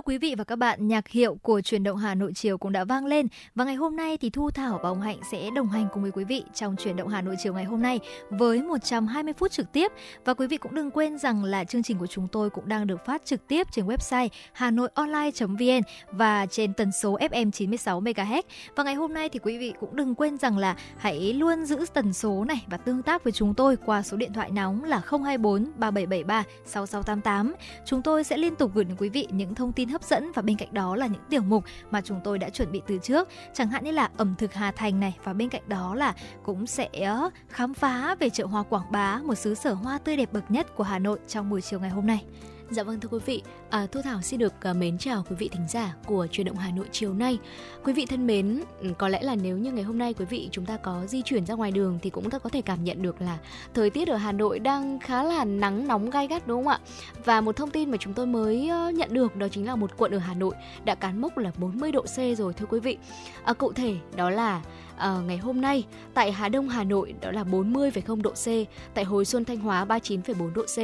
Thưa quý vị và các bạn, nhạc hiệu của truyền động Hà Nội chiều cũng đã vang lên và ngày hôm nay thì Thu Thảo và ông Hạnh sẽ đồng hành cùng với quý vị trong truyền động Hà Nội chiều ngày hôm nay với 120 phút trực tiếp và quý vị cũng đừng quên rằng là chương trình của chúng tôi cũng đang được phát trực tiếp trên website hanoionline.vn và trên tần số FM 96 MHz. Và ngày hôm nay thì quý vị cũng đừng quên rằng là hãy luôn giữ tần số này và tương tác với chúng tôi qua số điện thoại nóng là 024 3773 6688. Chúng tôi sẽ liên tục gửi đến quý vị những thông tin hấp dẫn và bên cạnh đó là những tiểu mục mà chúng tôi đã chuẩn bị từ trước chẳng hạn như là ẩm thực Hà Thành này, và bên cạnh đó là cũng sẽ ờ, khám phá về chợ hoa Quảng Bá, một xứ sở hoa tươi đẹp bậc nhất của Hà Nội trong buổi chiều ngày hôm nay. Dạ vâng thưa quý vị, à, Thu Thảo xin được à, mến chào quý vị thính giả của truyền động Hà Nội chiều nay. Quý vị thân mến, ừ, có lẽ là nếu như ngày hôm nay quý vị chúng ta có di chuyển ra ngoài đường thì cũng ta có thể cảm nhận được là thời tiết ở Hà Nội đang khá là nắng nóng gai gắt đúng không ạ? Và một thông tin mà chúng tôi mới nhận được đó chính là một quận ở Hà Nội đã cán mốc là 40 độ C rồi thưa quý vị. À, cụ thể đó là à, ngày hôm nay tại Hà Đông Hà Nội đó là 40,0 độ C, tại Hồi Xuân Thanh Hóa 39,4 độ C,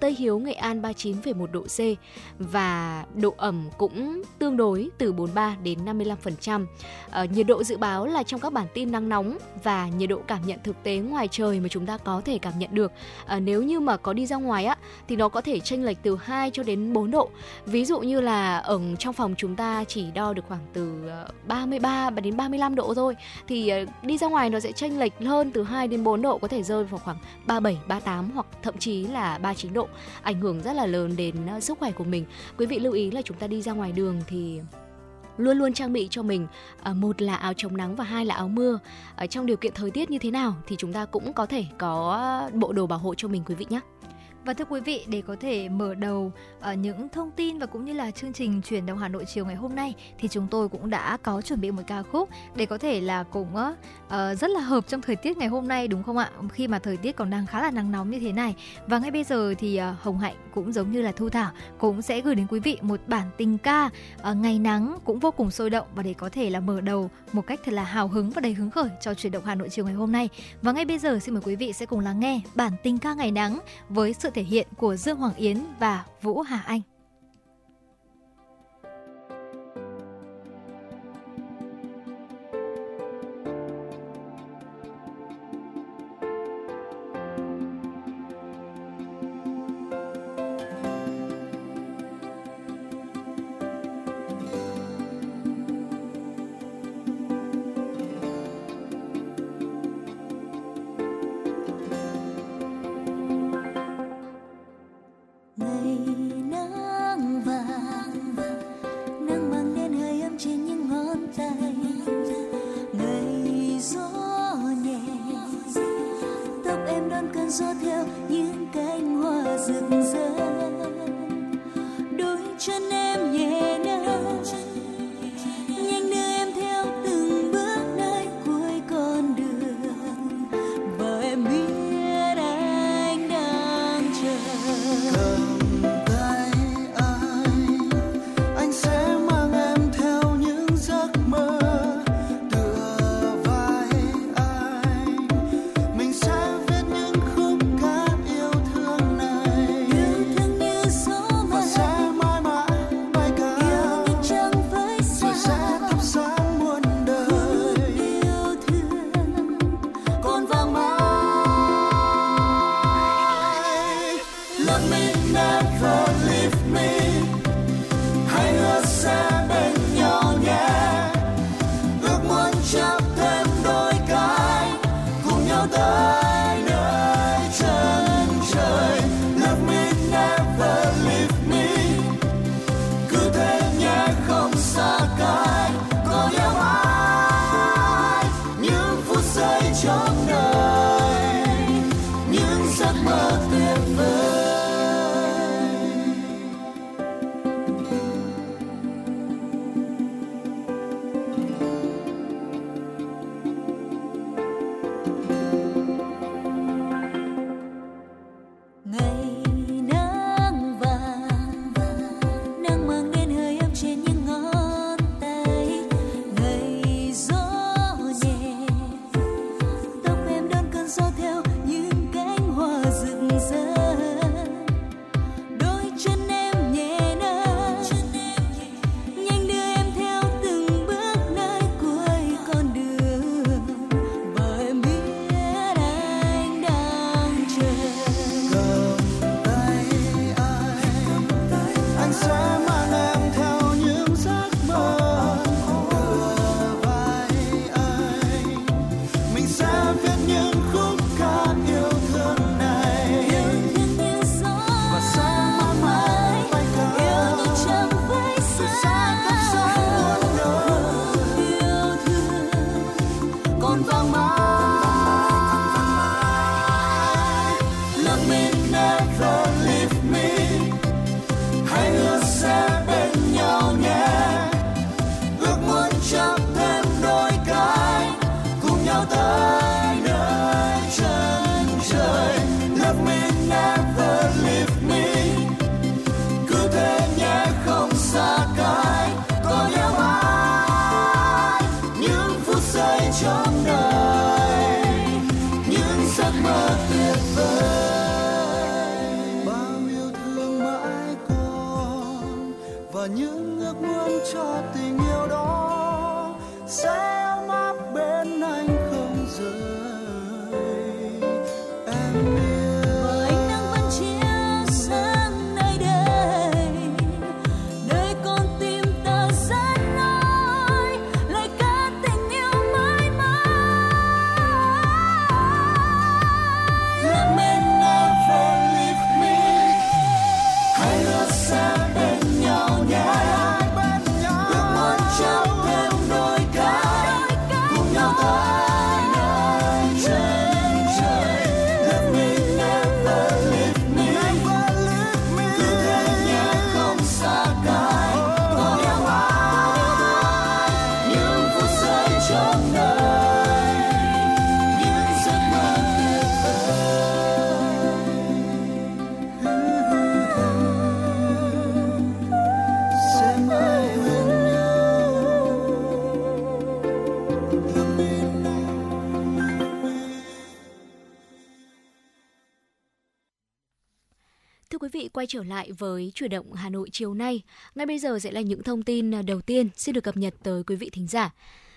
Tây Hiếu Nghệ An 39,1 độ C và độ ẩm cũng tương đối từ 43 đến 55%. À, ờ, nhiệt độ dự báo là trong các bản tin nắng nóng và nhiệt độ cảm nhận thực tế ngoài trời mà chúng ta có thể cảm nhận được à, nếu như mà có đi ra ngoài á thì nó có thể chênh lệch từ 2 cho đến 4 độ. Ví dụ như là ở trong phòng chúng ta chỉ đo được khoảng từ ờ, 33 đến 35 độ thôi thì Ờ, đi ra ngoài nó sẽ chênh lệch hơn từ 2 đến 4 độ có thể rơi vào khoảng 37, 38 hoặc thậm chí là 39 độ ảnh hưởng rất là lớn đến ờ, sức khỏe của mình. Quý vị lưu ý là chúng ta đi ra ngoài đường thì luôn luôn trang bị cho mình ờ, một là áo chống nắng và hai là áo mưa ở trong điều kiện thời tiết như thế nào thì chúng ta cũng có thể có bộ đồ bảo hộ cho mình quý vị nhé. Và thưa quý vị, để có thể mở đầu uh, những thông tin và cũng như là chương trình chuyển động Hà Nội chiều ngày hôm nay thì chúng tôi cũng đã có chuẩn bị một ca khúc để có thể là cũng uh, rất là hợp trong thời tiết ngày hôm nay đúng không ạ? Khi mà thời tiết còn đang khá là nắng nóng như thế này. Và ngay bây giờ thì uh, Hồng Hạnh cũng giống như là Thu Thảo cũng sẽ gửi đến quý vị một bản tình ca uh, ngày nắng cũng vô cùng sôi động và để có thể là mở đầu một cách thật là hào hứng và đầy hứng khởi cho chuyển động Hà Nội chiều ngày hôm nay. Và ngay bây giờ xin mời quý vị sẽ cùng lắng nghe bản tình ca ngày nắng với sự thể hiện của Dương Hoàng Yến và Vũ Hà Anh. Quý vị, quay trở lại với chuyển động Hà Nội chiều nay. Ngay bây giờ sẽ là những thông tin à, đầu tiên xin được cập nhật tới quý vị thính giả.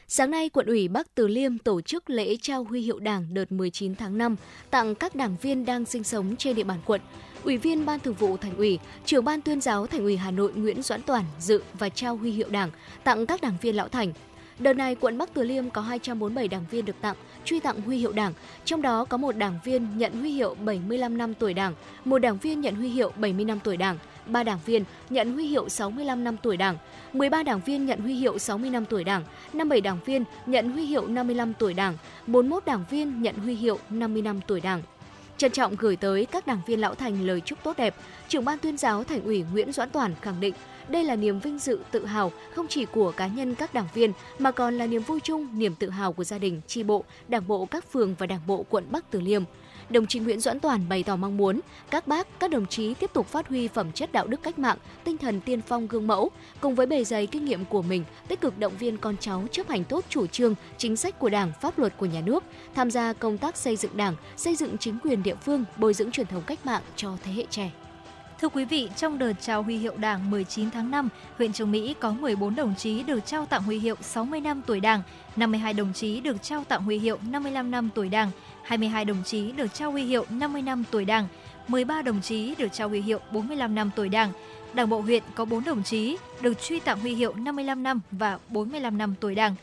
Sáng nay, quận ủy Bắc Từ Liêm tổ chức lễ trao huy hiệu Đảng đợt 19 tháng 5 tặng các đảng viên đang sinh sống trên địa bàn quận. Ủy viên Ban Thường vụ Thành ủy, trưởng Ban Tuyên giáo Thành ủy Hà Nội Nguyễn Doãn Toàn dự và trao huy hiệu Đảng tặng các đảng viên lão thành. Đợt này, quận Bắc Từ Liêm có 247 đảng viên được tặng, truy tặng huy hiệu Đảng, trong đó có một đảng viên nhận huy hiệu 75 năm tuổi Đảng, một đảng viên nhận huy hiệu 70 năm tuổi Đảng, 3 đảng viên nhận huy hiệu 65 năm tuổi Đảng, 13 đảng viên nhận huy hiệu 60 năm tuổi Đảng, 57 đảng viên nhận huy hiệu 55 tuổi Đảng, 41 đảng viên nhận huy hiệu 50 năm tuổi Đảng. Trân trọng gửi tới các đảng viên lão thành lời chúc tốt đẹp, trưởng ban tuyên giáo Thành ủy Nguyễn Doãn Toàn khẳng định đây là niềm vinh dự tự hào không chỉ của cá nhân các đảng viên mà còn là niềm vui chung, niềm tự hào của gia đình, tri bộ, đảng bộ các phường và đảng bộ quận Bắc Từ Liêm. Đồng chí Nguyễn Doãn Toàn bày tỏ mong muốn các bác, các đồng chí tiếp tục phát huy phẩm chất đạo đức cách mạng, tinh thần tiên phong gương mẫu, cùng với bề dày kinh nghiệm của mình, tích cực động viên con cháu chấp hành tốt chủ trương, chính sách của Đảng, pháp luật của nhà nước, tham gia công tác xây dựng Đảng, xây dựng chính quyền địa phương, bồi dưỡng truyền thống cách mạng cho thế hệ trẻ. Thưa quý vị, trong đợt trao huy hiệu Đảng 19 tháng 5, huyện Trường Mỹ có 14 đồng chí được trao tặng huy hiệu 60 năm tuổi Đảng, 52 đồng chí được trao tặng huy hiệu 55 năm tuổi Đảng, 22 đồng chí được trao huy hiệu 50 năm tuổi Đảng, 13 đồng chí được trao huy hiệu 45 năm tuổi Đảng. Đảng bộ huyện có 4 đồng chí được truy tặng huy hiệu 55 năm và 45 năm tuổi Đảng.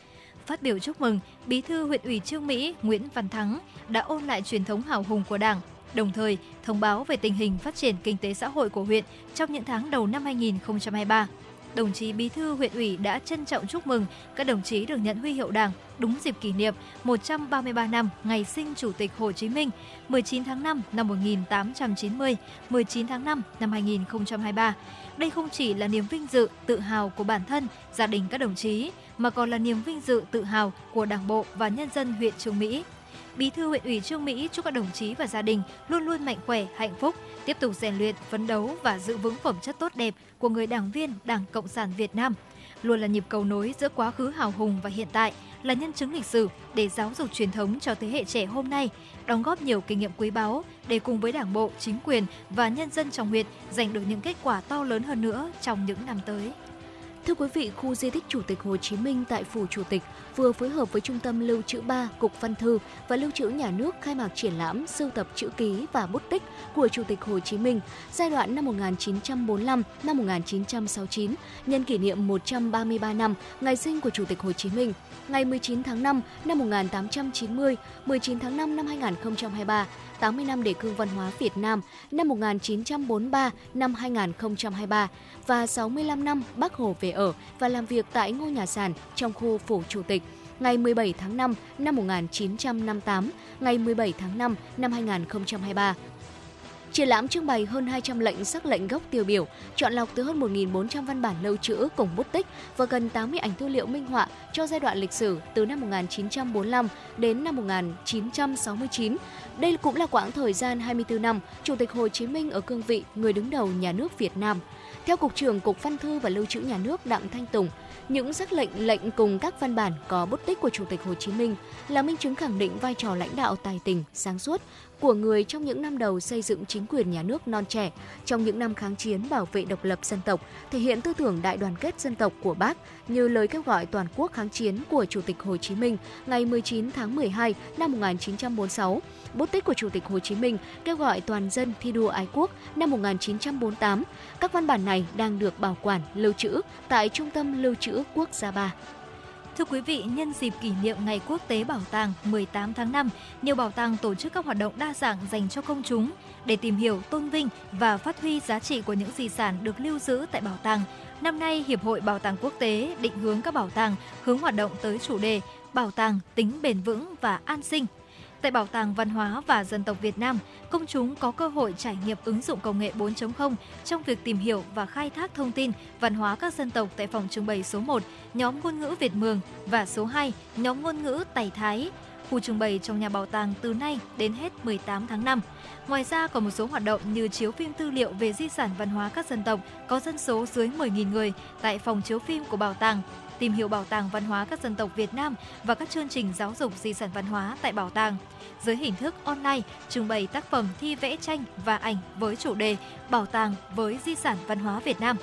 Phát biểu chúc mừng, Bí thư huyện ủy Trương Mỹ Nguyễn Văn Thắng đã ôn lại truyền thống hào hùng của Đảng, đồng thời thông báo về tình hình phát triển kinh tế xã hội của huyện trong những tháng đầu năm 2023. Đồng chí Bí thư huyện ủy đã trân trọng chúc mừng các đồng chí được nhận huy hiệu Đảng đúng dịp kỷ niệm 133 năm ngày sinh Chủ tịch Hồ Chí Minh 19 tháng 5 năm 1890, 19 tháng 5 năm 2023. Đây không chỉ là niềm vinh dự, tự hào của bản thân, gia đình các đồng chí, mà còn là niềm vinh dự, tự hào của Đảng bộ và nhân dân huyện Trường Mỹ. Bí thư huyện ủy Trương Mỹ chúc các đồng chí và gia đình luôn luôn mạnh khỏe, hạnh phúc, tiếp tục rèn luyện, phấn đấu và giữ vững phẩm chất tốt đẹp của người đảng viên Đảng Cộng sản Việt Nam. Luôn là nhịp cầu nối giữa quá khứ hào hùng và hiện tại, là nhân chứng lịch sử để giáo dục truyền thống cho thế hệ trẻ hôm nay, đóng góp nhiều kinh nghiệm quý báu để cùng với Đảng bộ, chính quyền và nhân dân trong huyện giành được những kết quả to lớn hơn nữa trong những năm tới. Thưa quý vị, khu di tích Chủ tịch Hồ Chí Minh tại Phủ Chủ tịch vừa phối hợp với Trung tâm Lưu trữ 3, Cục Văn thư và Lưu trữ Nhà nước khai mạc triển lãm sưu tập chữ ký và bút tích của Chủ tịch Hồ Chí Minh giai đoạn năm 1945 năm 1969 nhân kỷ niệm 133 năm ngày sinh của Chủ tịch Hồ Chí Minh. Ngày 19 tháng 5 năm 1890, 19 tháng 5 năm 2023, 80 năm đề cương văn hóa Việt Nam năm 1943 năm 2023 và 65 năm Bác Hồ về ở và làm việc tại ngôi nhà sàn trong khu phủ Chủ tịch ngày 17 tháng 5 năm 1958, ngày 17 tháng 5 năm 2023. Triển lãm trưng bày hơn 200 lệnh sắc lệnh gốc tiêu biểu, chọn lọc từ hơn 1.400 văn bản lưu trữ cùng bút tích và gần 80 ảnh tư liệu minh họa cho giai đoạn lịch sử từ năm 1945 đến năm 1969. Đây cũng là quãng thời gian 24 năm Chủ tịch Hồ Chí Minh ở cương vị người đứng đầu nhà nước Việt Nam. Theo Cục trưởng Cục Văn thư và Lưu trữ Nhà nước Đặng Thanh Tùng, những sắc lệnh lệnh cùng các văn bản có bút tích của Chủ tịch Hồ Chí Minh là minh chứng khẳng định vai trò lãnh đạo tài tình, sáng suốt của người trong những năm đầu xây dựng chính quyền nhà nước non trẻ, trong những năm kháng chiến bảo vệ độc lập dân tộc, thể hiện tư tưởng đại đoàn kết dân tộc của Bác như lời kêu gọi toàn quốc kháng chiến của Chủ tịch Hồ Chí Minh ngày 19 tháng 12 năm 1946, bút tích của Chủ tịch Hồ Chí Minh kêu gọi toàn dân thi đua ái quốc năm 1948. Các văn bản này đang được bảo quản, lưu trữ tại Trung tâm Lưu trữ Quốc gia 3. Thưa quý vị, nhân dịp kỷ niệm Ngày Quốc tế Bảo tàng 18 tháng 5, nhiều bảo tàng tổ chức các hoạt động đa dạng dành cho công chúng để tìm hiểu, tôn vinh và phát huy giá trị của những di sản được lưu giữ tại bảo tàng. Năm nay, Hiệp hội Bảo tàng Quốc tế định hướng các bảo tàng hướng hoạt động tới chủ đề Bảo tàng tính bền vững và an sinh – Tại Bảo tàng Văn hóa và Dân tộc Việt Nam, công chúng có cơ hội trải nghiệm ứng dụng công nghệ 4.0 trong việc tìm hiểu và khai thác thông tin văn hóa các dân tộc tại phòng trưng bày số 1, nhóm ngôn ngữ Việt Mường và số 2, nhóm ngôn ngữ Tày Thái. Khu trưng bày trong nhà bảo tàng từ nay đến hết 18 tháng 5. Ngoài ra còn một số hoạt động như chiếu phim tư liệu về di sản văn hóa các dân tộc có dân số dưới 10.000 người tại phòng chiếu phim của bảo tàng, tìm hiểu bảo tàng văn hóa các dân tộc Việt Nam và các chương trình giáo dục di sản văn hóa tại bảo tàng dưới hình thức online trưng bày tác phẩm thi vẽ tranh và ảnh với chủ đề Bảo tàng với di sản văn hóa Việt Nam.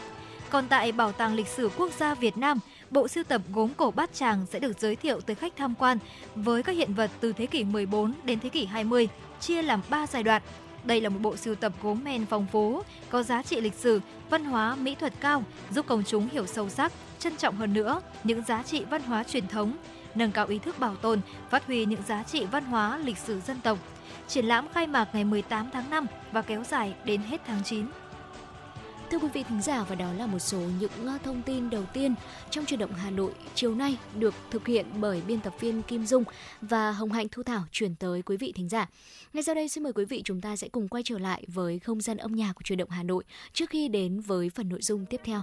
Còn tại Bảo tàng Lịch sử Quốc gia Việt Nam, bộ sưu tập gốm cổ Bát Tràng sẽ được giới thiệu tới khách tham quan với các hiện vật từ thế kỷ 14 đến thế kỷ 20, chia làm 3 giai đoạn. Đây là một bộ sưu tập gốm men phong phú, có giá trị lịch sử, văn hóa, mỹ thuật cao, giúp công chúng hiểu sâu sắc, trân trọng hơn nữa những giá trị văn hóa truyền thống, nâng cao ý thức bảo tồn, phát huy những giá trị văn hóa, lịch sử dân tộc. Triển lãm khai mạc ngày 18 tháng 5 và kéo dài đến hết tháng 9. Thưa quý vị thính giả và đó là một số những ờ, thông tin đầu tiên trong chuyển động Hà Nội chiều nay được thực hiện bởi biên tập viên Kim Dung và Hồng Hạnh Thu Thảo chuyển tới quý vị thính giả. Ngay sau đây xin mời quý vị chúng ta sẽ cùng quay trở lại với không gian âm nhạc của chuyển động Hà Nội trước khi đến với phần nội dung tiếp theo.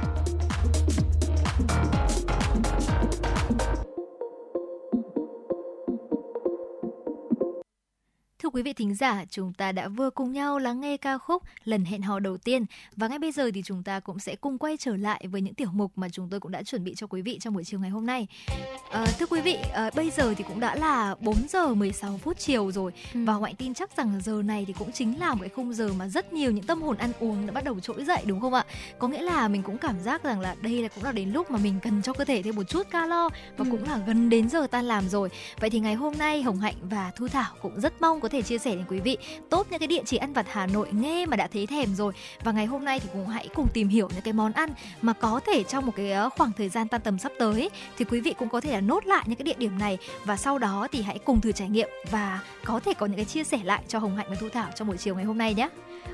Thính giả, chúng ta đã vừa cùng nhau lắng nghe ca khúc Lần hẹn hò đầu tiên và ngay bây giờ thì chúng ta cũng sẽ cùng quay trở lại với những tiểu mục mà chúng tôi cũng đã chuẩn bị cho quý vị trong buổi chiều ngày hôm nay. À, thưa quý vị, à, bây giờ thì cũng đã là 4 giờ 16 phút chiều rồi Ừ. và Hoạnh tin chắc rằng giờ này thì cũng chính là một cái khung giờ mà rất nhiều những tâm hồn ăn uống đã bắt đầu trỗi dậy đúng không ạ? Có nghĩa là mình cũng cảm giác rằng là đây là cũng là đến lúc mà mình cần cho cơ thể thêm một chút calo và Ừ. cũng là gần đến giờ tan làm rồi. Vậy thì ngày hôm nay Hồng Hạnh và Thu Thảo cũng rất mong có thể chia sẻ đến quý vị tốt những cái địa chỉ ăn vặt Hà Nội nghe mà đã thấy thèm rồi và ngày hôm nay thì cũng hãy cùng tìm hiểu những cái món ăn mà có thể trong một cái ờ, khoảng thời gian tan tầm sắp tới thì quý vị cũng có thể là nốt lại những cái địa điểm này và sau đó thì hãy cùng thử trải nghiệm và có thể có những cái chia sẻ lại cho Hồng Hạnh và Thu Thảo trong buổi chiều ngày hôm nay nhé.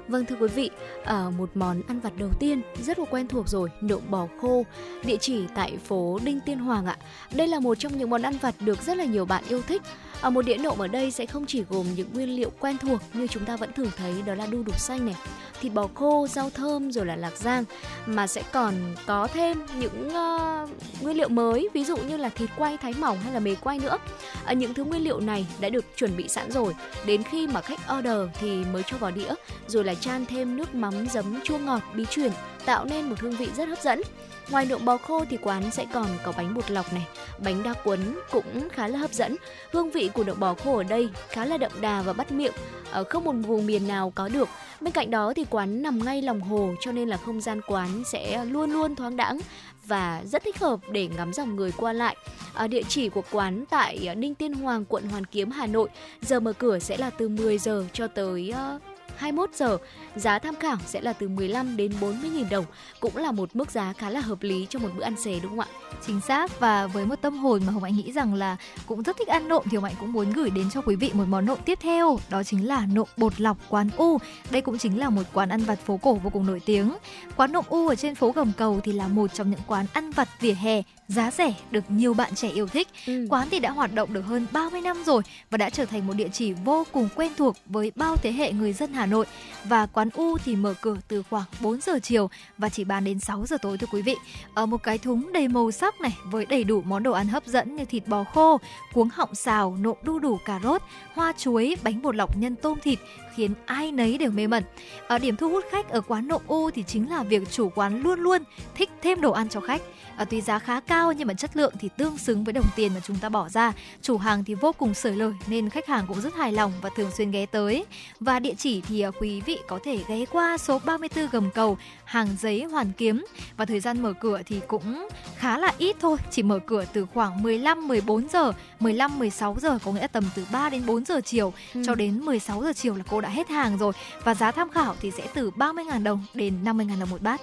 Vâng thưa quý vị, ở một món ăn vặt đầu tiên rất là quen thuộc rồi, nộm bò khô, địa chỉ tại phố Đinh Tiên Hoàng ạ. Đây là một trong những món ăn vặt được rất là nhiều bạn yêu thích. Ở một đĩa nộm ở đây sẽ không chỉ gồm những nguyên liệu quen thuộc như chúng ta vẫn thường thấy đó là đu đủ xanh này, thịt bò khô, rau thơm rồi là lạc rang mà sẽ còn có thêm những uh, nguyên liệu mới ví dụ như là thịt quay thái mỏng hay là mề quay nữa. À, những thứ nguyên liệu này đã được chuẩn bị sẵn rồi, đến khi mà khách order thì mới cho vào đĩa rồi là chan thêm nước mắm giấm chua ngọt bí truyền tạo nên một hương vị rất hấp dẫn. Ngoài nộm bò khô thì quán sẽ còn có bánh bột lọc này, bánh đa cuốn cũng khá là hấp dẫn. Hương vị của nộm bò khô ở đây khá là đậm đà và bắt miệng, ở không một vùng miền nào có được. Bên cạnh đó thì quán nằm ngay lòng hồ cho nên là không gian quán sẽ luôn luôn thoáng đãng và rất thích hợp để ngắm dòng người qua lại. À, địa chỉ của quán tại Ninh Tiên Hoàng, quận Hoàn Kiếm, Hà Nội. Giờ mở cửa sẽ là từ 10 giờ cho tới uh, 21 giờ. Giá tham khảo sẽ là từ 15 đến 40 000 đồng, cũng là một mức giá khá là hợp lý cho một bữa ăn xế đúng không ạ? Chính xác và với một tâm hồn mà Hồng Anh nghĩ rằng là cũng rất thích ăn nộm thì Hồng Anh cũng muốn gửi đến cho quý vị một món nộm tiếp theo đó chính là nộm bột lọc quán U. Đây cũng chính là một quán ăn vặt phố cổ vô cùng nổi tiếng. Quán nộm U ở trên phố Gầm Cầu thì là một trong những quán ăn vặt vỉa hè giá rẻ được nhiều bạn trẻ yêu thích. Ừ. Quán thì đã hoạt động được hơn 30 năm rồi và đã trở thành một địa chỉ vô cùng quen thuộc với bao thế hệ người dân Hà Nội. Và quán U thì mở cửa từ khoảng 4 giờ chiều và chỉ bán đến 6 giờ tối thưa quý vị. Ở một cái thúng đầy màu sắc này với đầy đủ món đồ ăn hấp dẫn như thịt bò khô, cuống họng xào, nộm đu đủ cà rốt, hoa chuối, bánh bột lọc nhân tôm thịt khiến ai nấy đều mê mẩn. Ở điểm thu hút khách ở quán nộm U thì chính là việc chủ quán luôn luôn thích thêm đồ ăn cho khách. À, tuy giá khá cao nhưng mà chất lượng thì tương xứng với đồng tiền mà chúng ta bỏ ra. Chủ hàng thì vô cùng sởi lời nên khách hàng cũng rất hài lòng và thường xuyên ghé tới. Và địa chỉ thì à, quý vị có thể ghé qua số 34 Gầm Cầu, hàng giấy Hoàn Kiếm và thời gian mở cửa thì cũng khá là ít thôi, chỉ mở cửa từ khoảng 15 14 giờ, 15 16 giờ có nghĩa là tầm từ 3 đến 4 giờ chiều Ừ. cho đến 16 giờ chiều là cô đã hết hàng rồi và giá tham khảo thì sẽ từ 30.000 đồng đến 50.000 đồng một bát.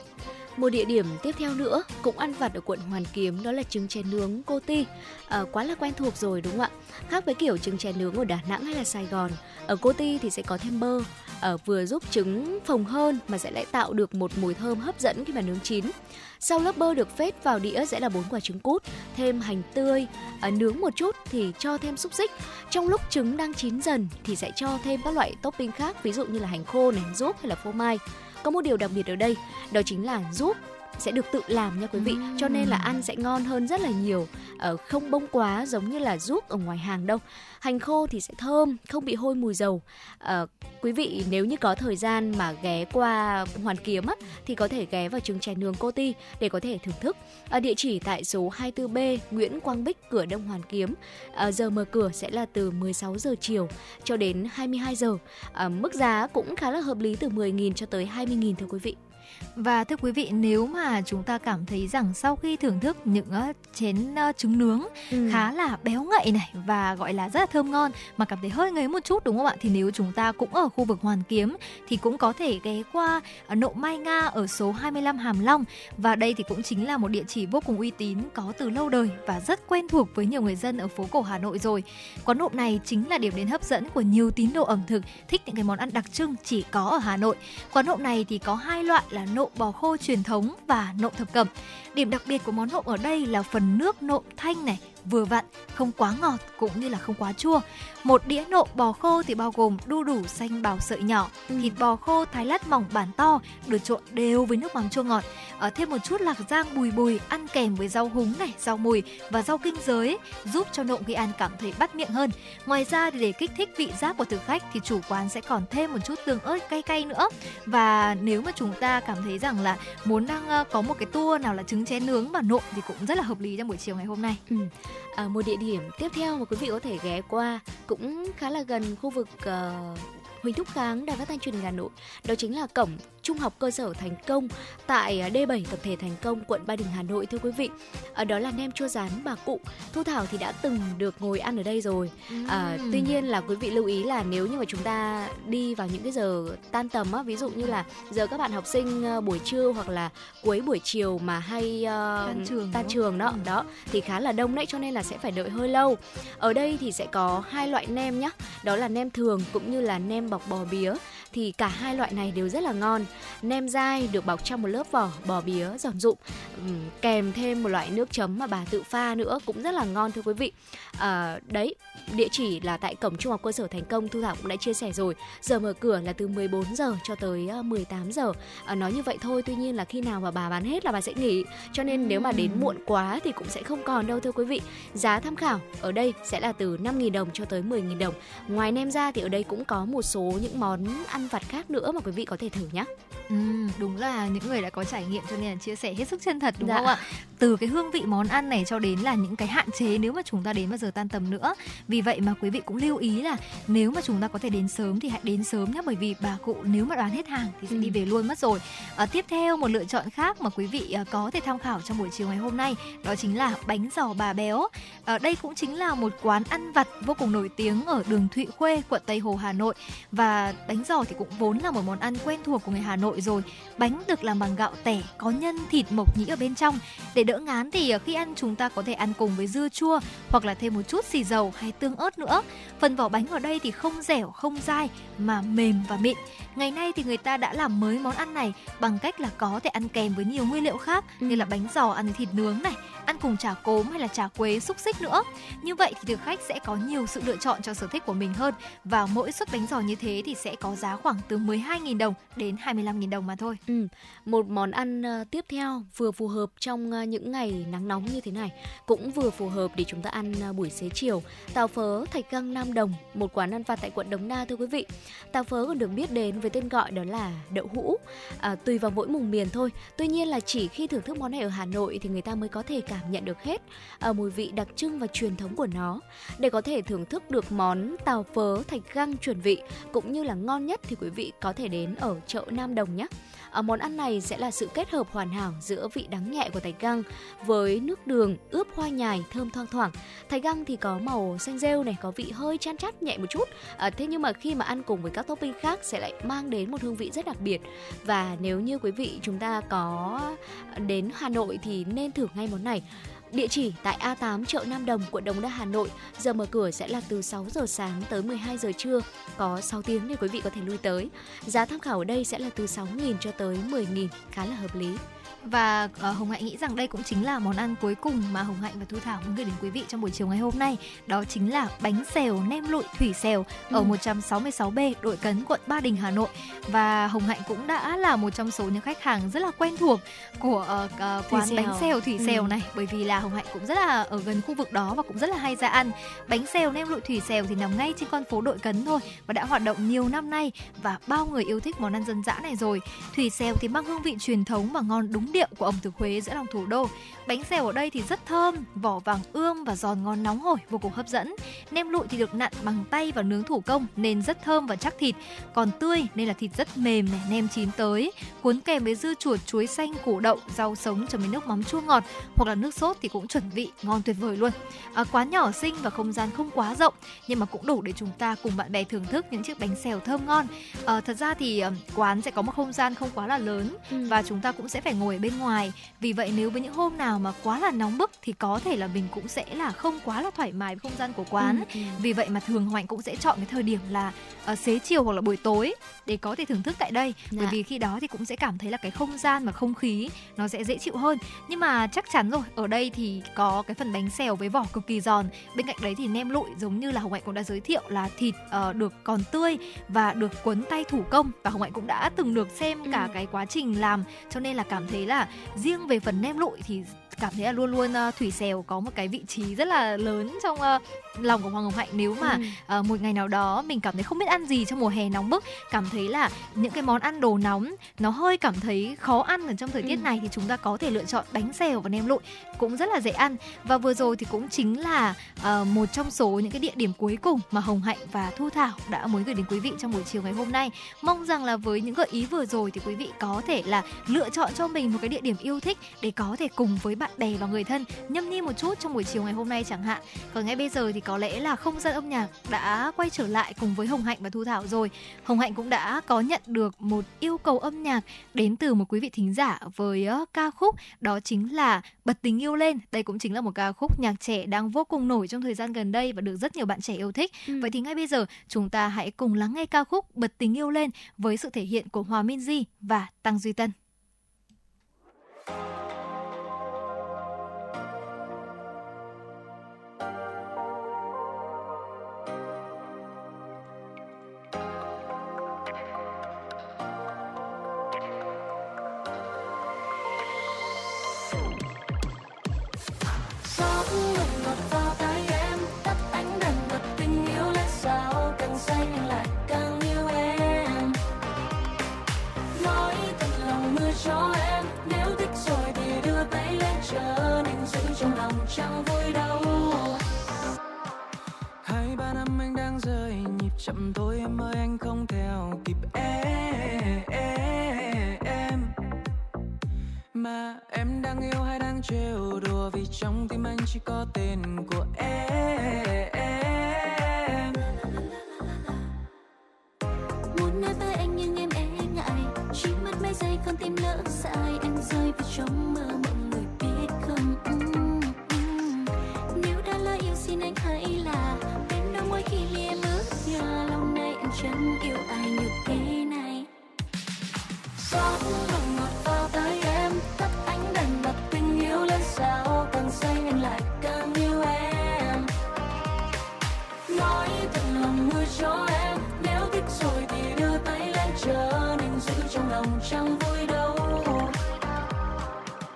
Một địa điểm tiếp theo nữa cũng ăn vặt ở quận Hoàn Kiếm đó là trứng chè nướng Cô Ti. À, quá là quen thuộc rồi đúng không ạ? Khác với kiểu trứng chè nướng ở Đà Nẵng hay là Sài Gòn, ở Cô Ti thì sẽ có thêm bơ, ở vừa giúp trứng phồng hơn mà sẽ lại tạo được một mùi thơm hấp dẫn khi mà nướng chín. Sau lớp bơ được phết vào đĩa sẽ là bốn quả trứng cút, thêm hành tươi, à, nướng một chút thì cho thêm xúc xích. Trong lúc trứng đang chín dần thì sẽ cho thêm các loại topping khác, ví dụ như là hành khô này, ruốc hay là phô mai. Có một điều đặc biệt ở đây, đó chính là giúp sẽ được tự làm nha quý vị. Cho nên là ăn sẽ ngon hơn rất là nhiều. Ờ, không bông quá giống như là ruốc ở ngoài hàng đâu. Hành khô thì sẽ thơm không bị hôi mùi dầu. Ờ, quý vị nếu như có thời gian mà ghé qua hoàn kiếm á, thì có thể ghé vào trường chè nướng cô ti để có thể thưởng thức. Ở địa chỉ tại số 24B Nguyễn Quang Bích cửa Đông Hoàn Kiếm. Ờ, giờ mở cửa sẽ là từ 16 giờ chiều cho đến 22 giờ. Ờ, mức giá cũng khá là hợp lý từ 10.000 cho tới 20.000 thưa quý vị Và thưa quý vị, nếu mà chúng ta cảm thấy rằng sau khi thưởng thức những ờ, chén ờ, trứng nướng Ừ. khá là béo ngậy này và gọi là rất là thơm ngon mà cảm thấy hơi ngấy một chút đúng không ạ? Thì nếu chúng ta cũng ở khu vực Hoàn Kiếm thì cũng có thể ghé qua ờ, Nộ Mai Nga ở số 25 Hàm Long và đây thì cũng chính là một địa chỉ vô cùng uy tín có từ lâu đời và rất quen thuộc với nhiều người dân ở phố cổ Hà Nội rồi. Quán nộm này chính là điểm đến hấp dẫn của nhiều tín đồ ẩm thực thích những cái món ăn đặc trưng chỉ có ở Hà Nội. Quán nộm này thì có hai loại là nộm bò khô truyền thống và và nộm thập cẩm. Điểm đặc biệt của món nộm ở đây là phần nước nộm thanh này, vừa vặn, không quá ngọt cũng như là không quá chua. Một đĩa nộm bò khô thì bao gồm đu đủ xanh bào sợi nhỏ, Ừ. thịt bò khô thái lát mỏng bản to, được trộn đều với nước mắm chua ngọt. Ở thêm một chút lạc rang bùi bùi ăn kèm với rau húng này, rau mùi và rau kinh giới giúp cho nộm khi ăn cảm thấy bắt miệng hơn. Ngoài ra để kích thích vị giác của thực khách thì chủ quán sẽ còn thêm một chút tương ớt cay cay nữa. Và nếu mà chúng ta cảm thấy rằng là muốn đang ờ, có một cái tour nào là trứng chén nướng và nộm thì cũng rất là hợp lý trong buổi chiều ngày hôm nay. Ừ. À, một địa điểm tiếp theo mà quý vị có thể ghé qua cũng khá là gần khu vực uh, Huỳnh Thúc Kháng, Đài Phát thanh Truyền hình Hà Nội. Đó chính là cổng Trung học cơ sở Thành Công tại à, D7 tập thể Thành Công, quận Ba Đình, Hà Nội thưa quý vị. Ở đó là nem chua rán bà cụ. Thu Thảo thì đã từng được ngồi ăn ở đây rồi. À, tuy nhiên là quý vị lưu ý là nếu như mà chúng ta đi vào những cái giờ tan tầm á, ví dụ như là giờ các bạn học sinh ờ, buổi trưa hoặc là cuối buổi chiều mà hay ờ, Tan trường tan trường đó, Ừ. đó thì khá là đông đấy cho nên là sẽ phải đợi hơi lâu. Ở đây thì sẽ có hai loại nem nhá, đó là nem thường cũng như là nem bọc bò bía thì cả hai loại này đều rất là ngon. Nem dai được bọc trong một lớp vỏ bò bía giòn rụm kèm thêm một loại nước chấm mà bà tự pha nữa cũng rất là ngon thưa quý vị. À, đấy, địa chỉ là tại cổng Trung học cơ sở Thành Công Thu Thảo cũng đã chia sẻ rồi. Giờ mở cửa là từ 14 giờ cho tới ờ, 18 giờ. À, nói như vậy thôi, tuy nhiên là khi nào mà bà bán hết là bà sẽ nghỉ. Cho nên nếu mà đến muộn quá thì cũng sẽ không còn đâu thưa quý vị. Giá tham khảo ở đây sẽ là từ 5.000 đồng cho tới 10.000 đồng. Ngoài nem ra thì ở đây cũng có một số những món ăn vặt khác nữa mà quý vị có thể thử nhé. Ừ, đúng là những người đã có trải nghiệm cho nên là chia sẻ hết sức chân thật đúng Dạ. không ạ? Từ cái hương vị món ăn này cho đến là những cái hạn chế nếu mà chúng ta đến vào giờ tan tầm nữa. Vì vậy mà quý vị cũng lưu ý là nếu mà chúng ta có thể đến sớm thì hãy đến sớm nhé bởi vì bà cụ nếu mà đoán hết hàng thì sẽ Ừ. đi về luôn mất rồi. À, tiếp theo một lựa chọn khác mà quý vị à, có thể tham khảo trong buổi chiều ngày hôm nay đó chính là bánh giò bà béo. À, đây cũng chính là một quán ăn vặt vô cùng nổi tiếng ở đường Thụy Khuê, quận Tây Hồ, Hà Nội và bánh giò thì cũng vốn là một món ăn quen thuộc của người Hà Nội rồi. Bánh được làm bằng gạo tẻ, có nhân thịt mộc nhĩ ở bên trong. Để đỡ ngán thì ờ, khi ăn chúng ta có thể ăn cùng với dưa chua hoặc là thêm một chút xì dầu hay tương ớt nữa. Phần vỏ bánh ở đây thì không dẻo, không dai mà mềm và mịn. Ngày nay thì người ta đã làm mới món ăn này bằng cách là có thể ăn kèm với nhiều nguyên liệu khác Ừ. như là bánh giò ăn với thịt nướng này, ăn cùng chả cốm hay là chả quế xúc xích nữa. Như vậy thì thực khách sẽ có nhiều sự lựa chọn cho sở thích của mình hơn và mỗi suất bánh giò như thế thì sẽ có giá khoảng từ 12.000 đồng đến 25.000 đồng mà thôi. Ừ, một món ăn ờ, tiếp theo vừa phù hợp trong ờ, những ngày nắng nóng như thế này, cũng vừa phù hợp để chúng ta ăn ờ, buổi xế chiều. Tàu phớ Thạch Găng Nam Đồng, một quán ăn vặt tại quận Đống Đa thưa quý vị. Tàu phớ còn được biết đến với tên gọi đó là đậu hũ. À, tùy vào mỗi vùng miền thôi. Tuy nhiên là chỉ khi thưởng thức món này ở Hà Nội thì người ta mới có thể cảm nhận được hết à, mùi vị đặc trưng và truyền thống của nó. Để có thể thưởng thức được món tàu phớ Thạch Găng chuẩn vị cũng như là ngon nhất thì quý vị có thể đến ở chợ Nam Đồng nhé. Ở món ăn này sẽ là sự kết hợp hoàn hảo giữa vị đắng nhẹ của thạch găng với nước đường ướp hoa nhài thơm thoang thoảng. Thạch găng thì có màu xanh rêu này, có vị hơi chan chát nhẹ một chút. À, thế nhưng mà khi mà ăn cùng với các topping khác sẽ lại mang đến một hương vị rất đặc biệt. Và nếu như quý vị chúng ta có đến Hà Nội thì nên thử ngay món này. Địa chỉ tại A8 chợ Nam Đồng, quận Đống Đa, Hà Nội. Giờ mở cửa sẽ là từ 6 giờ sáng tới 12 giờ trưa. Có 6 tiếng để quý vị có thể lui tới. Giá tham khảo ở đây sẽ là từ 6.000 cho tới 10.000, khá là hợp lý. Và ờ, Hồng Hạnh nghĩ rằng đây cũng chính là món ăn cuối cùng mà Hồng Hạnh và Thu Thảo muốn gửi đến quý vị trong buổi chiều ngày hôm nay. Đó chính là bánh xèo nem lụi thủy xèo ở Ừ. 166B Đội Cấn, quận Ba Đình, Hà Nội. Và Hồng Hạnh cũng đã là một trong số những khách hàng rất là quen thuộc của ờ, Thủy quán xèo. bánh xèo thủy Ừ. xèo này bởi vì là Hồng Hạnh cũng rất là ở gần khu vực đó và cũng rất là hay ra ăn. Bánh xèo nem lụi thủy xèo thì nằm ngay trên con phố Đội Cấn thôi và đã hoạt động nhiều năm nay và bao người yêu thích món ăn dân dã này rồi. Thủy xèo thì mang hương vị truyền thống và ngon đúng điệu của ẩm thực Huế giữa lòng thủ đô. Bánh xèo ở đây thì rất thơm, vỏ vàng ươm và giòn ngon nóng hổi, vô cùng hấp dẫn. Nem lụi thì được nặn bằng tay và nướng thủ công nên rất thơm và chắc thịt. Còn tươi nên là thịt rất mềm này, nem chín tới. Cuốn kèm với dưa chuột, chuối xanh, củ đậu, rau sống chấm với nước mắm chua ngọt hoặc là nước sốt thì cũng chuẩn vị, ngon tuyệt vời luôn. À, quán nhỏ xinh và không gian không quá rộng nhưng mà cũng đủ để chúng ta cùng bạn bè thưởng thức những chiếc bánh xèo thơm ngon. À, thật ra thì ờ, quán sẽ có một không gian không quá là lớn và chúng ta cũng sẽ phải ngồi ngồi ở bên ngoài vì vậy nếu với những hôm nào mà quá là nóng bức thì có thể là mình cũng sẽ là không quá là thoải mái với không gian của quán Ừ, ừ. vì vậy mà thường Hạnh cũng sẽ chọn cái thời điểm là uh, xế chiều hoặc là buổi tối để có thể thưởng thức tại đây bởi Dạ. vì khi đó thì cũng sẽ cảm thấy là cái không gian và không khí nó sẽ dễ chịu hơn nhưng mà chắc chắn rồi ở đây thì có cái phần bánh xèo với vỏ cực kỳ giòn bên cạnh đấy thì nem lụi giống như là Hồng Hạnh cũng đã giới thiệu là thịt ờ, được còn tươi và được quấn tay thủ công và Hồng Hạnh cũng đã từng được xem cả Ừ. cái quá trình làm cho nên là cảm thấy thế là riêng về phần nem lụi thì cảm thấy là luôn luôn ờ, thủy xèo có một cái vị trí rất là lớn trong ờ, lòng của Hoàng Ngọc Hạnh nếu mà Ừ. ờ, một ngày nào đó mình cảm thấy không biết ăn gì trong mùa hè nóng bức cảm thấy là những cái món ăn đồ nóng nó hơi cảm thấy khó ăn ở trong thời tiết Ừ. này thì chúng ta có thể lựa chọn bánh xèo và nem lụi cũng rất là dễ ăn và vừa rồi thì cũng chính là ờ, một trong số những cái địa điểm cuối cùng mà Hồng Hạnh và Thu Thảo đã muốn gửi đến quý vị trong buổi chiều ngày hôm nay mong rằng là với những gợi ý vừa rồi thì quý vị có thể là lựa chọn cho mình một cái địa điểm yêu thích để có thể cùng với bạn bè và người thân nhâm nhi một chút trong buổi chiều ngày hôm nay chẳng hạn còn ngay bây giờ thì có lẽ là không gian âm nhạc đã quay trở lại cùng với Hồng Hạnh và Thu Thảo rồi Hồng Hạnh cũng đã có nhận được một yêu cầu âm nhạc đến từ một quý vị thính giả với ca khúc đó chính là Bật tình yêu lên. Đây cũng chính là một ca khúc nhạc trẻ đang vô cùng nổi trong thời gian gần đây và được rất nhiều bạn trẻ yêu thích. Ừ. Vậy thì ngay bây giờ chúng ta hãy cùng lắng nghe ca khúc Bật tình yêu lên với sự thể hiện của Hòa Minh Di và Tăng Duy Tân. gió chẳng vui đâu. Hai ba năm anh đang rơi nhịp chậm thôi em ơi anh không theo kịp e, e, em. Mà em đang yêu hay đang trêu đùa vì trong tim anh chỉ có tên của e, em. Muốn nói với anh nhưng em e ngại, chỉ mất mấy giây con tim lỡ sai anh rơi vào trong mơ mộng. Anh hãy là bên đôi môi khi mi em ước lòng này nay anh chẳng yêu ai như thế này. Gió ngọt ngọt vào tai em tắt ánh đèn bật tình yêu lên sao càng say anh lại càng yêu em. Nói thật lòng mưa cho em, nếu thích rồi thì đưa tay lên chờ nên giữ trong lòng chẳng vui đâu.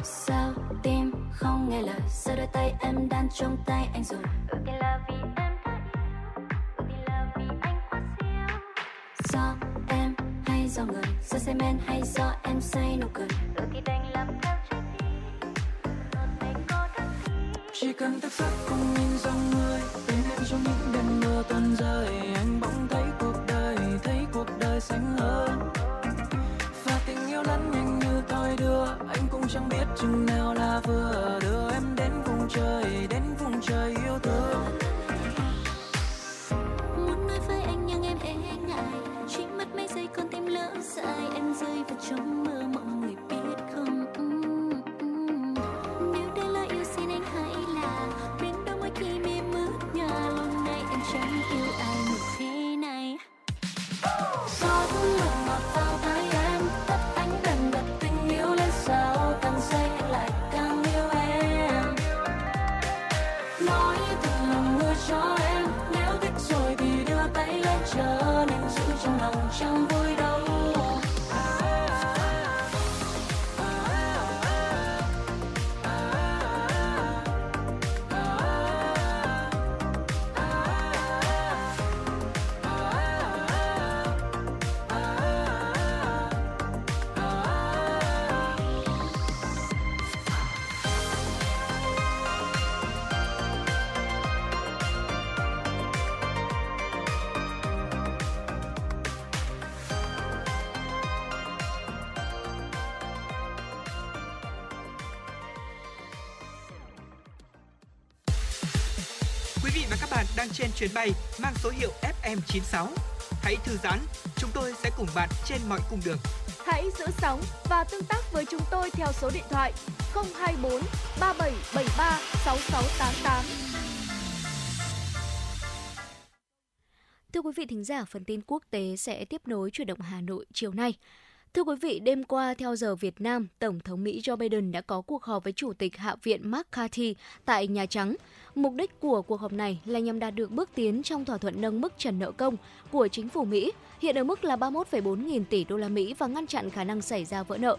Sao tim không nghe lời, sao đôi tay em đan trong tay anh rồi? Do người. Do say men hay do em say nụ cười? Ước thì đành làm theo trái tim. Một ngày có đắng chỉ cần thức giấc cùng nhìn dòng người. Bên em trong những đêm mưa tuôn rơi anh bỗng thấy cuộc đời thấy cuộc đời xanh hơn. Và tình yêu lẫn nhanh như thoi đưa anh cũng chẳng biết chừng nào là vừa. Đưa em đến vùng trời đến vùng trời yêu thương. Muốn nói với anh nhưng em e ngại. Chỉ mất mấy giây con lỡ sai anh rơi vào trong mơ mộng chuyến bay mang số hiệu FM96. Hãy thư giãn, chúng tôi sẽ cùng bạn trên mọi cung đường. Hãy giữ sóng và tương tác với chúng tôi theo số điện thoại 024 3773 6688. Thưa quý vị thính giả, phần tin quốc tế sẽ tiếp nối chuyển động Hà Nội chiều nay. Thưa quý vị, đêm qua theo giờ Việt Nam, Tổng thống Mỹ Joe Biden đã có cuộc họp với Chủ tịch Hạ viện McCarthy tại Nhà Trắng. Mục đích của cuộc họp này là nhằm đạt được bước tiến trong thỏa thuận nâng mức trần nợ công của chính phủ Mỹ, hiện ở mức là 31,4 nghìn tỷ đô la Mỹ và ngăn chặn khả năng xảy ra vỡ nợ.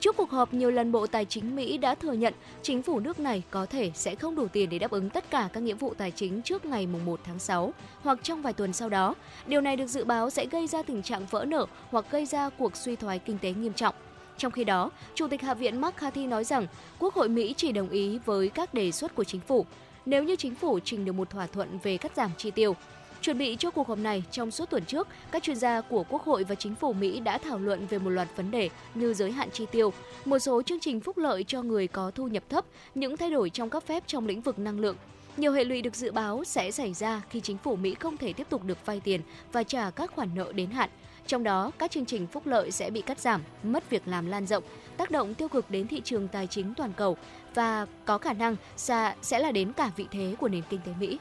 Trước cuộc họp, nhiều lần Bộ Tài chính Mỹ đã thừa nhận chính phủ nước này có thể sẽ không đủ tiền để đáp ứng tất cả các nghĩa vụ tài chính trước ngày 1 tháng 6 hoặc trong vài tuần sau đó. Điều này được dự báo sẽ gây ra tình trạng vỡ nợ hoặc gây ra cuộc suy thoái kinh tế nghiêm trọng. Trong khi đó, Chủ tịch Hạ viện McCarthy nói rằng Quốc hội Mỹ chỉ đồng ý với các đề xuất của chính phủ nếu như chính phủ trình được một thỏa thuận về cắt giảm chi tiêu. Chuẩn bị cho cuộc họp này, trong suốt tuần trước, các chuyên gia của Quốc hội và chính phủ Mỹ đã thảo luận về một loạt vấn đề như giới hạn chi tiêu, một số chương trình phúc lợi cho người có thu nhập thấp, những thay đổi trong các phép trong lĩnh vực năng lượng. Nhiều hệ lụy được dự báo sẽ xảy ra khi chính phủ Mỹ không thể tiếp tục được vay tiền và trả các khoản nợ đến hạn. Trong đó, các chương trình phúc lợi sẽ bị cắt giảm, mất việc làm lan rộng, tác động tiêu cực đến thị trường tài chính toàn cầu và có khả năng xa sẽ là đến cả vị thế của nền kinh tế Mỹ.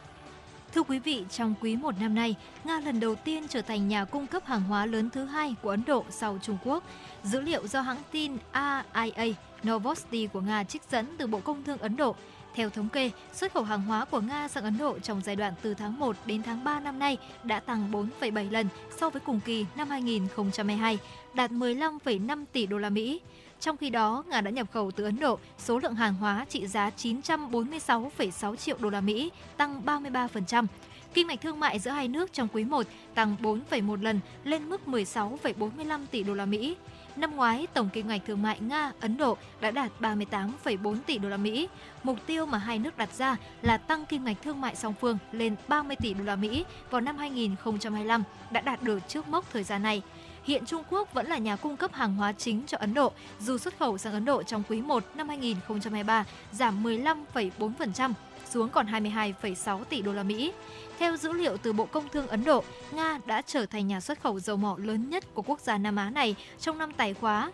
Thưa quý vị, trong quý một năm nay, Nga lần đầu tiên trở thành nhà cung cấp hàng hóa lớn thứ hai của Ấn Độ sau Trung Quốc. Dữ liệu do hãng tin AIA Novosti của Nga trích dẫn từ Bộ Công Thương Ấn Độ. Theo thống kê, xuất khẩu hàng hóa của Nga sang Ấn Độ trong giai đoạn từ tháng 1 đến tháng 3 năm nay đã tăng 4,7 lần so với cùng kỳ năm 2022, đạt 15,5 tỷ đô la Mỹ. Trong khi đó, Nga đã nhập khẩu từ Ấn Độ số lượng hàng hóa trị giá 946,6 triệu đô la Mỹ, tăng 33%. Kim ngạch thương mại giữa hai nước trong quý 1 tăng 4,1 lần lên mức 16,45 tỷ đô la Mỹ. Năm ngoái, tổng kim ngạch thương mại Nga Ấn Độ đã đạt 38,4 tỷ đô la Mỹ. Mục tiêu mà hai nước đặt ra là tăng kim ngạch thương mại song phương lên 30 tỷ đô la Mỹ vào năm 2025 đã đạt được trước mốc thời gian này. Hiện Trung Quốc vẫn là nhà cung cấp hàng hóa chính cho Ấn Độ, dù xuất khẩu sang Ấn Độ trong quý 1 năm 2023 giảm 15,4% xuống còn 22,6 tỷ đô la Mỹ. Theo dữ liệu từ Bộ Công Thương Ấn Độ, Nga đã trở thành nhà xuất khẩu dầu mỏ lớn nhất của quốc gia Nam Á này trong năm tài khóa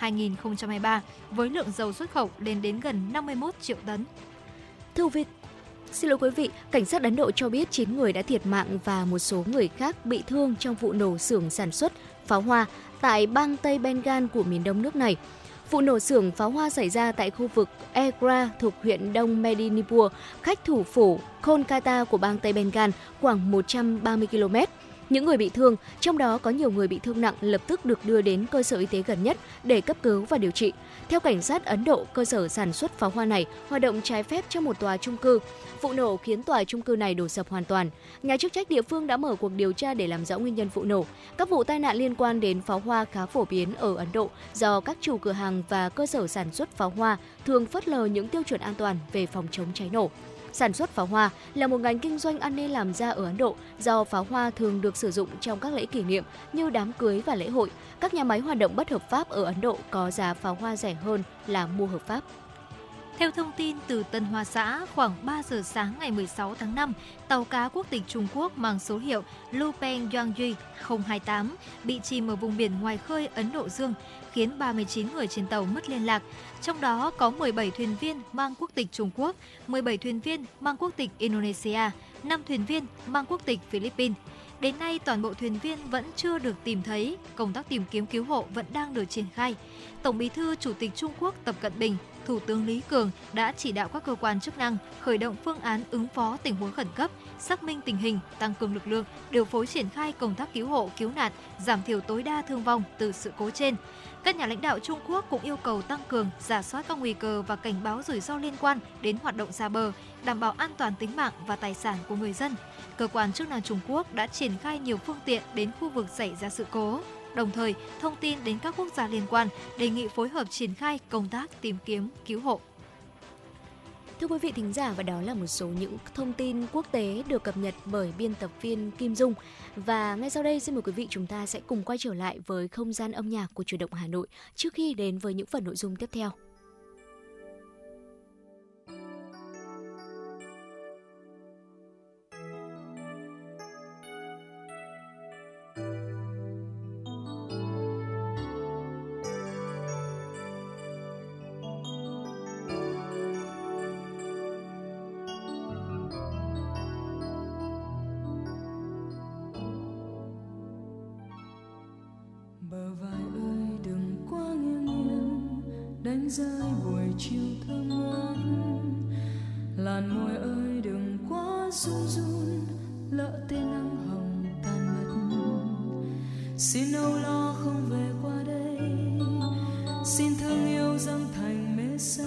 2022-2023 với lượng dầu xuất khẩu lên đến gần 51 triệu tấn. Thưa quý Xin lỗi quý vị, cảnh sát Ấn Độ cho biết 9 người đã thiệt mạng và một số người khác bị thương trong vụ nổ xưởng sản xuất pháo hoa tại bang Tây Bengal của miền đông nước này. Vụ nổ xưởng pháo hoa xảy ra tại khu vực Egra thuộc huyện Đông Medinipur, cách thủ phủ Kolkata của bang Tây Bengal khoảng 130 km. Những người bị thương, trong đó có nhiều người bị thương nặng lập tức được đưa đến cơ sở y tế gần nhất để cấp cứu và điều trị. Theo cảnh sát Ấn Độ, cơ sở sản xuất pháo hoa này hoạt động trái phép trong một tòa trung cư. Vụ nổ khiến tòa trung cư này đổ sập hoàn toàn. Nhà chức trách địa phương đã mở cuộc điều tra để làm rõ nguyên nhân vụ nổ. Các vụ tai nạn liên quan đến pháo hoa khá phổ biến ở Ấn Độ do các chủ cửa hàng và cơ sở sản xuất pháo hoa thường phớt lờ những tiêu chuẩn an toàn về phòng chống cháy nổ. Sản xuất pháo hoa là một ngành kinh doanh ăn nên làm ra ở Ấn Độ do pháo hoa thường được sử dụng trong các lễ kỷ niệm như đám cưới và lễ hội. Các nhà máy hoạt động bất hợp pháp ở Ấn Độ có giá pháo hoa rẻ hơn là mua hợp pháp. Theo thông tin từ Tân Hoa Xã, khoảng 3 giờ sáng ngày 16 tháng 5, tàu cá quốc tịch Trung Quốc mang số hiệu Lupeng Yangyi 028 bị chìm ở vùng biển ngoài khơi Ấn Độ Dương, khiến 39 người trên tàu mất liên lạc. Trong đó có 17 thuyền viên mang quốc tịch Trung Quốc, 17 thuyền viên mang quốc tịch Indonesia, 5 thuyền viên mang quốc tịch Philippines. Đến nay, toàn bộ thuyền viên vẫn chưa được tìm thấy, công tác tìm kiếm cứu hộ vẫn đang được triển khai. Tổng Bí thư Chủ tịch Trung Quốc Tập Cận Bình, Thủ tướng Lý Cường đã chỉ đạo các cơ quan chức năng khởi động phương án ứng phó tình huống khẩn cấp, xác minh tình hình, tăng cường lực lượng, điều phối triển khai công tác cứu hộ, cứu nạn, giảm thiểu tối đa thương vong từ sự cố trên. Các nhà lãnh đạo Trung Quốc cũng yêu cầu tăng cường giả soát các nguy cơ và cảnh báo rủi ro liên quan đến hoạt động xa bờ, đảm bảo an toàn tính mạng và tài sản của người dân. Cơ quan chức năng Trung Quốc đã triển khai nhiều phương tiện đến khu vực xảy ra sự cố, đồng thời thông tin đến các quốc gia liên quan đề nghị phối hợp triển khai công tác tìm kiếm cứu hộ. Thưa quý vị thính giả, và đó là một số những thông tin quốc tế được cập nhật bởi biên tập viên Kim Dung. Và ngay sau đây, xin mời quý vị chúng ta sẽ cùng quay trở lại với không gian âm nhạc của Chủ động Hà Nội trước khi đến với những phần nội dung tiếp theo. run run, lỡ tên nắng hồng tan mất. Xin âu lo không về qua đây. Xin thương yêu dâng thành mê say.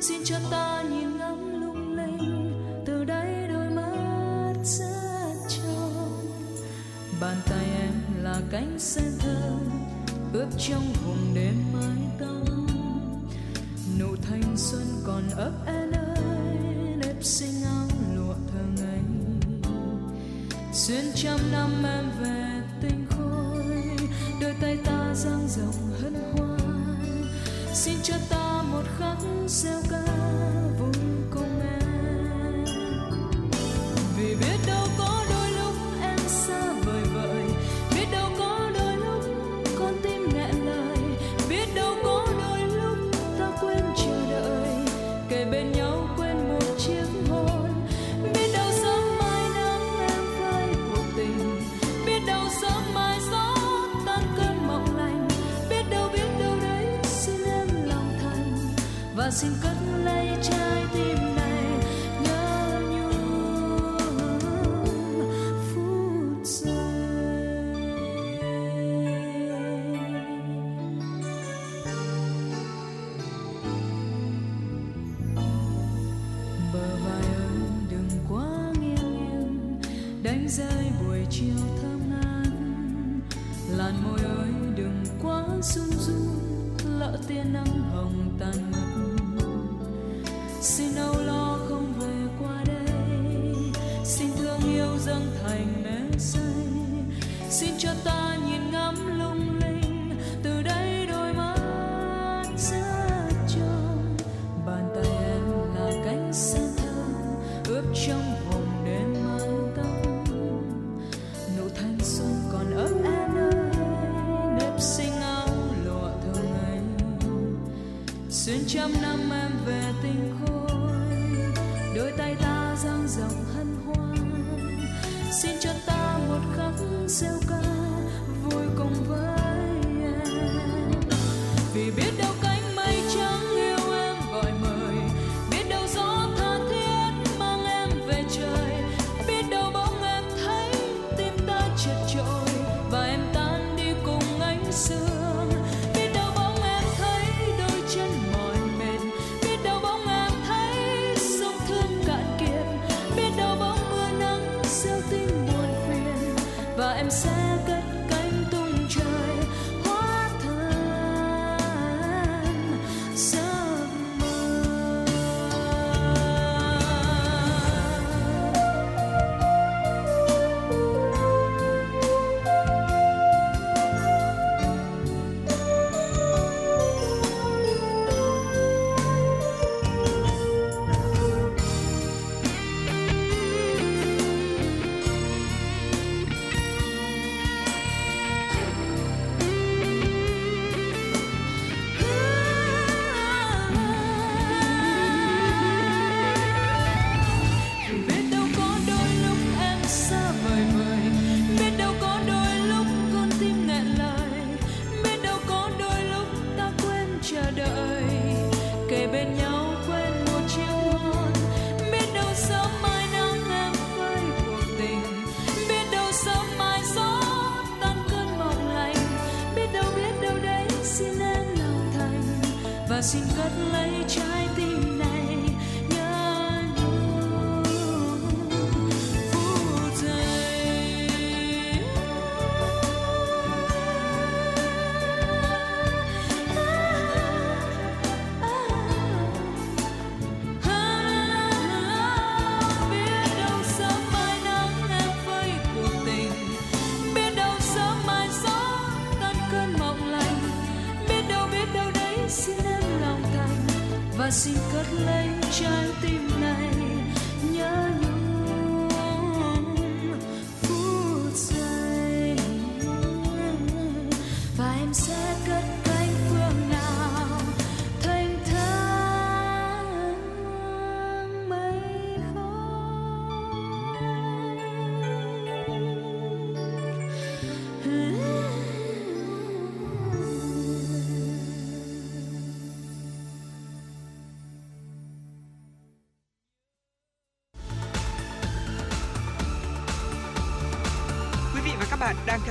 Xin cho ta nhìn ngắm lung linh, từ đây đôi mắt rất trong bàn tay em là cánh sen thơm ướp trong vùng đêm mái tóc. Nụ thanh xuân còn ấp em nơi nếp xinh xuyên trăm năm em về tinh khôi, đôi tay ta dang rộng hân hoan. Xin cho ta một khắc gieo ca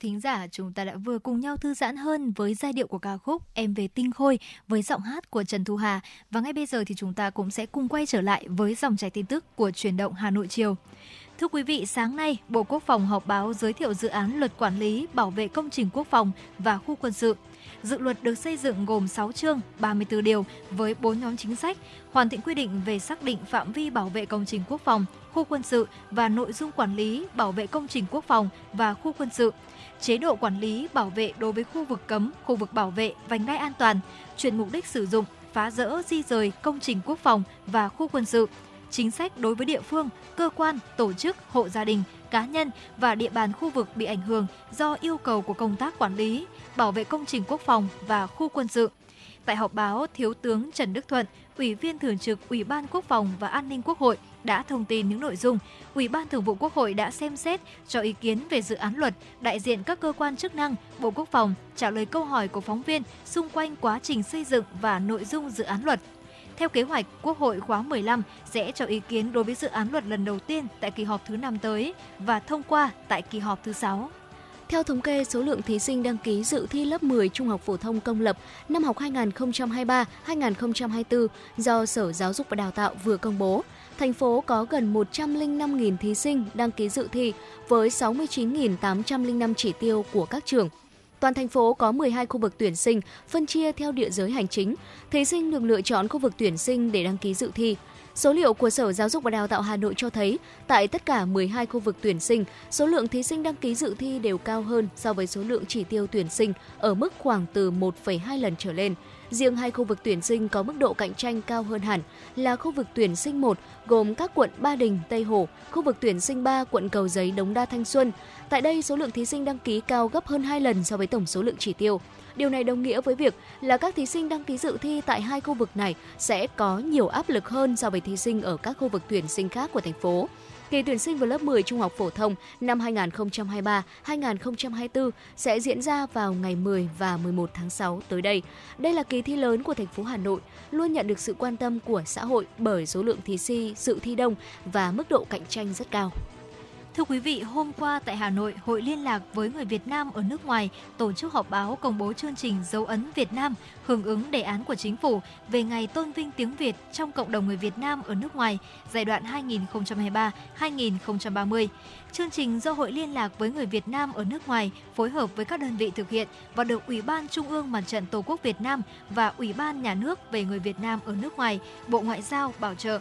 thính giả, chúng ta đã vừa cùng nhau thư giãn hơn với giai điệu của ca khúc Em về tinh khôi với giọng hát của Trần Thu Hà. Và ngay bây giờ thì chúng ta cũng sẽ cùng quay trở lại với dòng chảy tin tức của truyền động Hà Nội chiều. Thưa quý vị, sáng nay, Bộ Quốc phòng họp báo giới thiệu dự án luật quản lý bảo vệ công trình quốc phòng và khu quân sự. Dự luật được xây dựng gồm 6 chương, 34 điều với 4 nhóm chính sách, hoàn thiện quy định về xác định phạm vi bảo vệ công trình quốc phòng, khu quân sự và nội dung quản lý bảo vệ công trình quốc phòng và khu quân sự, chế độ quản lý bảo vệ đối với khu vực cấm, khu vực bảo vệ, vành đai an toàn, chuyển mục đích sử dụng, phá rỡ, di rời công trình quốc phòng và khu quân sự, chính sách đối với địa phương, cơ quan, tổ chức, hộ gia đình, cá nhân và địa bàn khu vực bị ảnh hưởng do yêu cầu của công tác quản lý, bảo vệ công trình quốc phòng và khu quân sự. Tại họp báo, Thiếu tướng Trần Đức Thuận, Ủy viên Thường trực Ủy ban Quốc phòng và An ninh Quốc hội đã thông tin những nội dung Ủy ban Thường vụ Quốc hội đã xem xét cho ý kiến về dự án luật, đại diện các cơ quan chức năng, Bộ Quốc phòng trả lời câu hỏi của phóng viên xung quanh quá trình xây dựng và nội dung dự án luật. Theo kế hoạch, Quốc hội khóa 15 sẽ cho ý kiến đối với dự án luật lần đầu tiên tại kỳ họp thứ 5 tới và thông qua tại kỳ họp thứ 6. Theo thống kê, số lượng thí sinh đăng ký dự thi lớp 10 Trung học phổ thông công lập năm học 2023-2024 do Sở Giáo dục và Đào tạo vừa công bố, thành phố có gần 105.000 thí sinh đăng ký dự thi với 69.805 chỉ tiêu của các trường. Toàn thành phố có 12 khu vực tuyển sinh phân chia theo địa giới hành chính. Thí sinh được lựa chọn khu vực tuyển sinh để đăng ký dự thi. Số liệu của Sở Giáo dục và Đào tạo Hà Nội cho thấy, tại tất cả 12 khu vực tuyển sinh, số lượng thí sinh đăng ký dự thi đều cao hơn so với số lượng chỉ tiêu tuyển sinh ở mức khoảng từ 1,2 lần trở lên. Riêng hai khu vực tuyển sinh có mức độ cạnh tranh cao hơn hẳn là khu vực tuyển sinh 1 gồm các quận Ba Đình, Tây Hồ, khu vực tuyển sinh 3 quận Cầu Giấy, Đống Đa, Thanh Xuân. Tại đây, số lượng thí sinh đăng ký cao gấp hơn 2 lần so với tổng số lượng chỉ tiêu. Điều này đồng nghĩa với việc là các thí sinh đăng ký dự thi tại hai khu vực này sẽ có nhiều áp lực hơn so với thí sinh ở các khu vực tuyển sinh khác của thành phố. Kỳ tuyển sinh vào lớp 10 trung học phổ thông năm 2023-2024 sẽ diễn ra vào ngày 10 và 11 tháng 6 tới đây. Đây là kỳ thi lớn của thành phố Hà Nội, luôn nhận được sự quan tâm của xã hội bởi số lượng thí sinh dự thi đông và mức độ cạnh tranh rất cao. Thưa quý vị, hôm qua tại Hà Nội, Hội Liên lạc với người Việt Nam ở nước ngoài tổ chức họp báo công bố chương trình dấu ấn Việt Nam hưởng ứng đề án của chính phủ về ngày tôn vinh tiếng Việt trong cộng đồng người Việt Nam ở nước ngoài giai đoạn 2023-2030. Chương trình do Hội Liên lạc với người Việt Nam ở nước ngoài phối hợp với các đơn vị thực hiện và được Ủy ban Trung ương Mặt trận Tổ quốc Việt Nam và Ủy ban Nhà nước về người Việt Nam ở nước ngoài, Bộ Ngoại giao bảo trợ.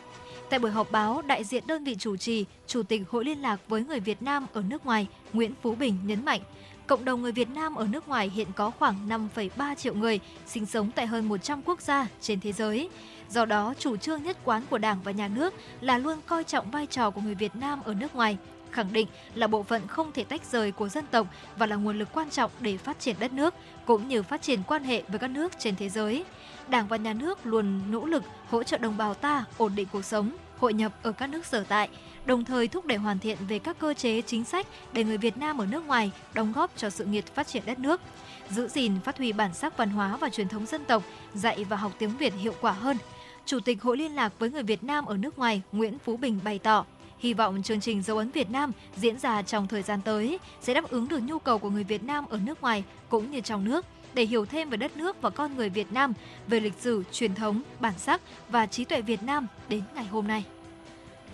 Tại buổi họp báo, đại diện đơn vị chủ trì, Chủ tịch Hội Liên lạc với người Việt Nam ở nước ngoài Nguyễn Phú Bình nhấn mạnh, cộng đồng người Việt Nam ở nước ngoài hiện có khoảng 5,3 triệu người sinh sống tại hơn 100 quốc gia trên thế giới. Do đó, chủ trương nhất quán của Đảng và Nhà nước là luôn coi trọng vai trò của người Việt Nam ở nước ngoài, khẳng định là bộ phận không thể tách rời của dân tộc và là nguồn lực quan trọng để phát triển đất nước cũng như phát triển quan hệ với các nước trên thế giới. Đảng và Nhà nước luôn nỗ lực hỗ trợ đồng bào ta ổn định cuộc sống, hội nhập ở các nước sở tại, đồng thời thúc đẩy hoàn thiện về các cơ chế chính sách để người Việt Nam ở nước ngoài đóng góp cho sự nghiệp phát triển đất nước, giữ gìn phát huy bản sắc văn hóa và truyền thống dân tộc, dạy và học tiếng Việt hiệu quả hơn. Chủ tịch Hội Liên lạc với người Việt Nam ở nước ngoài Nguyễn Phú Bình bày tỏ, hy vọng chương trình dấu ấn Việt Nam diễn ra trong thời gian tới sẽ đáp ứng được nhu cầu của người Việt Nam ở nước ngoài cũng như trong nước để hiểu thêm về đất nước và con người Việt Nam, về lịch sử, truyền thống, bản sắc và trí tuệ Việt Nam đến ngày hôm nay.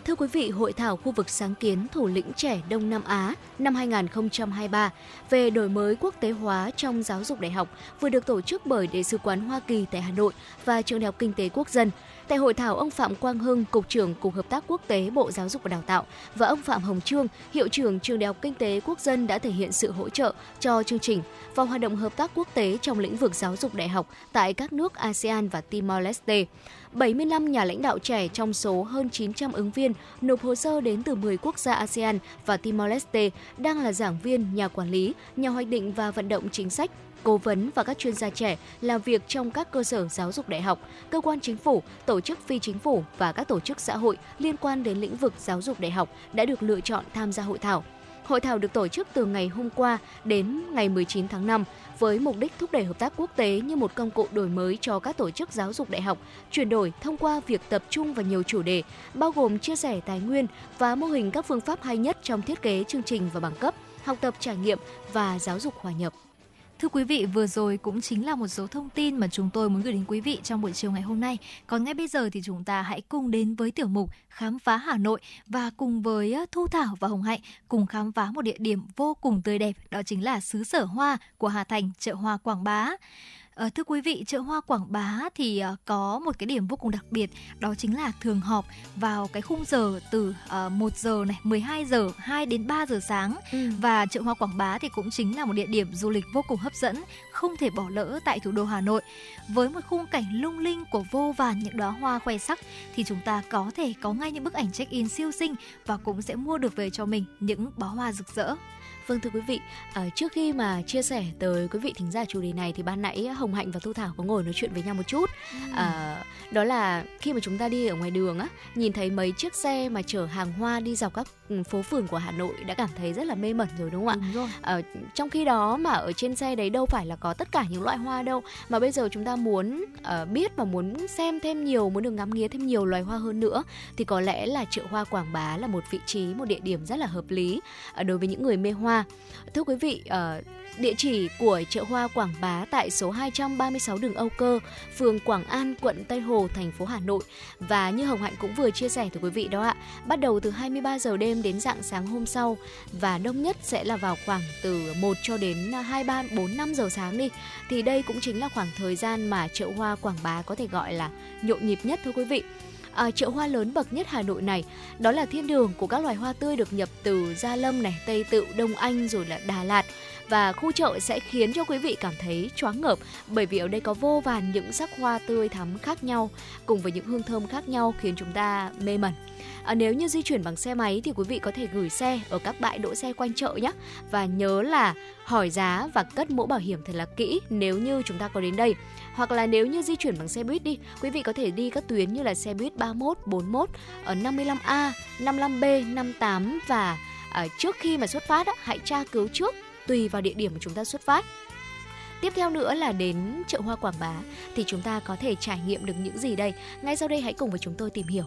Thưa quý vị, Hội thảo khu vực sáng kiến thủ lĩnh trẻ Đông Nam Á năm 2023 về đổi mới quốc tế hóa trong giáo dục đại học vừa được tổ chức bởi Đại sứ quán Hoa Kỳ tại Hà Nội và Trường Đại học Kinh tế Quốc dân. Tại hội thảo, ông Phạm Quang Hưng, Cục trưởng Cục Hợp tác Quốc tế Bộ Giáo dục và Đào tạo và ông Phạm Hồng Trương, Hiệu trưởng Trường Đại học Kinh tế Quốc dân đã thể hiện sự hỗ trợ cho chương trình và hoạt động hợp tác quốc tế trong lĩnh vực giáo dục đại học tại các nước ASEAN và Timor-Leste. 75 nhà lãnh đạo trẻ trong số hơn 900 ứng viên nộp hồ sơ đến từ 10 quốc gia ASEAN và Timor-Leste đang là giảng viên, nhà quản lý, nhà hoạch định và vận động chính sách, cố vấn và các chuyên gia trẻ làm việc trong các cơ sở giáo dục đại học, cơ quan chính phủ, tổ chức phi chính phủ và các tổ chức xã hội liên quan đến lĩnh vực giáo dục đại học đã được lựa chọn tham gia hội thảo. Hội thảo được tổ chức từ ngày hôm qua đến ngày 19 tháng 5 với mục đích thúc đẩy hợp tác quốc tế như một công cụ đổi mới cho các tổ chức giáo dục đại học, chuyển đổi thông qua việc tập trung vào nhiều chủ đề, bao gồm chia sẻ tài nguyên và mô hình các phương pháp hay nhất trong thiết kế chương trình và bằng cấp, học tập trải nghiệm và giáo dục hòa nhập. Thưa quý vị, vừa rồi cũng chính là một số thông tin mà chúng tôi muốn gửi đến quý vị trong buổi chiều ngày hôm nay. Còn ngay bây giờ thì chúng ta hãy cùng đến với tiểu mục Khám phá Hà Nội và cùng với Thu Thảo và Hồng Hạnh cùng khám phá một địa điểm vô cùng tươi đẹp, đó chính là xứ sở hoa của Hà Thành, chợ hoa Quảng Bá. À, thưa quý vị, chợ hoa Quảng Bá thì uh, có một cái điểm vô cùng đặc biệt, đó chính là thường họp vào cái khung giờ từ uh, 1 giờ này, 12 giờ, 2 đến 3 giờ sáng. Ừ. Và chợ hoa Quảng Bá thì cũng chính là một địa điểm du lịch vô cùng hấp dẫn, không thể bỏ lỡ tại thủ đô Hà Nội. Với một khung cảnh lung linh của vô vàn những đóa hoa khoe sắc thì chúng ta có thể có ngay những bức ảnh check-in siêu xinh và cũng sẽ mua được về cho mình những bó hoa rực rỡ. Vâng thưa quý vị, à, trước khi mà chia sẻ tới quý vị thính giả chủ đề này thì ban nãy Hồng Hạnh và Thu Thảo có ngồi nói chuyện với nhau một chút. À, đó là khi mà chúng ta đi ở ngoài đường á, nhìn thấy mấy chiếc xe mà chở hàng hoa đi dọc các ừ, phố phường của Hà Nội đã cảm thấy rất là mê mẩn rồi đúng không ạ? Đúng rồi. À, trong khi đó mà ở trên xe đấy đâu phải là có tất cả những loại hoa đâu, mà bây giờ chúng ta muốn uh, biết và muốn xem thêm nhiều, muốn được ngắm nghía thêm nhiều loài hoa hơn nữa thì có lẽ là chợ hoa Quảng Bá là một vị trí, một địa điểm rất là hợp lý uh, đối với những người mê hoa. Thưa quý vị, ở địa chỉ của chợ hoa Quảng Bá tại số 236 đường Âu Cơ, phường Quảng An, quận Tây Hồ, thành phố Hà Nội. Và như Hồng Hạnh cũng vừa chia sẻ thưa quý vị đó ạ, bắt đầu từ 23 giờ đêm đến dạng sáng hôm sau và đông nhất sẽ là vào khoảng từ 1 cho đến 2 3 4 5 giờ sáng đi. Thì đây cũng chính là khoảng thời gian mà chợ hoa Quảng Bá có thể gọi là nhộn nhịp nhất thưa quý vị à, chợ hoa lớn bậc nhất Hà Nội này. Đó là thiên đường của các loài hoa tươi được nhập từ Gia Lâm này, Tây Tựu Đông Anh rồi là Đà Lạt và khu chợ sẽ khiến cho quý vị cảm thấy choáng ngợp bởi vì ở đây có vô vàn những sắc hoa tươi thắm khác nhau cùng với những hương thơm khác nhau khiến chúng ta mê mẩn. À, nếu như di chuyển bằng xe máy thì quý vị có thể gửi xe ở các bãi đỗ xe quanh chợ nhé và nhớ là hỏi giá và cất mũ bảo hiểm thật là kỹ nếu như chúng ta có đến đây hoặc là nếu như di chuyển bằng xe buýt đi quý vị có thể đi các tuyến như là xe buýt 31, 41 ở 55A, 55B, 58 và à, trước khi mà xuất phát á, hãy tra cứu trước tùy vào địa điểm mà chúng ta xuất phát Tiếp theo nữa là đến chợ hoa Quảng Bá thì chúng ta có thể trải nghiệm được những gì đây? Ngay sau đây hãy cùng với chúng tôi tìm hiểu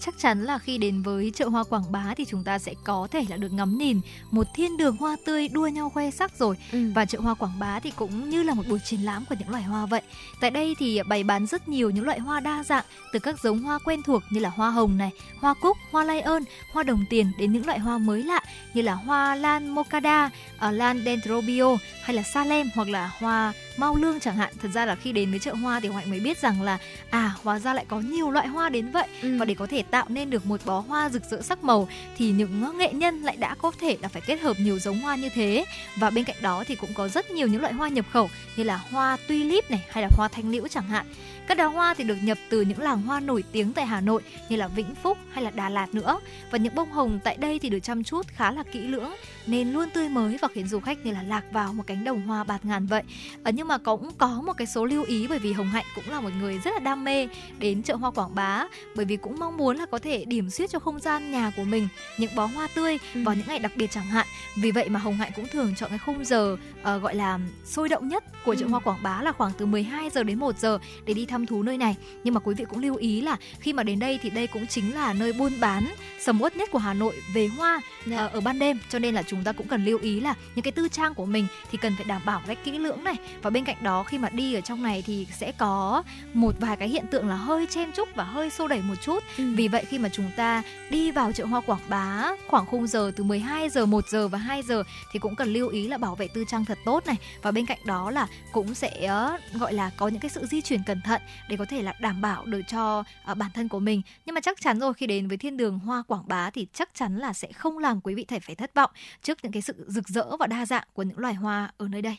chắc chắn là khi đến với chợ hoa Quảng Bá thì chúng ta sẽ có thể là được ngắm nhìn một thiên đường hoa tươi đua nhau khoe sắc rồi ừ. và chợ hoa Quảng Bá thì cũng như là một buổi triển lãm của những loài hoa vậy tại đây thì bày bán rất nhiều những loại hoa đa dạng từ các giống hoa quen thuộc như là hoa hồng này hoa cúc hoa lay ơn hoa đồng tiền đến những loại hoa mới lạ như là hoa lan mokada uh, lan dendrobio hay là salem hoặc là hoa mau lương chẳng hạn thật ra là khi đến với chợ hoa thì hoại mới biết rằng là à hóa ra lại có nhiều loại hoa đến vậy ừ. và để có thể tạo nên được một bó hoa rực rỡ sắc màu thì những nghệ nhân lại đã có thể là phải kết hợp nhiều giống hoa như thế. Và bên cạnh đó thì cũng có rất nhiều những loại hoa nhập khẩu như là hoa tulip này, hay là hoa thanh liễu chẳng hạn các đóa hoa thì được nhập từ những làng hoa nổi tiếng tại Hà Nội như là Vĩnh Phúc hay là Đà Lạt nữa. Và những bông hồng tại đây thì được chăm chút khá là kỹ lưỡng nên luôn tươi mới và khiến du khách như là lạc vào một cánh đồng hoa bạt ngàn vậy. À, nhưng mà cũng có một cái số lưu ý bởi vì Hồng Hạnh cũng là một người rất là đam mê đến chợ hoa Quảng Bá bởi vì cũng mong muốn là có thể điểm xuyết cho không gian nhà của mình những bó hoa tươi ừ. vào những ngày đặc biệt chẳng hạn. Vì vậy mà Hồng Hạnh cũng thường chọn cái khung giờ uh, gọi là sôi động nhất của chợ ừ. hoa Quảng Bá là khoảng từ 12 giờ đến 1 giờ để đi thăm thăm thú nơi này nhưng mà quý vị cũng lưu ý là khi mà đến đây thì đây cũng chính là nơi buôn bán sầm uất nhất của Hà Nội về hoa yeah. Uh, ở ban đêm cho nên là chúng ta cũng cần lưu ý là những cái tư trang của mình thì cần phải đảm bảo cách kỹ lưỡng này và bên cạnh đó khi mà đi ở trong này thì sẽ có một vài cái hiện tượng là hơi chen chúc và hơi xô đẩy một chút ừ. vì vậy khi mà chúng ta đi vào chợ hoa Quảng Bá khoảng khung giờ từ 12 giờ 1 giờ và 2 giờ thì cũng cần lưu ý là bảo vệ tư trang thật tốt này và bên cạnh đó là cũng sẽ uh, gọi là có những cái sự di chuyển cẩn thận để có thể là đảm bảo được cho uh, bản thân của mình. Nhưng mà chắc chắn rồi khi đến với thiên đường hoa quảng bá thì chắc chắn là sẽ không làm quý vị thể phải thất vọng trước những cái sự rực rỡ và đa dạng của những loài hoa ở nơi đây.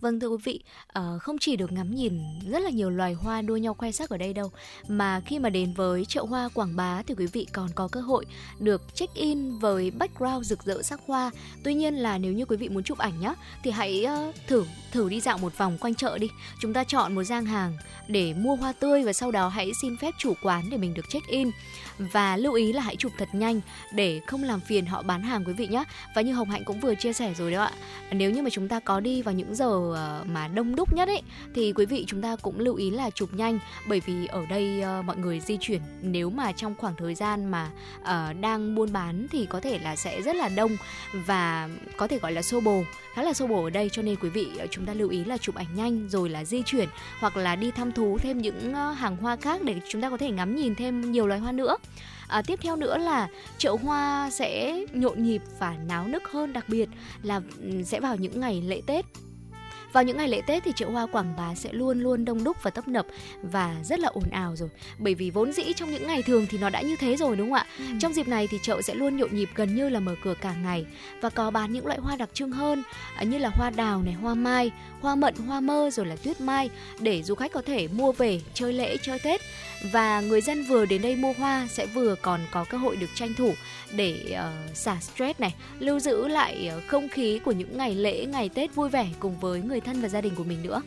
Vâng thưa quý vị, uh, không chỉ được ngắm nhìn rất là nhiều loài hoa đua nhau khoe sắc ở đây đâu, mà khi mà đến với chợ hoa Quảng Bá thì quý vị còn có cơ hội được check in với background rực rỡ sắc hoa. Tuy nhiên là nếu như quý vị muốn chụp ảnh nhá, thì hãy uh, thử thử đi dạo một vòng quanh chợ đi. Chúng ta chọn một gian hàng để mua hoa tươi và sau đó hãy xin phép chủ quán để mình được check in và lưu ý là hãy chụp thật nhanh để không làm phiền họ bán hàng quý vị nhé và như hồng hạnh cũng vừa chia sẻ rồi đó ạ nếu như mà chúng ta có đi vào những giờ Ờ, mà đông đúc nhất ấy thì quý vị chúng ta cũng lưu ý là chụp nhanh. Bởi vì ở đây ờ, mọi người di chuyển nếu mà trong khoảng thời gian mà ờ, đang buôn bán thì có thể là sẽ rất là đông và có thể gọi là xô bồ khá là xô bồ ở đây. Cho nên quý vị chúng ta lưu ý là chụp ảnh nhanh rồi là di chuyển hoặc là đi thăm thú thêm những hàng hoa khác để chúng ta có thể ngắm nhìn thêm nhiều loài hoa nữa. À, tiếp theo nữa là chợ hoa sẽ nhộn nhịp và náo nức hơn đặc biệt là ừ, sẽ vào những ngày lễ Tết vào những ngày lễ Tết thì chợ hoa Quảng Bá sẽ luôn luôn đông đúc và tấp nập và rất là ồn ào rồi. Bởi vì vốn dĩ trong những ngày thường thì nó đã như thế rồi đúng không ạ? Ừ. Trong dịp này thì chợ sẽ luôn nhộn nhịp gần như là mở cửa cả ngày và có bán những loại hoa đặc trưng hơn à, như là hoa đào này, hoa mai, hoa mận, hoa mơ rồi là tuyết mai để du khách có thể mua về chơi lễ chơi Tết và người dân vừa đến đây mua hoa sẽ vừa còn có cơ hội được tranh thủ để uh, xả stress này, lưu giữ lại uh, không khí của những ngày lễ, ngày Tết vui vẻ cùng với người thân và gia đình của mình nữa.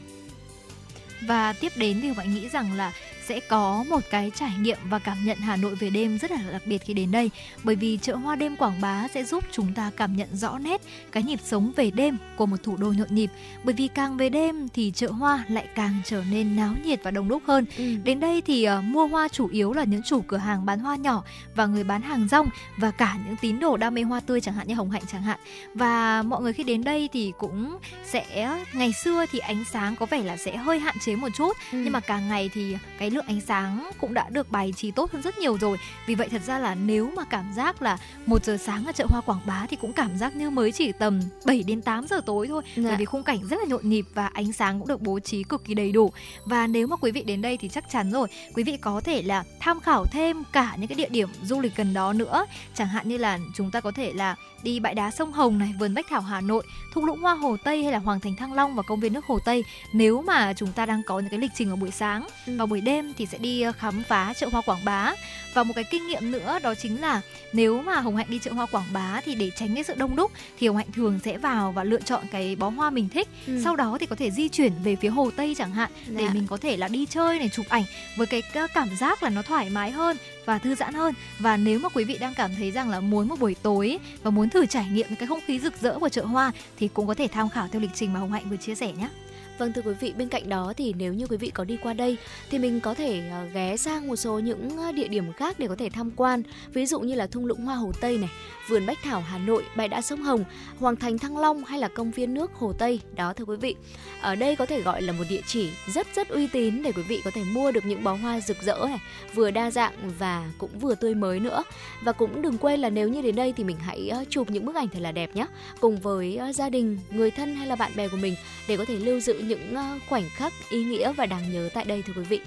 Và tiếp đến thì bạn nghĩ rằng là sẽ có một cái trải nghiệm và cảm nhận Hà Nội về đêm rất là đặc biệt khi đến đây. Bởi vì chợ hoa đêm Quảng Bá sẽ giúp chúng ta cảm nhận rõ nét cái nhịp sống về đêm của một thủ đô nhộn nhịp. Bởi vì càng về đêm thì chợ hoa lại càng trở nên náo nhiệt và đông đúc hơn. Ừ. đến đây thì uh, mua hoa chủ yếu là những chủ cửa hàng bán hoa nhỏ và người bán hàng rong và cả những tín đồ đam mê hoa tươi chẳng hạn như hồng hạnh chẳng hạn. Và mọi người khi đến đây thì cũng sẽ ngày xưa thì ánh sáng có vẻ là sẽ hơi hạn chế một chút. Ừ. nhưng mà càng ngày thì cái lượng ánh sáng cũng đã được bài trí tốt hơn rất nhiều rồi. Vì vậy thật ra là nếu mà cảm giác là một giờ sáng ở chợ hoa quảng bá thì cũng cảm giác như mới chỉ tầm 7 đến 8 giờ tối thôi. Dạ. bởi vì khung cảnh rất là nhộn nhịp và ánh sáng cũng được bố trí cực kỳ đầy đủ. Và nếu mà quý vị đến đây thì chắc chắn rồi quý vị có thể là tham khảo thêm cả những cái địa điểm du lịch gần đó nữa. Chẳng hạn như là chúng ta có thể là đi bãi đá sông Hồng này, vườn Bách Thảo Hà Nội, thung lũng hoa Hồ Tây hay là Hoàng thành Thăng Long và công viên nước Hồ Tây. Nếu mà chúng ta đang có những cái lịch trình ở buổi sáng, ừ. vào buổi đêm thì sẽ đi ờ, khám phá chợ hoa Quảng Bá. Và một cái kinh nghiệm nữa đó chính là nếu mà Hồng Hạnh đi chợ hoa Quảng Bá thì để tránh cái sự đông đúc thì Hồng Hạnh thường sẽ vào và lựa chọn cái bó hoa mình thích. Ừ. Sau đó thì có thể di chuyển về phía Hồ Tây chẳng hạn dạ. để mình có thể là đi chơi này chụp ảnh với cái cảm giác là nó thoải mái hơn và thư giãn hơn và nếu mà quý vị đang cảm thấy rằng là muốn một buổi tối và muốn thử trải nghiệm cái không khí rực rỡ của chợ hoa thì cũng có thể tham khảo theo lịch trình mà Hồng Hạnh vừa chia sẻ nhé. Vâng thưa quý vị, bên cạnh đó thì nếu như quý vị có đi qua đây thì mình có thể ờ, ghé sang một số những ờ, địa điểm khác để có thể tham quan. Ví dụ như là thung lũng Hoa Hồ Tây này, vườn Bách Thảo Hà Nội, bãi đá sông Hồng, Hoàng thành Thăng Long hay là công viên nước Hồ Tây. Đó thưa quý vị. Ở đây có thể gọi là một địa chỉ rất rất uy tín để quý vị có thể mua được những bó hoa rực rỡ này, vừa đa dạng và cũng vừa tươi mới nữa. Và cũng đừng quên là nếu như đến đây thì mình hãy ờ, chụp những bức ảnh thật là đẹp nhé, cùng với gia đình, người thân hay là bạn bè của mình để có thể lưu giữ những ờ, khoảnh khắc ý nghĩa và đáng nhớ tại đây thưa quý vị.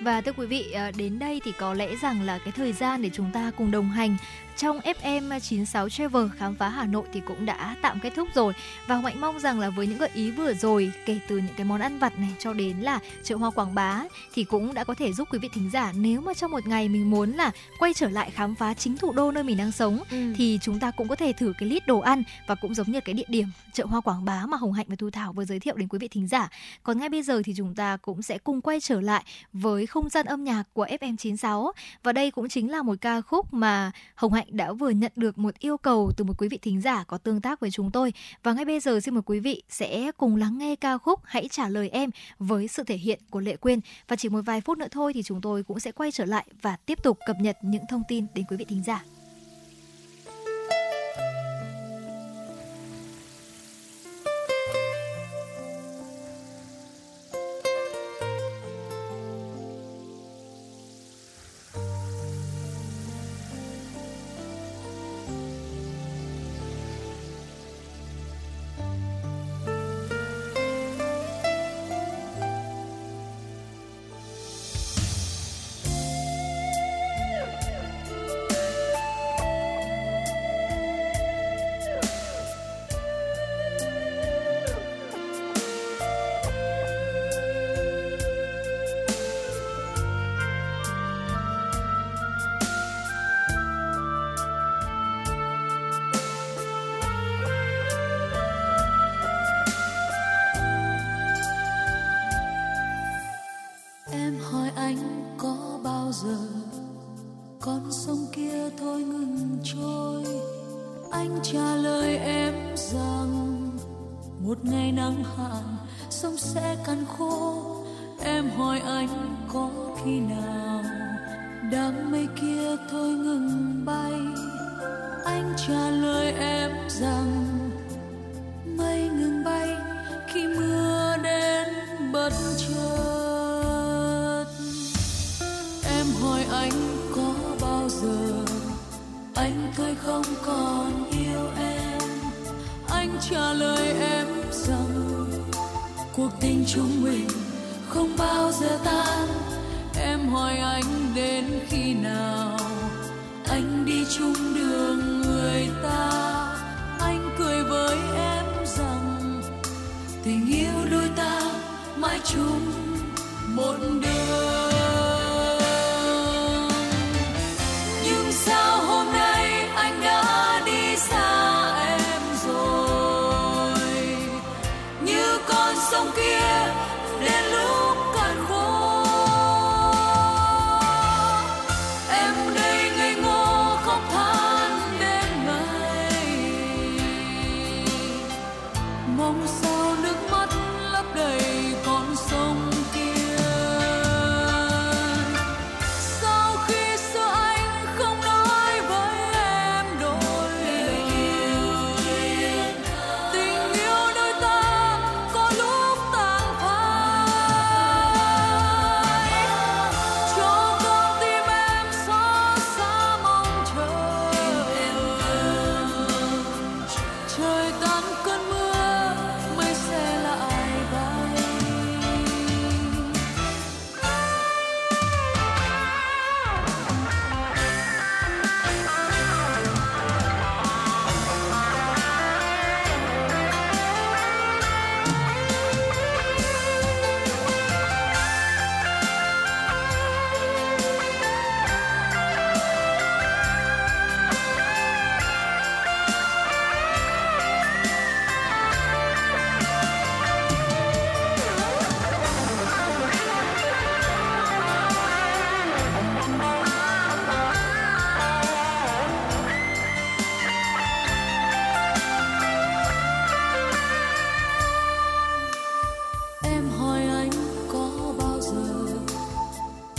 Và thưa quý vị, ờ, đến đây thì có lẽ rằng là cái thời gian để chúng ta cùng đồng hành trong FM 96 Travel khám phá Hà Nội thì cũng đã tạm kết thúc rồi và Hồng Hạnh mong rằng là với những gợi ý vừa rồi kể từ những cái món ăn vặt này cho đến là chợ hoa Quảng Bá thì cũng đã có thể giúp quý vị thính giả nếu mà trong một ngày mình muốn là quay trở lại khám phá chính thủ đô nơi mình đang sống ừ. thì chúng ta cũng có thể thử cái list đồ ăn và cũng giống như cái địa điểm chợ hoa Quảng Bá mà Hồng Hạnh và Thu Thảo vừa giới thiệu đến quý vị thính giả. Còn ngay bây giờ thì chúng ta cũng sẽ cùng quay trở lại với không gian âm nhạc của FM96 và đây cũng chính là một ca khúc mà Hồng Hạnh Hạnh đã vừa nhận được một yêu cầu từ một quý vị thính giả có tương tác với chúng tôi. Và ngay bây giờ xin mời quý vị sẽ cùng lắng nghe ca khúc Hãy trả lời em với sự thể hiện của Lệ Quyên. Và chỉ một vài phút nữa thôi thì chúng tôi cũng sẽ quay trở lại và tiếp tục cập nhật những thông tin đến quý vị thính giả.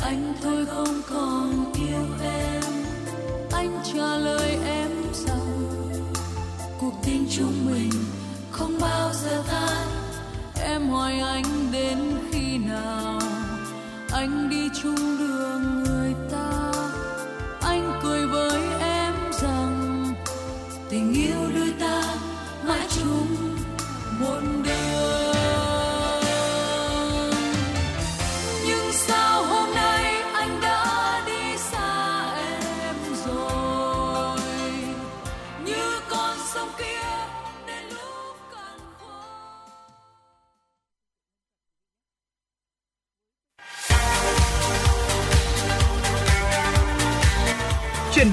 Anh thôi không còn yêu em. Anh trả lời em rằng, cuộc tình chúng mình không bao giờ tan. Em hỏi anh đến khi nào? Anh đi chung đường người ta. Anh cười với em rằng, tình yêu đôi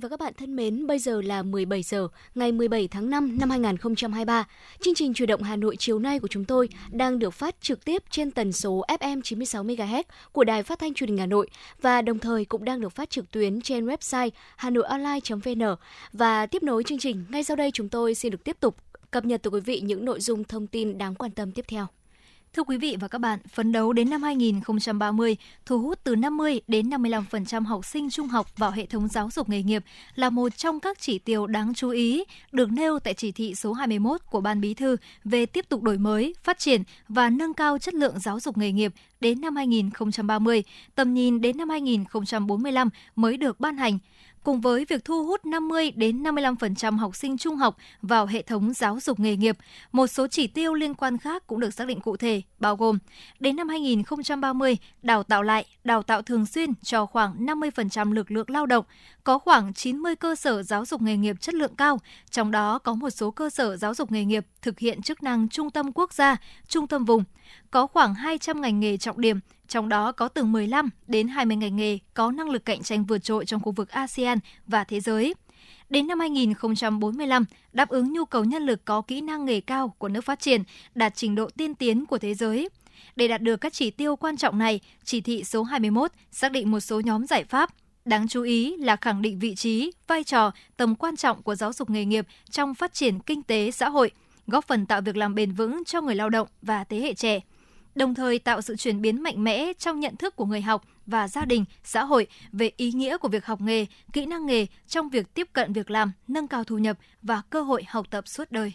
Và các bạn thân mến, bây giờ là 17 giờ ngày 17 tháng 5 năm 2023. Chương trình Chủ động Hà Nội chiều nay của chúng tôi đang được phát trực tiếp trên tần số FM 96 MHz của Đài Phát thanh Truyền hình Hà Nội và đồng thời cũng đang được phát trực tuyến trên website hanoionline.vn. Và tiếp nối chương trình, ngay sau đây chúng tôi xin được tiếp tục cập nhật tới quý vị những nội dung thông tin đáng quan tâm tiếp theo. Thưa quý vị và các bạn, phấn đấu đến năm 2030, thu hút từ 50 đến 55% học sinh trung học vào hệ thống giáo dục nghề nghiệp là một trong các chỉ tiêu đáng chú ý được nêu tại chỉ thị số 21 của Ban Bí thư về tiếp tục đổi mới, phát triển và nâng cao chất lượng giáo dục nghề nghiệp đến năm 2030, tầm nhìn đến năm 2045 mới được ban hành cùng với việc thu hút 50 đến 55% học sinh trung học vào hệ thống giáo dục nghề nghiệp, một số chỉ tiêu liên quan khác cũng được xác định cụ thể, bao gồm đến năm 2030 đào tạo lại, đào tạo thường xuyên cho khoảng 50% lực lượng lao động, có khoảng 90 cơ sở giáo dục nghề nghiệp chất lượng cao, trong đó có một số cơ sở giáo dục nghề nghiệp thực hiện chức năng trung tâm quốc gia, trung tâm vùng, có khoảng 200 ngành nghề trọng điểm, trong đó có từ 15 đến 20 ngành nghề có năng lực cạnh tranh vượt trội trong khu vực ASEAN và thế giới. Đến năm 2045, đáp ứng nhu cầu nhân lực có kỹ năng nghề cao của nước phát triển, đạt trình độ tiên tiến của thế giới. Để đạt được các chỉ tiêu quan trọng này, chỉ thị số 21 xác định một số nhóm giải pháp. Đáng chú ý là khẳng định vị trí, vai trò, tầm quan trọng của giáo dục nghề nghiệp trong phát triển kinh tế xã hội, góp phần tạo việc làm bền vững cho người lao động và thế hệ trẻ đồng thời tạo sự chuyển biến mạnh mẽ trong nhận thức của người học và gia đình, xã hội về ý nghĩa của việc học nghề, kỹ năng nghề trong việc tiếp cận việc làm, nâng cao thu nhập và cơ hội học tập suốt đời.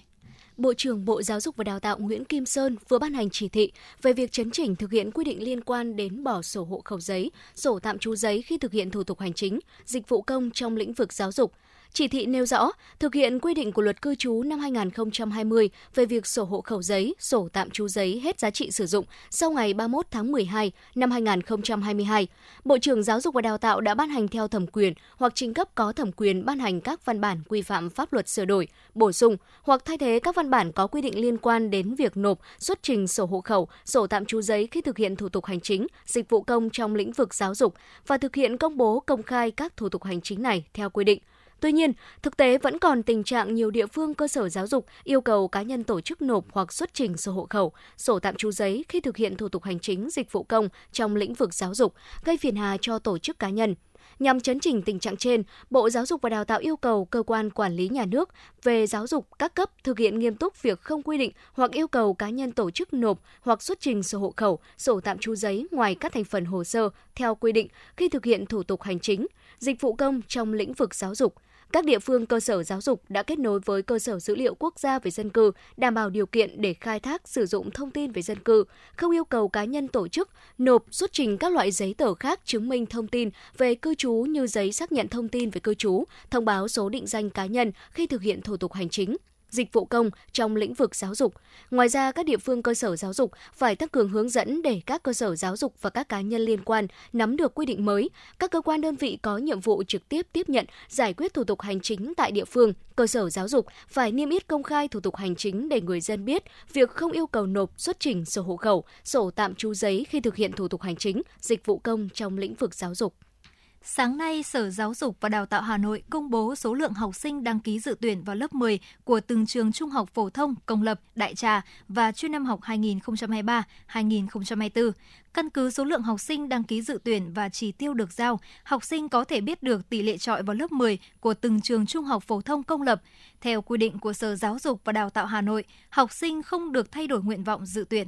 Bộ trưởng Bộ Giáo dục và Đào tạo Nguyễn Kim Sơn vừa ban hành chỉ thị về việc chấn chỉnh thực hiện quy định liên quan đến bỏ sổ hộ khẩu giấy, sổ tạm trú giấy khi thực hiện thủ tục hành chính, dịch vụ công trong lĩnh vực giáo dục. Chỉ thị nêu rõ, thực hiện quy định của luật cư trú năm 2020 về việc sổ hộ khẩu giấy, sổ tạm trú giấy hết giá trị sử dụng sau ngày 31 tháng 12 năm 2022. Bộ trưởng Giáo dục và Đào tạo đã ban hành theo thẩm quyền hoặc trình cấp có thẩm quyền ban hành các văn bản quy phạm pháp luật sửa đổi, bổ sung hoặc thay thế các văn bản có quy định liên quan đến việc nộp, xuất trình sổ hộ khẩu, sổ tạm trú giấy khi thực hiện thủ tục hành chính, dịch vụ công trong lĩnh vực giáo dục và thực hiện công bố công khai các thủ tục hành chính này theo quy định. Tuy nhiên, thực tế vẫn còn tình trạng nhiều địa phương cơ sở giáo dục yêu cầu cá nhân tổ chức nộp hoặc xuất trình sổ hộ khẩu, sổ tạm trú giấy khi thực hiện thủ tục hành chính dịch vụ công trong lĩnh vực giáo dục, gây phiền hà cho tổ chức cá nhân. Nhằm chấn chỉnh tình trạng trên, Bộ Giáo dục và Đào tạo yêu cầu cơ quan quản lý nhà nước về giáo dục các cấp thực hiện nghiêm túc việc không quy định hoặc yêu cầu cá nhân tổ chức nộp hoặc xuất trình sổ hộ khẩu, sổ tạm trú giấy ngoài các thành phần hồ sơ theo quy định khi thực hiện thủ tục hành chính, dịch vụ công trong lĩnh vực giáo dục. Các địa phương cơ sở giáo dục đã kết nối với cơ sở dữ liệu quốc gia về dân cư, đảm bảo điều kiện để khai thác sử dụng thông tin về dân cư, không yêu cầu cá nhân tổ chức nộp xuất trình các loại giấy tờ khác chứng minh thông tin về cư trú như giấy xác nhận thông tin về cư trú, thông báo số định danh cá nhân khi thực hiện thủ tục hành chính, dịch vụ công trong lĩnh vực giáo dục. Ngoài ra, các địa phương cơ sở giáo dục phải tăng cường hướng dẫn để các cơ sở giáo dục và các cá nhân liên quan nắm được quy định mới. Các cơ quan đơn vị có nhiệm vụ trực tiếp tiếp nhận, giải quyết thủ tục hành chính tại địa phương, cơ sở giáo dục phải niêm yết công khai thủ tục hành chính để người dân biết việc không yêu cầu nộp xuất trình sổ hộ khẩu, sổ tạm trú giấy khi thực hiện thủ tục hành chính, dịch vụ công trong lĩnh vực giáo dục. Sáng nay, Sở Giáo dục và Đào tạo Hà Nội công bố số lượng học sinh đăng ký dự tuyển vào lớp 10 của từng trường trung học phổ thông, công lập, đại trà và chuyên năm học 2023-2024. Căn cứ số lượng học sinh đăng ký dự tuyển và chỉ tiêu được giao, học sinh có thể biết được tỷ lệ trọi vào lớp 10 của từng trường trung học phổ thông công lập. Theo quy định của Sở Giáo dục và Đào tạo Hà Nội, học sinh không được thay đổi nguyện vọng dự tuyển.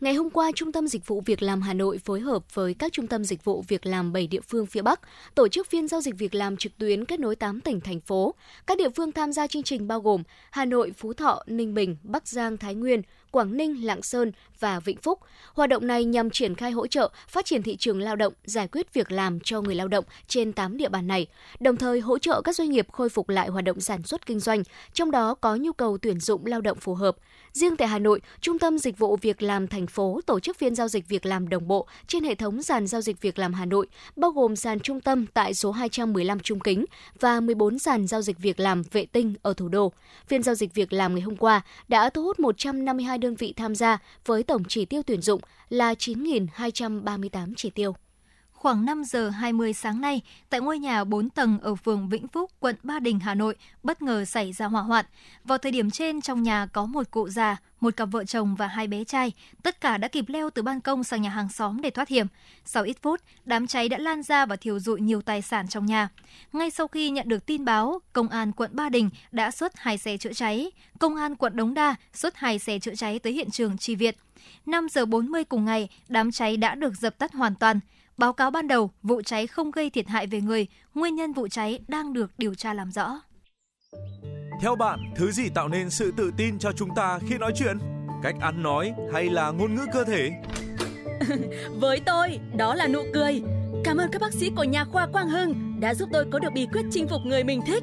Ngày hôm qua, Trung tâm Dịch vụ Việc làm Hà Nội phối hợp với các trung tâm dịch vụ việc làm 7 địa phương phía Bắc tổ chức phiên giao dịch việc làm trực tuyến kết nối 8 tỉnh thành phố. Các địa phương tham gia chương trình bao gồm Hà Nội, Phú Thọ, Ninh Bình, Bắc Giang, Thái Nguyên, Quảng Ninh, Lạng Sơn và Vĩnh Phúc. Hoạt động này nhằm triển khai hỗ trợ phát triển thị trường lao động, giải quyết việc làm cho người lao động trên 8 địa bàn này, đồng thời hỗ trợ các doanh nghiệp khôi phục lại hoạt động sản xuất kinh doanh, trong đó có nhu cầu tuyển dụng lao động phù hợp. Riêng tại Hà Nội, Trung tâm Dịch vụ Việc làm thành phố tổ chức phiên giao dịch việc làm đồng bộ trên hệ thống sàn giao dịch việc làm Hà Nội, bao gồm sàn trung tâm tại số 215 Trung Kính và 14 sàn giao dịch việc làm vệ tinh ở thủ đô. Phiên giao dịch việc làm ngày hôm qua đã thu hút 152 đơn vị tham gia với tổng chỉ tiêu tuyển dụng là 9.238 chỉ tiêu. Khoảng 5 giờ 20 sáng nay, tại ngôi nhà 4 tầng ở phường Vĩnh Phúc, quận Ba Đình, Hà Nội, bất ngờ xảy ra hỏa hoạn. Vào thời điểm trên, trong nhà có một cụ già, một cặp vợ chồng và hai bé trai. Tất cả đã kịp leo từ ban công sang nhà hàng xóm để thoát hiểm. Sau ít phút, đám cháy đã lan ra và thiêu dụi nhiều tài sản trong nhà. Ngay sau khi nhận được tin báo, Công an quận Ba Đình đã xuất hai xe chữa cháy. Công an quận Đống Đa xuất hai xe chữa cháy tới hiện trường tri viện. 5 giờ 40 cùng ngày, đám cháy đã được dập tắt hoàn toàn. Báo cáo ban đầu, vụ cháy không gây thiệt hại về người, nguyên nhân vụ cháy đang được điều tra làm rõ. Theo bạn, thứ gì tạo nên sự tự tin cho chúng ta khi nói chuyện? Cách ăn nói hay là ngôn ngữ cơ thể? Với tôi, đó là nụ cười. Cảm ơn các bác sĩ của nhà khoa Quang Hưng đã giúp tôi có được bí quyết chinh phục người mình thích.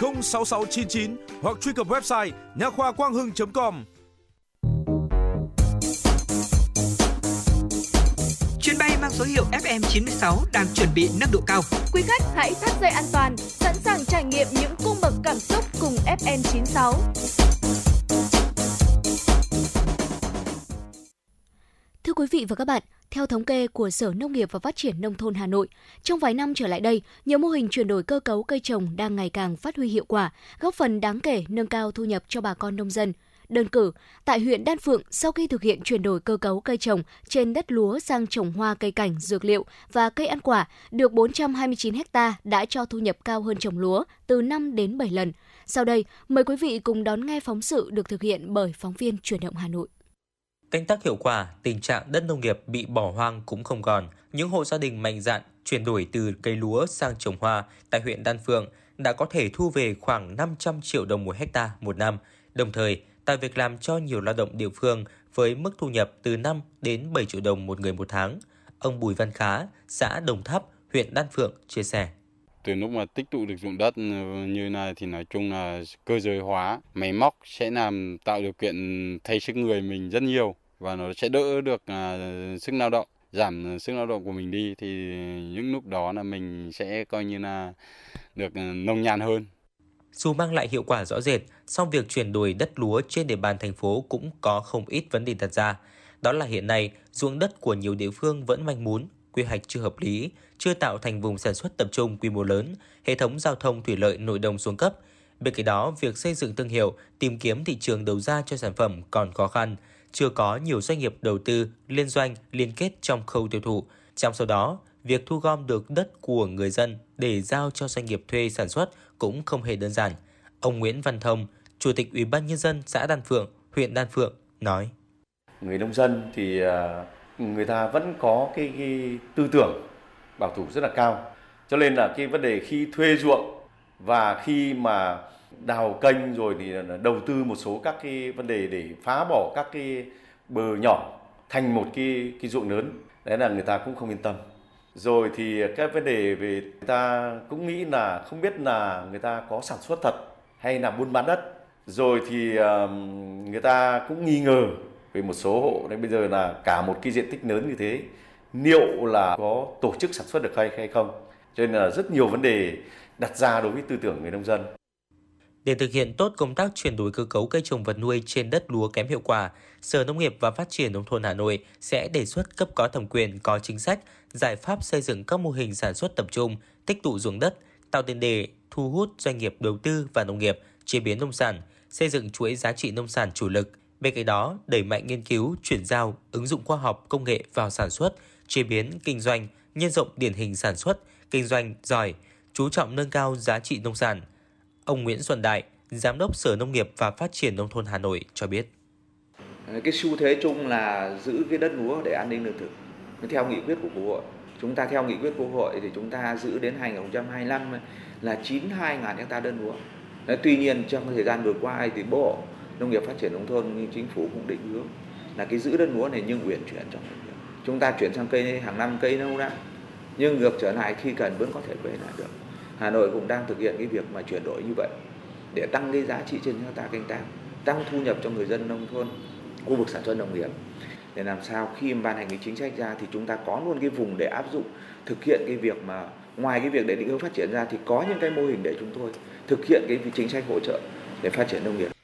06699 hoặc truy cập website nha khoa quang hưng.com. Chuyến bay mang số hiệu FM96 đang chuẩn bị nâng độ cao. Quý khách hãy thắt dây an toàn, sẵn sàng trải nghiệm những cung bậc cảm xúc cùng FN96. Quý vị và các bạn, theo thống kê của Sở Nông nghiệp và Phát triển Nông thôn Hà Nội, trong vài năm trở lại đây, nhiều mô hình chuyển đổi cơ cấu cây trồng đang ngày càng phát huy hiệu quả, góp phần đáng kể nâng cao thu nhập cho bà con nông dân. Đơn cử, tại huyện Đan Phượng, sau khi thực hiện chuyển đổi cơ cấu cây trồng trên đất lúa sang trồng hoa cây cảnh, dược liệu và cây ăn quả, được 429 ha đã cho thu nhập cao hơn trồng lúa từ 5 đến 7 lần. Sau đây, mời quý vị cùng đón nghe phóng sự được thực hiện bởi phóng viên Chuyển động Hà Nội. Canh tác hiệu quả, tình trạng đất nông nghiệp bị bỏ hoang cũng không còn. Những hộ gia đình mạnh dạn chuyển đổi từ cây lúa sang trồng hoa tại huyện Đan Phượng đã có thể thu về khoảng 500 triệu đồng một hecta một năm, đồng thời tạo việc làm cho nhiều lao động địa phương với mức thu nhập từ 5 đến 7 triệu đồng một người một tháng. Ông Bùi Văn Khá, xã Đồng Tháp, huyện Đan Phượng chia sẻ từ lúc mà tích tụ được dụng đất ừ, như này thì nói chung là cơ giới hóa máy móc sẽ làm tạo điều kiện thay sức người mình rất nhiều và nó sẽ đỡ được à, sức lao động giảm sức lao động của mình đi thì những lúc đó là mình sẽ coi như là được ừ, nông nhàn hơn Dù mang lại hiệu quả rõ rệt, song việc chuyển đổi đất lúa trên địa bàn thành phố cũng có không ít vấn đề đặt ra. Đó là hiện nay, ruộng đất của nhiều địa phương vẫn manh mún, quy hoạch chưa hợp lý, chưa tạo thành vùng sản xuất tập trung quy mô lớn, hệ thống giao thông thủy lợi nội đồng xuống cấp. Bên cạnh đó, việc xây dựng thương hiệu, tìm kiếm thị trường đầu ra cho sản phẩm còn khó khăn, chưa có nhiều doanh nghiệp đầu tư, liên doanh, liên kết trong khâu tiêu thụ. Trong số đó, việc thu gom được đất của người dân để giao cho doanh nghiệp thuê sản xuất cũng không hề đơn giản. Ông Nguyễn Văn Thông, Chủ tịch Ủy ban Nhân dân xã Đan Phượng, huyện Đan Phượng, nói. người nông dân thì à, người ta vẫn có cái, cái tư tưởng bảo thủ rất là cao. Cho nên là cái vấn đề khi thuê ruộng và khi mà đào kênh rồi thì đầu tư một số các cái vấn đề để phá bỏ các cái bờ nhỏ thành một cái cái ruộng lớn đấy là người ta cũng không yên tâm. Rồi thì cái vấn đề về người ta cũng nghĩ là không biết là người ta có sản xuất thật hay là buôn bán đất. Rồi thì người ta cũng nghi ngờ về một số hộ đấy bây giờ là cả một cái diện tích lớn như thế liệu là có tổ chức sản xuất được hay hay không cho nên là rất nhiều vấn đề đặt ra đối với tư tưởng người nông dân Để thực hiện tốt công tác chuyển đổi cơ cấu cây trồng vật nuôi trên đất lúa kém hiệu quả, Sở Nông nghiệp và Phát triển Nông thôn Hà Nội sẽ đề xuất cấp có thẩm quyền có chính sách, giải pháp xây dựng các mô hình sản xuất tập trung, tích tụ ruộng đất, tạo tiền đề thu hút doanh nghiệp đầu tư và nông nghiệp, chế biến nông sản, xây dựng chuỗi giá trị nông sản chủ lực. Bên cạnh đó, đẩy mạnh nghiên cứu, chuyển giao, ứng dụng khoa học công nghệ vào sản xuất, chế biến, kinh doanh, nhân rộng điển hình sản xuất, kinh doanh giỏi, chú trọng nâng cao giá trị nông sản. Ông Nguyễn Xuân Đại, Giám đốc Sở Nông nghiệp và Phát triển Nông thôn Hà Nội cho biết. cái xu thế chung là giữ cái đất lúa để an ninh lương thực theo nghị quyết của quốc hội chúng ta theo nghị quyết quốc hội thì chúng ta giữ đến 2025 là 92 ngàn hecta đất lúa tuy nhiên trong thời gian vừa qua thì bộ nông nghiệp phát triển nông thôn như chính phủ cũng định hướng là cái giữ đất lúa này nhưng uyển chuyển trong nông nghiệp. Chúng ta chuyển sang cây, hàng năm cây lâu năm nhưng ngược trở lại khi cần vẫn có thể quay lại được. Hà Nội cũng đang thực hiện cái việc mà chuyển đổi như vậy để tăng cái giá trị trên hecta canh tác tăng thu nhập cho người dân nông thôn, khu vực sản xuất nông nghiệp. Để làm sao khi ban hành cái chính sách ra thì chúng ta có luôn cái vùng để áp dụng, thực hiện cái việc mà ngoài cái việc để định hướng phát triển ra thì có những cái mô hình để chúng tôi thực hiện cái chính sách hỗ trợ để phát triển nông nghiệp.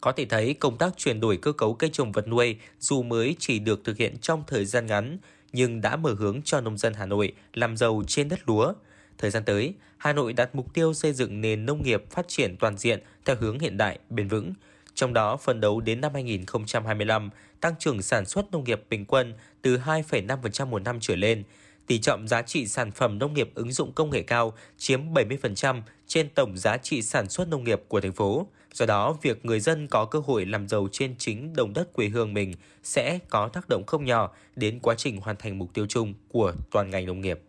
Có thể thấy công tác chuyển đổi cơ cấu cây trồng vật nuôi dù mới chỉ được thực hiện trong thời gian ngắn nhưng đã mở hướng cho nông dân Hà Nội làm giàu trên đất lúa. Thời gian tới, Hà Nội đặt mục tiêu xây dựng nền nông nghiệp phát triển toàn diện theo hướng hiện đại, bền vững. Trong đó, phần đấu đến năm 2025, tăng trưởng sản xuất nông nghiệp bình quân từ 2,5% một năm trở lên, tỷ trọng giá trị sản phẩm nông nghiệp ứng dụng công nghệ cao chiếm 70% trên tổng giá trị sản xuất nông nghiệp của thành phố. Do đó, việc người dân có cơ hội làm giàu trên chính đồng đất quê hương mình sẽ có tác động không nhỏ đến quá trình hoàn thành mục tiêu chung của toàn ngành nông nghiệp.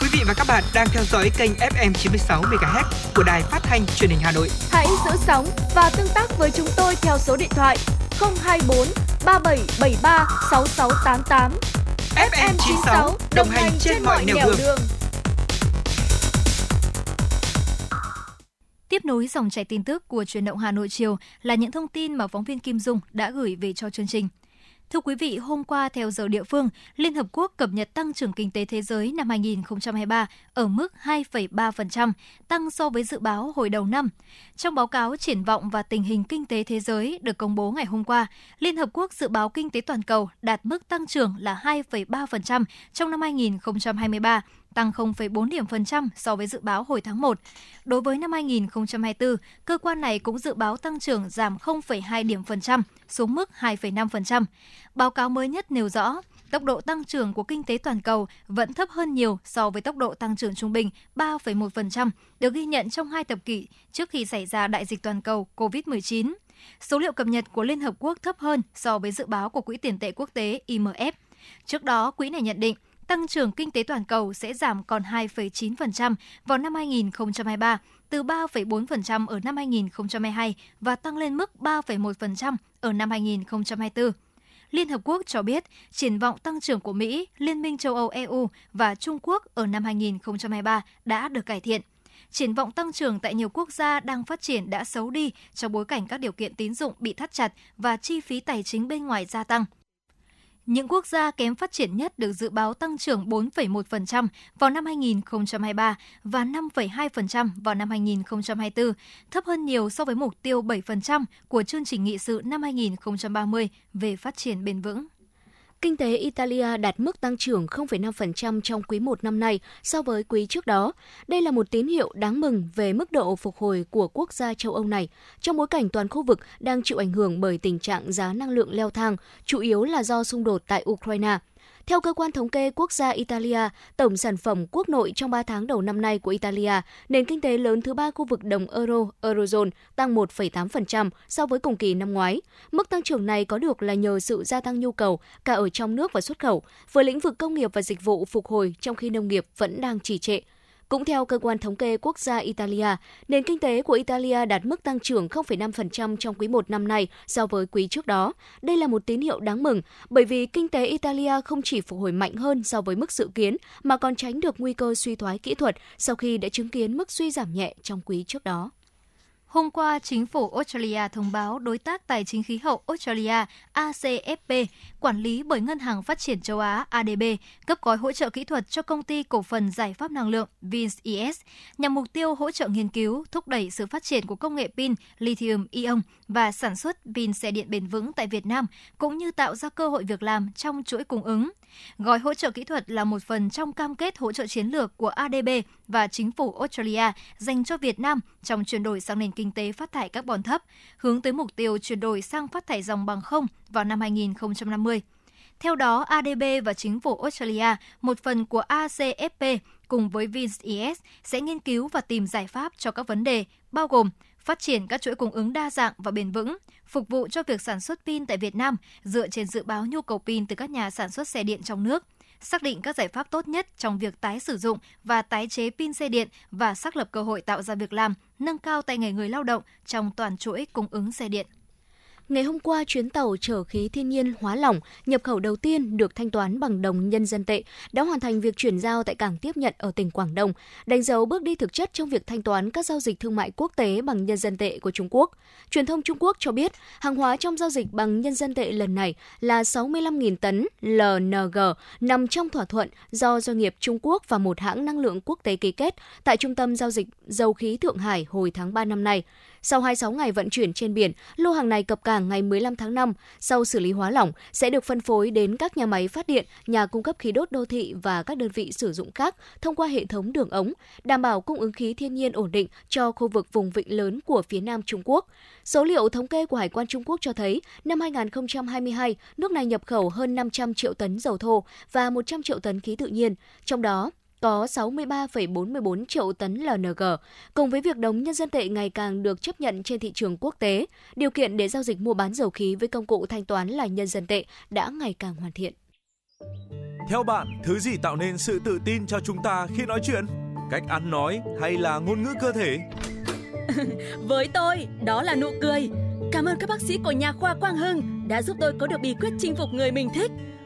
Quý vị và các bạn đang theo dõi kênh FM 96 MHz của đài phát thanh truyền hình Hà Nội. Hãy giữ sóng và tương tác với chúng tôi theo số điện thoại 024 3773 6688. FM 96 đồng hành trên mọi nẻo đường. đường. Tiếp nối dòng chảy tin tức của truyền động Hà Nội chiều là những thông tin mà phóng viên Kim Dung đã gửi về cho chương trình. Thưa quý vị, hôm qua theo giờ địa phương, Liên Hợp Quốc cập nhật tăng trưởng kinh tế thế giới năm 2023 ở mức 2,3%, tăng so với dự báo hồi đầu năm. Trong báo cáo triển vọng và tình hình kinh tế thế giới được công bố ngày hôm qua, Liên Hợp Quốc dự báo kinh tế toàn cầu đạt mức tăng trưởng là 2,3% trong năm 2023, tăng 0,4 điểm phần trăm so với dự báo hồi tháng 1. Đối với năm 2024, cơ quan này cũng dự báo tăng trưởng giảm 0,2 điểm phần trăm xuống mức 2,5%. Báo cáo mới nhất nêu rõ, tốc độ tăng trưởng của kinh tế toàn cầu vẫn thấp hơn nhiều so với tốc độ tăng trưởng trung bình 3,1% được ghi nhận trong hai thập kỷ trước khi xảy ra đại dịch toàn cầu COVID-19. Số liệu cập nhật của Liên Hợp Quốc thấp hơn so với dự báo của Quỹ tiền tệ quốc tế IMF. Trước đó, quỹ này nhận định tăng trưởng kinh tế toàn cầu sẽ giảm còn 2,9% vào năm 2023, từ 3,4% ở năm 2022 và tăng lên mức 3,1% ở năm 2024. Liên Hợp Quốc cho biết triển vọng tăng trưởng của Mỹ, Liên minh châu Âu EU và Trung Quốc ở năm 2023 đã được cải thiện. Triển vọng tăng trưởng tại nhiều quốc gia đang phát triển đã xấu đi trong bối cảnh các điều kiện tín dụng bị thắt chặt và chi phí tài chính bên ngoài gia tăng. Những quốc gia kém phát triển nhất được dự báo tăng trưởng 4,1% vào năm 2023 và 5,2% vào năm 2024, thấp hơn nhiều so với mục tiêu 7% của chương trình nghị sự năm 2030 về phát triển bền vững. Kinh tế Italia đạt mức tăng trưởng 0,5% trong quý 1 năm nay so với quý trước đó. Đây là một tín hiệu đáng mừng về mức độ phục hồi của quốc gia châu Âu này, trong bối cảnh toàn khu vực đang chịu ảnh hưởng bởi tình trạng giá năng lượng leo thang, chủ yếu là do xung đột tại Ukraine. Theo cơ quan thống kê quốc gia Italia, tổng sản phẩm quốc nội trong 3 tháng đầu năm nay của Italia, nền kinh tế lớn thứ ba khu vực đồng euro, Eurozone, tăng 1,8% so với cùng kỳ năm ngoái. Mức tăng trưởng này có được là nhờ sự gia tăng nhu cầu cả ở trong nước và xuất khẩu, với lĩnh vực công nghiệp và dịch vụ phục hồi trong khi nông nghiệp vẫn đang trì trệ. Cũng theo cơ quan thống kê quốc gia Italia, nền kinh tế của Italia đạt mức tăng trưởng 0,5% trong quý 1 năm nay so với quý trước đó. Đây là một tín hiệu đáng mừng bởi vì kinh tế Italia không chỉ phục hồi mạnh hơn so với mức dự kiến mà còn tránh được nguy cơ suy thoái kỹ thuật sau khi đã chứng kiến mức suy giảm nhẹ trong quý trước đó. Hôm qua, chính phủ Australia thông báo đối tác tài chính khí hậu Australia ACFP, quản lý bởi Ngân hàng Phát triển châu Á ADB, cấp gói hỗ trợ kỹ thuật cho công ty cổ phần giải pháp năng lượng VinES nhằm mục tiêu hỗ trợ nghiên cứu, thúc đẩy sự phát triển của công nghệ pin lithium-ion và sản xuất pin xe điện bền vững tại Việt Nam, cũng như tạo ra cơ hội việc làm trong chuỗi cung ứng. Gói hỗ trợ kỹ thuật là một phần trong cam kết hỗ trợ chiến lược của ADB và chính phủ Australia dành cho Việt Nam trong chuyển đổi sang nền kinh tế phát thải carbon thấp, hướng tới mục tiêu chuyển đổi sang phát thải dòng bằng không vào năm 2050. Theo đó, ADB và chính phủ Australia, một phần của ACFP cùng với VinES sẽ nghiên cứu và tìm giải pháp cho các vấn đề bao gồm phát triển các chuỗi cung ứng đa dạng và bền vững, phục vụ cho việc sản xuất pin tại Việt Nam dựa trên dự báo nhu cầu pin từ các nhà sản xuất xe điện trong nước, xác định các giải pháp tốt nhất trong việc tái sử dụng và tái chế pin xe điện và xác lập cơ hội tạo ra việc làm, nâng cao tay nghề người lao động trong toàn chuỗi cung ứng xe điện. Ngày hôm qua, chuyến tàu chở khí thiên nhiên hóa lỏng nhập khẩu đầu tiên được thanh toán bằng đồng nhân dân tệ đã hoàn thành việc chuyển giao tại cảng tiếp nhận ở tỉnh Quảng Đông, đánh dấu bước đi thực chất trong việc thanh toán các giao dịch thương mại quốc tế bằng nhân dân tệ của Trung Quốc. Truyền thông Trung Quốc cho biết, hàng hóa trong giao dịch bằng nhân dân tệ lần này là 65.000 tấn LNG nằm trong thỏa thuận do doanh nghiệp Trung Quốc và một hãng năng lượng quốc tế ký kết tại Trung tâm Giao dịch Dầu khí Thượng Hải hồi tháng 3 năm nay. Sau 26 ngày vận chuyển trên biển, lô hàng này cập cảng ngày 15 tháng 5 sau xử lý hóa lỏng sẽ được phân phối đến các nhà máy phát điện, nhà cung cấp khí đốt đô thị và các đơn vị sử dụng khác thông qua hệ thống đường ống, đảm bảo cung ứng khí thiên nhiên ổn định cho khu vực vùng vịnh lớn của phía Nam Trung Quốc. Số liệu thống kê của Hải quan Trung Quốc cho thấy, năm 2022, nước này nhập khẩu hơn 500 triệu tấn dầu thô và 100 triệu tấn khí tự nhiên, trong đó có 63,44 triệu tấn LNG, cùng với việc đồng nhân dân tệ ngày càng được chấp nhận trên thị trường quốc tế, điều kiện để giao dịch mua bán dầu khí với công cụ thanh toán là nhân dân tệ đã ngày càng hoàn thiện. Theo bạn, thứ gì tạo nên sự tự tin cho chúng ta khi nói chuyện? Cách ăn nói hay là ngôn ngữ cơ thể? Với tôi, đó là nụ cười. Cảm ơn các bác sĩ của nhà khoa Quang Hưng đã giúp tôi có được bí quyết chinh phục người mình thích.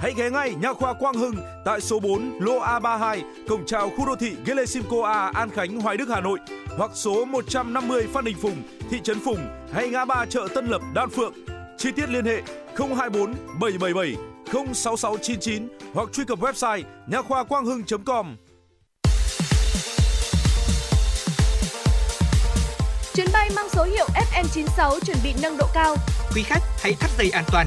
Hãy ghé ngay Nha khoa Quang Hưng tại số 4 lô A32, cổng chào khu đô thị Gelesimco A, An Khánh, Hoài Đức, Hà Nội hoặc số 150 Phan Đình Phùng, thị trấn Phùng hay ngã ba chợ Tân Lập, Đan Phượng. Chi tiết liên hệ 024 777 06699 hoặc truy cập website nha khoa quang hưng.com. Chuyến bay mang số hiệu FM96 chuẩn bị nâng độ cao. Quý khách hãy thắt dây an toàn,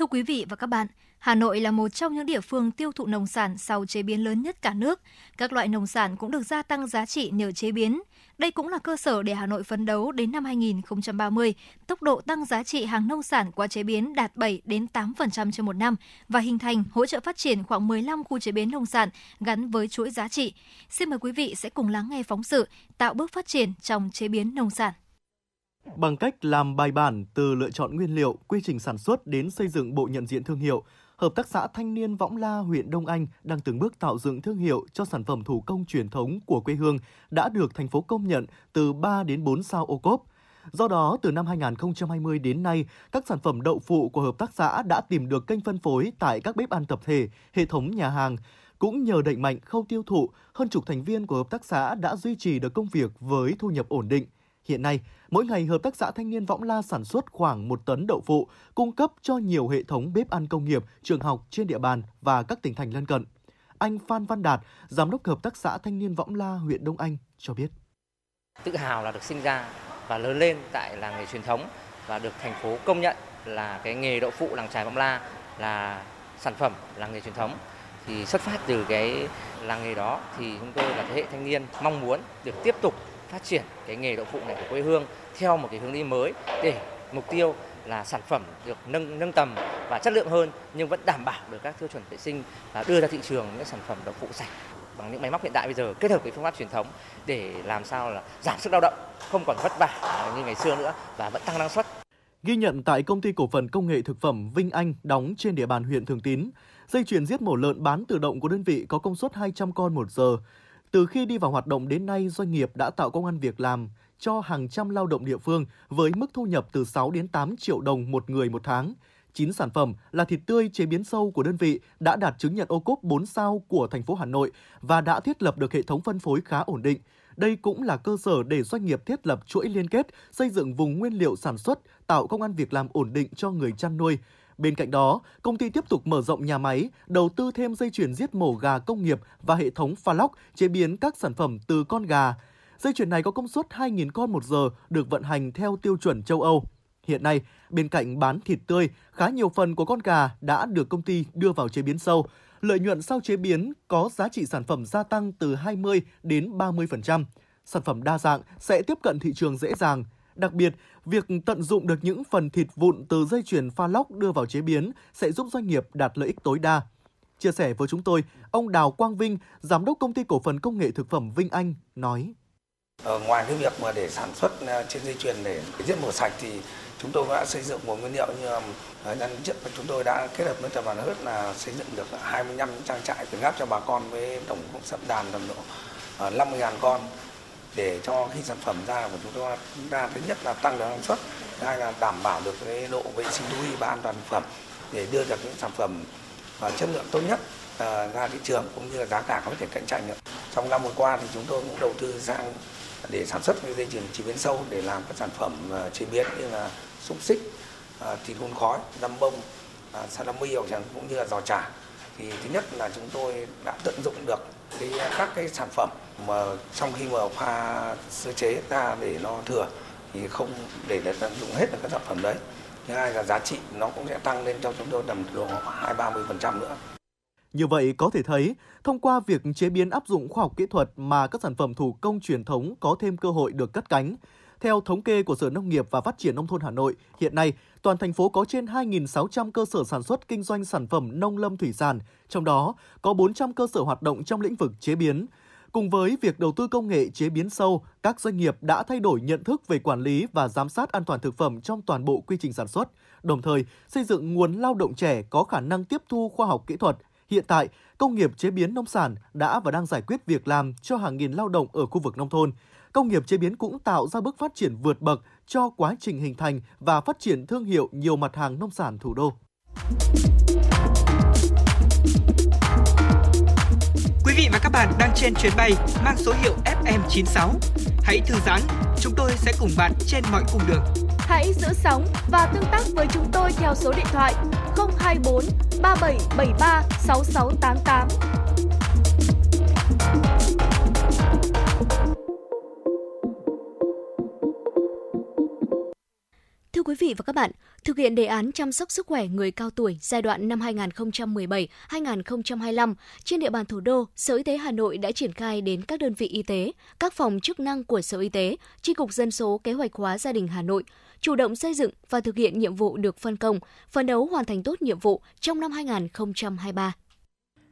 Thưa quý vị và các bạn, Hà Nội là một trong những địa phương tiêu thụ nông sản sau chế biến lớn nhất cả nước. Các loại nông sản cũng được gia tăng giá trị nhờ chế biến. Đây cũng là cơ sở để Hà Nội phấn đấu đến năm 2030, tốc độ tăng giá trị hàng nông sản qua chế biến đạt 7 đến 8% trên một năm và hình thành hỗ trợ phát triển khoảng 15 khu chế biến nông sản gắn với chuỗi giá trị. Xin mời quý vị sẽ cùng lắng nghe phóng sự tạo bước phát triển trong chế biến nông sản. Bằng cách làm bài bản từ lựa chọn nguyên liệu, quy trình sản xuất đến xây dựng bộ nhận diện thương hiệu, Hợp tác xã Thanh niên Võng La, huyện Đông Anh đang từng bước tạo dựng thương hiệu cho sản phẩm thủ công truyền thống của quê hương đã được thành phố công nhận từ 3 đến 4 sao ô cốp. Do đó, từ năm 2020 đến nay, các sản phẩm đậu phụ của hợp tác xã đã tìm được kênh phân phối tại các bếp ăn tập thể, hệ thống nhà hàng. Cũng nhờ đẩy mạnh khâu tiêu thụ, hơn chục thành viên của hợp tác xã đã duy trì được công việc với thu nhập ổn định. Hiện nay, mỗi ngày Hợp tác xã Thanh niên Võng La sản xuất khoảng 1 tấn đậu phụ, cung cấp cho nhiều hệ thống bếp ăn công nghiệp, trường học trên địa bàn và các tỉnh thành lân cận. Anh Phan Văn Đạt, Giám đốc Hợp tác xã Thanh niên Võng La, huyện Đông Anh cho biết. Tự hào là được sinh ra và lớn lên tại làng nghề truyền thống và được thành phố công nhận là cái nghề đậu phụ làng trài Võng La là sản phẩm làng nghề truyền thống thì xuất phát từ cái làng nghề đó thì chúng tôi là thế hệ thanh niên mong muốn được tiếp tục phát triển cái nghề đậu phụ này của quê hương theo một cái hướng đi mới để mục tiêu là sản phẩm được nâng nâng tầm và chất lượng hơn nhưng vẫn đảm bảo được các tiêu chuẩn vệ sinh và đưa ra thị trường những sản phẩm đậu phụ sạch bằng những máy móc hiện đại bây giờ kết hợp với phương pháp truyền thống để làm sao là giảm sức lao động không còn vất vả như ngày xưa nữa và vẫn tăng năng suất Ghi nhận tại công ty cổ phần công nghệ thực phẩm Vinh Anh đóng trên địa bàn huyện Thường Tín, dây chuyền giết mổ lợn bán tự động của đơn vị có công suất 200 con một giờ. Từ khi đi vào hoạt động đến nay, doanh nghiệp đã tạo công an việc làm cho hàng trăm lao động địa phương với mức thu nhập từ 6 đến 8 triệu đồng một người một tháng. 9 sản phẩm là thịt tươi chế biến sâu của đơn vị đã đạt chứng nhận ô cốp 4 sao của thành phố Hà Nội và đã thiết lập được hệ thống phân phối khá ổn định. Đây cũng là cơ sở để doanh nghiệp thiết lập chuỗi liên kết, xây dựng vùng nguyên liệu sản xuất, tạo công an việc làm ổn định cho người chăn nuôi. Bên cạnh đó, công ty tiếp tục mở rộng nhà máy, đầu tư thêm dây chuyền giết mổ gà công nghiệp và hệ thống pha lóc chế biến các sản phẩm từ con gà. Dây chuyền này có công suất 2.000 con một giờ, được vận hành theo tiêu chuẩn châu Âu. Hiện nay, bên cạnh bán thịt tươi, khá nhiều phần của con gà đã được công ty đưa vào chế biến sâu. Lợi nhuận sau chế biến có giá trị sản phẩm gia tăng từ 20 đến 30%. Sản phẩm đa dạng sẽ tiếp cận thị trường dễ dàng. Đặc biệt, việc tận dụng được những phần thịt vụn từ dây chuyền pha lóc đưa vào chế biến sẽ giúp doanh nghiệp đạt lợi ích tối đa. Chia sẻ với chúng tôi, ông Đào Quang Vinh, giám đốc công ty cổ phần công nghệ thực phẩm Vinh Anh nói: Ở ngoài cái việc mà để sản xuất ờ, trên dây chuyền để giết mổ sạch thì chúng tôi đã xây dựng một nguyên liệu như ờ, nhân chất và chúng tôi đã kết hợp với tập đoàn Hớt là xây dựng được 25 trang trại quyến ngáp cho bà con với tổng cộng sắp đàn tầm độ 50.000 con để cho khi sản phẩm ra của chúng ta chúng ta thứ nhất là tăng được năng suất hai là đảm bảo được cái độ vệ sinh thú y và an toàn thực phẩm để đưa được những sản phẩm và chất lượng tốt nhất à, ra thị trường cũng như là giá cả có thể cạnh tranh được. Trong năm vừa qua thì chúng tôi cũng đầu tư sang để sản xuất cái dây chuyền chế biến sâu để làm các sản phẩm à, chế biến như là xúc xích, à, thịt hun khói, dăm bông, salami hoặc chẳng cũng như là giò chả. Thì thứ nhất là chúng tôi đã tận dụng được cái các cái sản phẩm mà trong khi mà pha sơ chế ra để nó thừa thì không để để tận dụng hết được các sản phẩm đấy. Thứ hai là giá trị nó cũng sẽ tăng lên cho chúng tôi tầm độ hai ba mươi phần trăm nữa. Như vậy có thể thấy, thông qua việc chế biến áp dụng khoa học kỹ thuật mà các sản phẩm thủ công truyền thống có thêm cơ hội được cất cánh. Theo thống kê của Sở Nông nghiệp và Phát triển Nông thôn Hà Nội, hiện nay toàn thành phố có trên 2.600 cơ sở sản xuất kinh doanh sản phẩm nông lâm thủy sản, trong đó có 400 cơ sở hoạt động trong lĩnh vực chế biến. Cùng với việc đầu tư công nghệ chế biến sâu, các doanh nghiệp đã thay đổi nhận thức về quản lý và giám sát an toàn thực phẩm trong toàn bộ quy trình sản xuất, đồng thời xây dựng nguồn lao động trẻ có khả năng tiếp thu khoa học kỹ thuật. Hiện tại, công nghiệp chế biến nông sản đã và đang giải quyết việc làm cho hàng nghìn lao động ở khu vực nông thôn. Công nghiệp chế biến cũng tạo ra bước phát triển vượt bậc cho quá trình hình thành và phát triển thương hiệu nhiều mặt hàng nông sản thủ đô. Quý vị và các bạn đang trên chuyến bay mang số hiệu FM96. Hãy thư giãn, chúng tôi sẽ cùng bạn trên mọi cung đường. Hãy giữ sóng và tương tác với chúng tôi theo số điện thoại 024 3773 6688. Thưa quý vị và các bạn, thực hiện đề án chăm sóc sức khỏe người cao tuổi giai đoạn năm 2017-2025, trên địa bàn thủ đô, Sở Y tế Hà Nội đã triển khai đến các đơn vị y tế, các phòng chức năng của Sở Y tế, Chi cục Dân số Kế hoạch hóa gia đình Hà Nội, chủ động xây dựng và thực hiện nhiệm vụ được phân công, phấn đấu hoàn thành tốt nhiệm vụ trong năm 2023.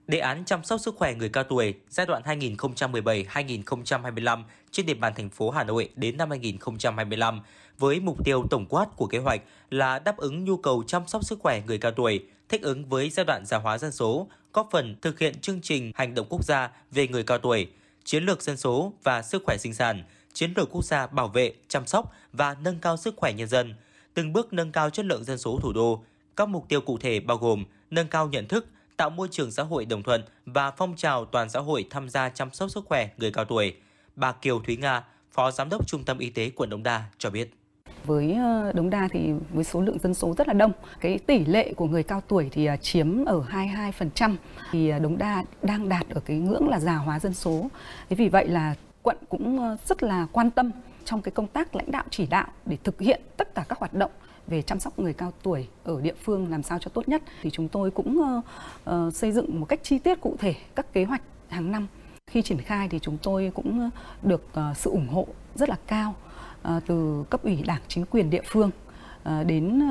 Đề án chăm sóc sức khỏe người cao tuổi giai đoạn 2017-2025 trên địa bàn thành phố Hà Nội đến năm 2025 với mục tiêu tổng quát của kế hoạch là đáp ứng nhu cầu chăm sóc sức khỏe người cao tuổi, thích ứng với giai đoạn già hóa dân số, góp phần thực hiện chương trình hành động quốc gia về người cao tuổi, chiến lược dân số và sức khỏe sinh sản, chiến lược quốc gia bảo vệ, chăm sóc và nâng cao sức khỏe nhân dân, từng bước nâng cao chất lượng dân số thủ đô. Các mục tiêu cụ thể bao gồm nâng cao nhận thức, tạo môi trường xã hội đồng thuận và phong trào toàn xã hội tham gia chăm sóc sức khỏe người cao tuổi. Bà Kiều Thúy Nga, Phó Giám đốc Trung tâm Y tế quận Đống Đa cho biết. Với ờ, Đống Đa thì với số lượng dân số rất là đông, cái tỷ lệ của người cao tuổi thì à, chiếm ở 22%, thì à, Đống Đa đang đạt ở cái ngưỡng là già hóa dân số. Thế vì vậy là quận cũng ờ, rất là quan tâm trong cái công tác lãnh đạo chỉ đạo để thực hiện tất cả các hoạt động về chăm sóc người cao tuổi ở địa phương làm sao cho tốt nhất thì chúng tôi cũng uh, uh, xây dựng một cách chi tiết cụ thể các kế hoạch hàng năm. Khi triển khai thì chúng tôi cũng được uh, sự ủng hộ rất là cao uh, từ cấp ủy đảng chính quyền địa phương uh, đến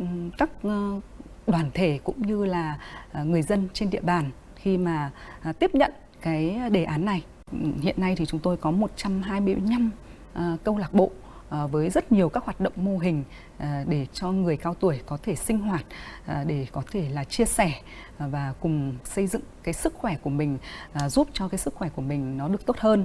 uh, các uh, đoàn thể cũng như là uh, người dân trên địa bàn khi mà uh, tiếp nhận cái đề án này. Hiện nay thì chúng tôi có 125 uh, câu lạc bộ Ờ, với rất nhiều các hoạt động mô hình ờ, để cho người cao tuổi có thể sinh hoạt ờ, để có thể là chia sẻ và cùng xây dựng cái sức khỏe của mình giúp cho cái sức khỏe của mình nó được tốt hơn.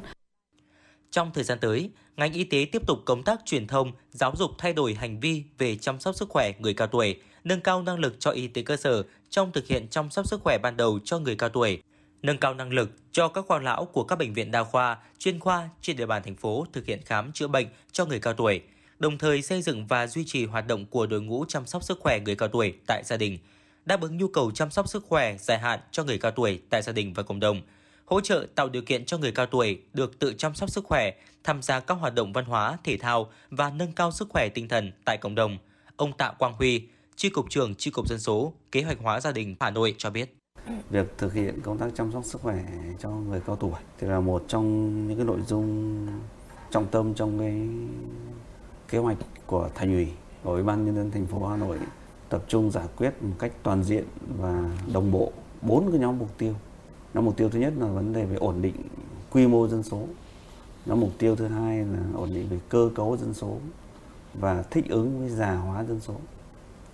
Trong thời gian tới, ngành y tế tiếp tục công tác truyền thông, giáo dục thay đổi hành vi về chăm sóc sức khỏe người cao tuổi, nâng cao năng lực cho y tế cơ sở trong thực hiện chăm sóc sức khỏe ban đầu cho người cao tuổi, nâng cao năng lực cho các khoa lão của các bệnh viện đa khoa, chuyên khoa trên địa bàn thành phố thực hiện khám chữa bệnh cho người cao tuổi, đồng thời xây dựng và duy trì hoạt động của đội ngũ chăm sóc sức khỏe người cao tuổi tại gia đình, đáp ứng nhu cầu chăm sóc sức khỏe dài hạn cho người cao tuổi tại gia đình và cộng đồng, hỗ trợ tạo điều kiện cho người cao tuổi được tự chăm sóc sức khỏe, tham gia các hoạt động văn hóa, thể thao và nâng cao sức khỏe tinh thần tại cộng đồng. Ông Tạ Quang Huy, Chi cục trưởng Chi cục Dân số, Kế hoạch hóa gia đình Hà Nội cho biết việc thực hiện công tác chăm sóc sức khỏe cho người cao tuổi thì là một trong những cái nội dung trọng tâm trong cái kế hoạch của thành ủy của ủy ban nhân dân thành phố hà nội tập trung giải quyết một cách toàn diện và đồng bộ bốn cái nhóm mục tiêu. Nhóm mục tiêu thứ nhất là vấn đề về ổn định quy mô dân số. Nhóm mục tiêu thứ hai là ổn định về cơ cấu dân số và thích ứng với già hóa dân số.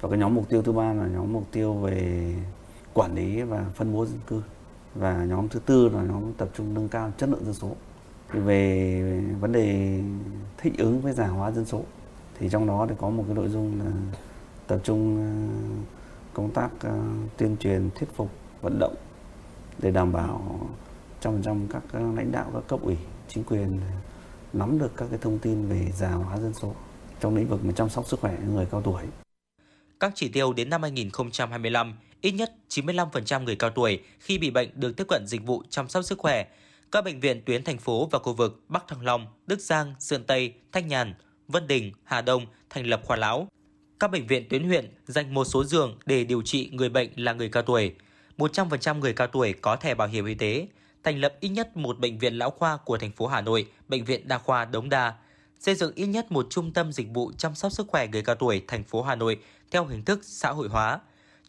Và cái nhóm mục tiêu thứ ba là nhóm mục tiêu về quản lý và phân bố dân cư và nhóm thứ tư là nhóm tập trung nâng cao chất lượng dân số về vấn đề thích ứng với già hóa dân số thì trong đó thì có một cái nội dung là tập trung ờ, công tác ờ, tuyên truyền thuyết phục vận động để đảm bảo trăm trăm các ờ, lãnh đạo các cấp ủy chính quyền nắm được các cái thông tin về già hóa dân số trong lĩnh vực mà chăm sóc sức khỏe người cao tuổi. Các chỉ tiêu đến năm 2025, ít nhất 95% người cao tuổi khi bị bệnh được tiếp cận dịch vụ chăm sóc sức khỏe. Các bệnh viện tuyến thành phố và khu vực Bắc Thăng Long, Đức Giang, Sơn Tây, Thanh Nhàn, Vân Đình, Hà Đông thành lập khoa lão. Các bệnh viện tuyến huyện dành một số giường để điều trị người bệnh là người cao tuổi. 100% người cao tuổi có thẻ bảo hiểm y tế, thành lập ít nhất một bệnh viện lão khoa của thành phố Hà Nội, bệnh viện đa khoa Đống Đa, xây dựng ít nhất một trung tâm dịch vụ chăm sóc sức khỏe người cao tuổi thành phố Hà Nội theo hình thức xã hội hóa,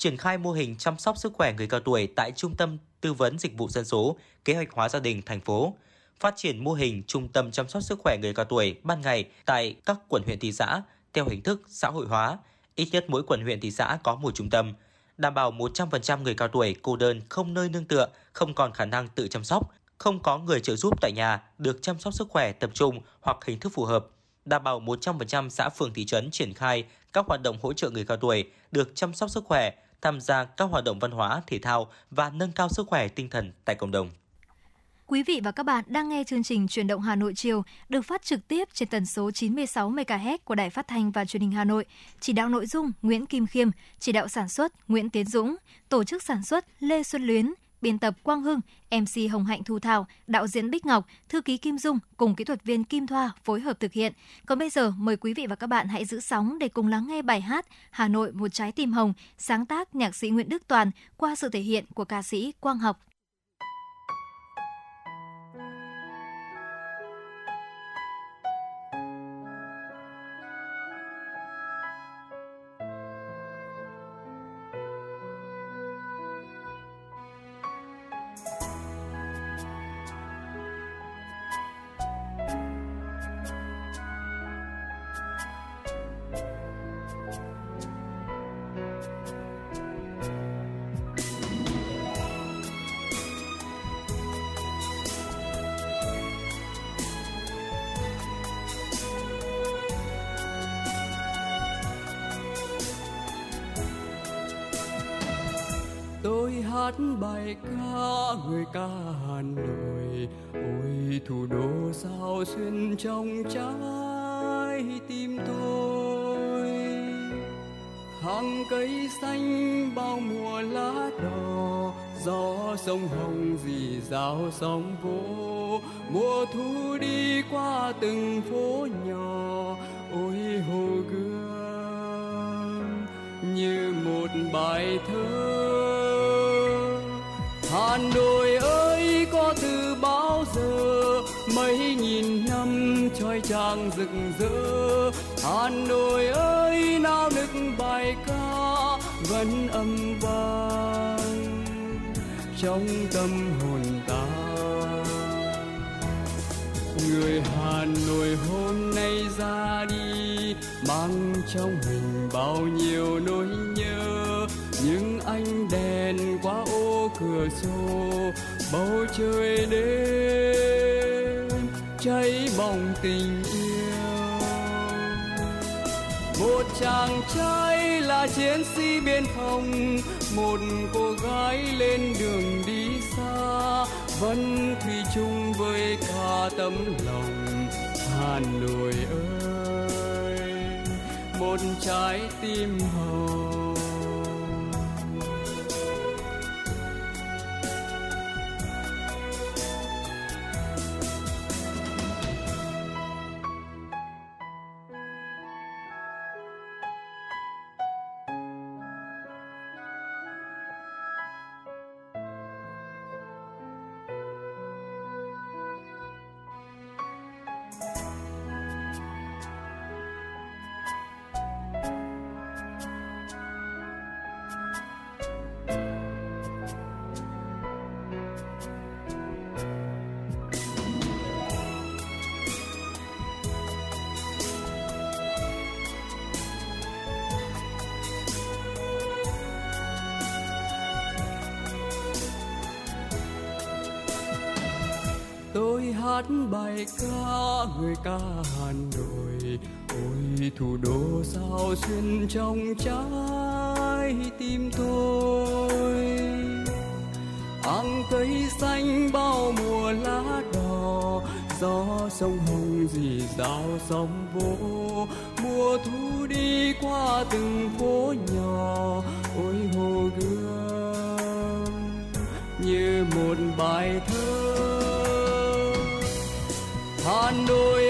triển khai mô hình chăm sóc sức khỏe người cao tuổi tại trung tâm tư vấn dịch vụ dân số, kế hoạch hóa gia đình thành phố, phát triển mô hình trung tâm chăm sóc sức khỏe người cao tuổi ban ngày tại các quận huyện thị xã theo hình thức xã hội hóa, ít nhất mỗi quận huyện thị xã có một trung tâm, đảm bảo 100% người cao tuổi cô đơn không nơi nương tựa, không còn khả năng tự chăm sóc, không có người trợ giúp tại nhà được chăm sóc sức khỏe tập trung hoặc hình thức phù hợp, đảm bảo 100% xã phường thị trấn triển khai các hoạt động hỗ trợ người cao tuổi được chăm sóc sức khỏe, tham gia các hoạt động văn hóa, thể thao và nâng cao sức khỏe tinh thần tại cộng đồng. Quý vị và các bạn đang nghe chương trình Truyền động Hà Nội chiều được phát trực tiếp trên tần số 96 MHz của Đài Phát thanh và Truyền hình Hà Nội. Chỉ đạo nội dung Nguyễn Kim Khiêm, chỉ đạo sản xuất Nguyễn Tiến Dũng, tổ chức sản xuất Lê Xuân Luyến, biên tập Quang Hưng, MC Hồng Hạnh Thu Thảo, đạo diễn Bích Ngọc, thư ký Kim Dung cùng kỹ thuật viên Kim Thoa phối hợp thực hiện. Còn bây giờ mời quý vị và các bạn hãy giữ sóng để cùng lắng nghe bài hát Hà Nội một trái tim hồng sáng tác nhạc sĩ Nguyễn Đức Toàn qua sự thể hiện của ca sĩ Quang Học. Bài ca người ca hà nội. Ôi, thủ đô sao xuyên trong trái tim tôi. Hàng cây xanh bao mùa lá đỏ, gió sông hồng dì dào sóng vỗ mùa thu đi qua từng phố nhỏ, ôi, hồ gươm như một bài thơ. Hà Nội ơi, có từ bao giờ, mấy nghìn năm trói trang rực rỡ. Hà Nội ơi nao nức bài ca, vẫn âm vang trong tâm hồn ta. Người Hà Nội hôm nay ra đi, mang trong mình bao nhiêu nỗi nhớ. Những ánh đèn cửa sổ, bầu trời đêm, cháy bỏng tình yêu. Một chàng trai là chiến sĩ biên phòng, một cô gái lên đường đi xa, vẫn thủy chung với cả tấm lòng hà nội ơi. Một trái tim hồng ca hà nội ôi, thủ đô sao xuyên trong trái trái tim tôi? Áng cây xanh bao mùa lá đỏ, gió sông hồng dì dào sóng vỗ mùa thu đi qua từng phố nhỏ, ôi hồ gươm như một bài thơ. Hà Nội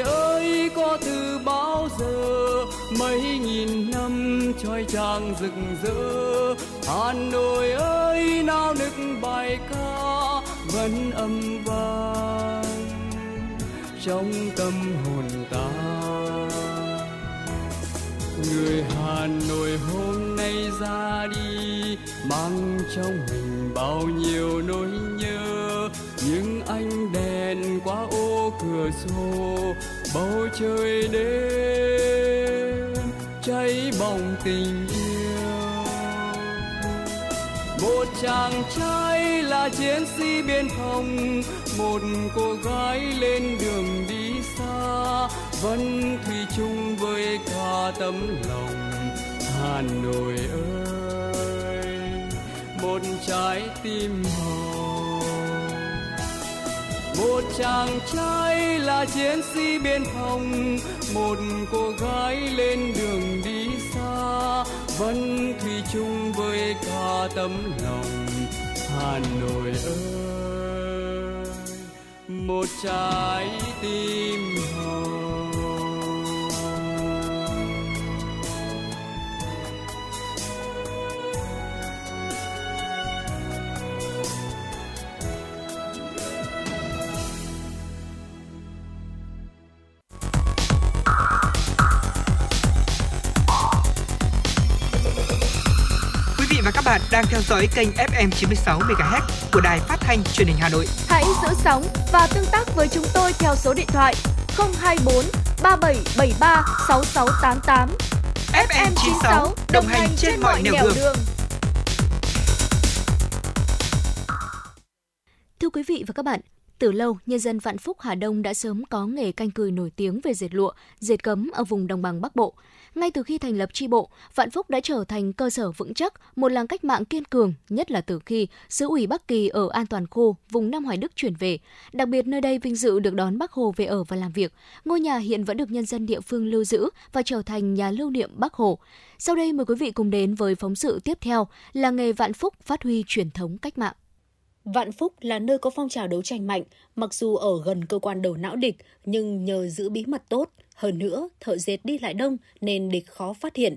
ơi từ bao giờ, mấy nghìn năm trói trang rực rỡ. Hà Nội ơi nao nức bài ca, vẫn âm vang trong tâm hồn ta. Người Hà Nội hôm nay ra đi, mang trong mình bao nhiêu nỗi nhớ. Những ánh đèn qua ô cửa sổ bầu trời đêm cháy bỏng tình yêu. Một chàng trai là chiến sĩ biên phòng, một cô gái lên đường đi xa, vẫn thủy chung với cả tấm lòng hà nội ơi. Một trái tim hồng một chàng trai là chiến sĩ biên phòng, một cô gái lên đường đi xa, vẫn thủy chung với cả tấm lòng hà nội ơi. Một trái tim hồng vị và các bạn đang theo dõi kênh FM 96 MHz của đài phát thanh truyền hình Hà Nội. Hãy giữ sóng và tương tác với chúng tôi theo số điện thoại 024 3773 6688. FM 96 đồng hành trên mọi nẻo đường. đường. Thưa quý vị và các bạn, từ lâu, nhân dân Vạn Phúc Hà Đông đã sớm có nghề canh cừi nổi tiếng về dệt lụa, dệt cấm ở vùng đồng bằng Bắc Bộ. Ngay từ khi thành lập tri bộ, Vạn Phúc đã trở thành cơ sở vững chắc, một làng cách mạng kiên cường, nhất là từ khi xứ ủy Bắc Kỳ ở An Toàn Khu, vùng Nam Hoài Đức chuyển về. Đặc biệt nơi đây vinh dự được đón Bác Hồ về ở và làm việc. Ngôi nhà hiện vẫn được nhân dân địa phương lưu giữ và trở thành nhà lưu niệm Bác Hồ. Sau đây mời quý vị cùng đến với phóng sự tiếp theo là nghề Vạn Phúc phát huy truyền thống cách mạng. Vạn Phúc là nơi có phong trào đấu tranh mạnh, mặc dù ở gần cơ quan đầu não địch, nhưng nhờ giữ bí mật tốt, hơn nữa thợ dệt đi lại đông nên địch khó phát hiện.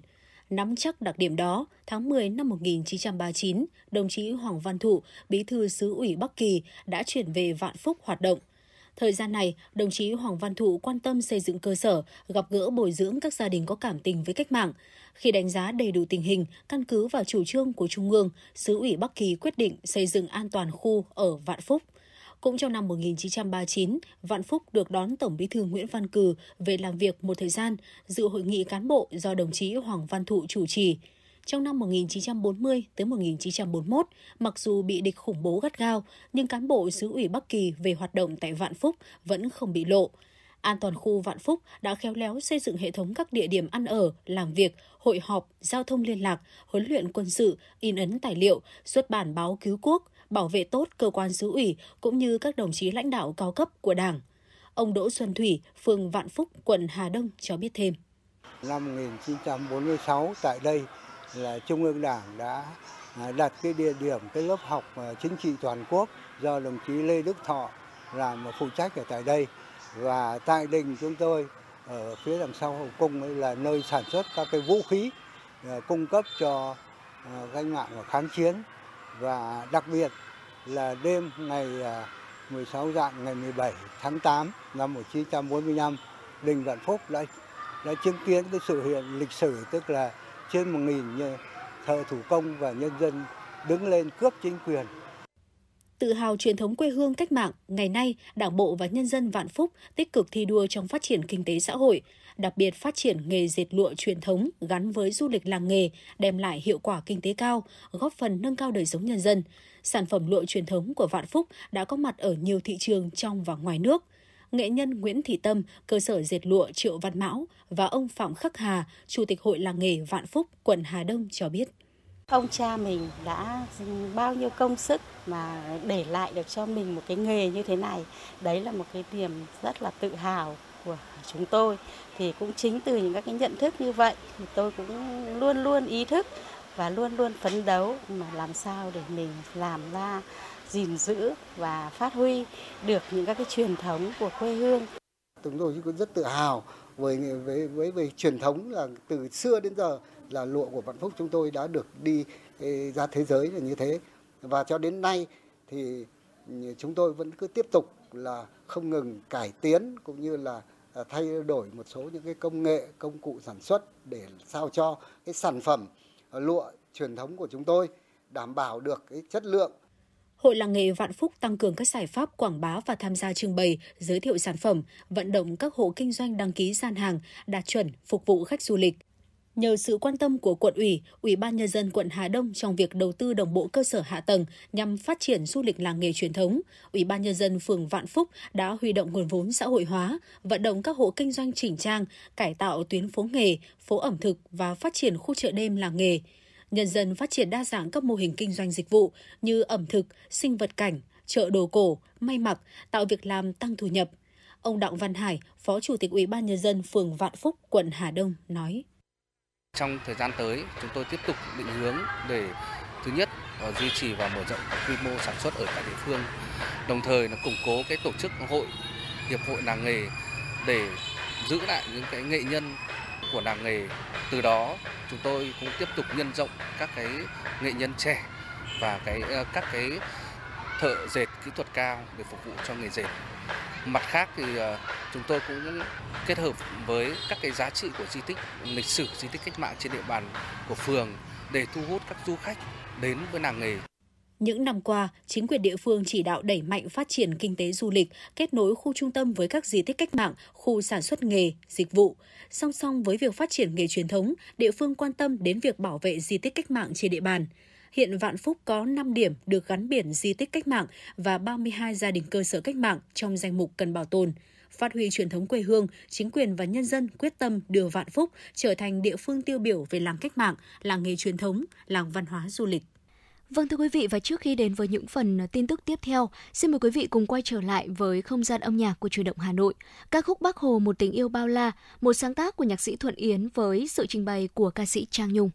Nắm chắc đặc điểm đó, tháng 10 năm 1939, đồng chí Hoàng Văn Thụ, bí thư xứ ủy Bắc Kỳ đã chuyển về Vạn Phúc hoạt động. Thời gian này, đồng chí Hoàng Văn Thụ quan tâm xây dựng cơ sở, gặp gỡ bồi dưỡng các gia đình có cảm tình với cách mạng. Khi đánh giá đầy đủ tình hình, căn cứ vào chủ trương của Trung ương, xứ ủy Bắc Kỳ quyết định xây dựng an toàn khu ở Vạn Phúc. Cũng trong năm 1939, Vạn Phúc được đón Tổng bí thư Nguyễn Văn Cừ về làm việc một thời gian, dự hội nghị cán bộ do đồng chí Hoàng Văn Thụ chủ trì. Trong năm 1940 tới 1941, mặc dù bị địch khủng bố gắt gao, nhưng cán bộ xứ ủy Bắc Kỳ về hoạt động tại Vạn Phúc vẫn không bị lộ. An toàn khu Vạn Phúc đã khéo léo xây dựng hệ thống các địa điểm ăn ở, làm việc, hội họp, giao thông liên lạc, huấn luyện quân sự, in ấn tài liệu, xuất bản báo cứu quốc, bảo vệ tốt cơ quan xứ ủy cũng như các đồng chí lãnh đạo cao cấp của Đảng. Ông Đỗ Xuân Thủy, phường Vạn Phúc, quận Hà Đông cho biết thêm. Năm 1946 tại đây là Trung ương Đảng đã à, đặt cái địa điểm, cái lớp học à, chính trị toàn quốc do đồng chí Lê Đức Thọ làm phụ trách ở tại đây. Và tại đình chúng tôi, ở phía đằng sau hậu cung ấy là nơi sản xuất các cái vũ khí à, cung cấp cho cách mạng và kháng chiến. Và đặc biệt là đêm ngày 16 dạng ngày 17 tháng 8 năm 1945 đình Vạn Phúc đã đã chứng kiến cái sự hiện lịch sử, tức là trên một nghìn thợ thủ công và nhân dân đứng lên cướp chính quyền Tự hào truyền thống quê hương cách mạng, ngày nay Đảng bộ và nhân dân Vạn Phúc tích cực thi đua trong phát triển kinh tế xã hội, đặc biệt phát triển nghề dệt lụa truyền thống gắn với du lịch làng nghề, đem lại hiệu quả kinh tế cao, góp phần nâng cao đời sống nhân dân. Sản phẩm lụa truyền thống của Vạn Phúc đã có mặt ở nhiều thị trường trong và ngoài nước. Nghệ nhân Nguyễn Thị Tâm, cơ sở dệt lụa Triệu Văn Mão và ông Phạm Khắc Hà, Chủ tịch Hội làng nghề Vạn Phúc, quận Hà Đông cho biết. Ông cha mình đã bao nhiêu công sức mà để lại được cho mình một cái nghề như thế này. Đấy là một cái niềm rất là tự hào của chúng tôi. Thì cũng chính từ những các cái nhận thức như vậy thì tôi cũng luôn luôn ý thức và luôn luôn phấn đấu mà làm sao để mình làm ra gìn giữ và phát huy được những các cái truyền thống của quê hương. Chúng tôi cũng rất tự hào với với với, với truyền thống là từ xưa đến giờ là lụa của Vạn Phúc chúng tôi đã được đi ra thế giới là như thế và cho đến nay thì chúng tôi vẫn cứ tiếp tục là không ngừng cải tiến cũng như là à, thay đổi một số những cái công nghệ công cụ sản xuất để sao cho cái sản phẩm lụa truyền thống của chúng tôi đảm bảo được cái chất lượng Hội làng nghề Vạn Phúc tăng cường các giải pháp quảng bá và tham gia trưng bày, giới thiệu sản phẩm, vận động các hộ kinh doanh đăng ký gian hàng, đạt chuẩn, phục vụ khách du lịch. Nhờ sự quan tâm của quận ủy, Ủy ban nhân dân quận Hà Đông trong việc đầu tư đồng bộ cơ sở hạ tầng nhằm phát triển du lịch làng nghề truyền thống, Ủy ban nhân dân phường Vạn Phúc đã huy động nguồn vốn xã hội hóa, vận động các hộ kinh doanh chỉnh trang, cải tạo tuyến phố nghề, phố ẩm thực và phát triển khu chợ đêm làng nghề nhân dân phát triển đa dạng các mô hình kinh doanh dịch vụ như ẩm thực, sinh vật cảnh, chợ đồ cổ, may mặc, tạo việc làm tăng thu nhập. Ông Đặng Văn Hải, Phó Chủ tịch Ủy ban nhân dân phường Vạn Phúc, quận Hà Đông nói: Trong thời gian tới, chúng tôi tiếp tục định hướng để thứ nhất là duy trì và mở rộng quy mô sản xuất ở tại địa phương, đồng thời là củng cố cái tổ chức hội hiệp hội làng nghề để giữ lại những cái nghệ nhân của làng nghề. Từ đó chúng tôi cũng tiếp tục nhân rộng các cái nghệ nhân trẻ và cái ờ, các cái thợ dệt kỹ thuật cao để phục vụ cho nghề dệt. Mặt khác thì ờ, chúng tôi cũng kết hợp với các cái giá trị của di tích lịch sử, di tích cách mạng trên địa bàn của phường để thu hút các du khách đến với làng nghề. Những năm qua, chính quyền địa phương chỉ đạo đẩy mạnh phát triển kinh tế du lịch, kết nối khu trung tâm với các di tích cách mạng, khu sản xuất nghề, dịch vụ. Song song với việc phát triển nghề truyền thống, địa phương quan tâm đến việc bảo vệ di tích cách mạng trên địa bàn. Hiện Vạn Phúc có 5 điểm được gắn biển di tích cách mạng và 32 gia đình cơ sở cách mạng trong danh mục cần bảo tồn. Phát huy truyền thống quê hương, chính quyền và nhân dân quyết tâm đưa Vạn Phúc trở thành địa phương tiêu biểu về làng cách mạng, làng nghề truyền thống, làng văn hóa du lịch. Vâng thưa quý vị và trước khi đến với những phần à, tin tức tiếp theo, xin mời quý vị cùng quay trở lại với không gian âm nhạc của truyền động Hà Nội. Ca khúc Bác Hồ một tình yêu bao la, một sáng tác của nhạc sĩ Thuận Yến với sự trình bày của ca sĩ Trang Nhung.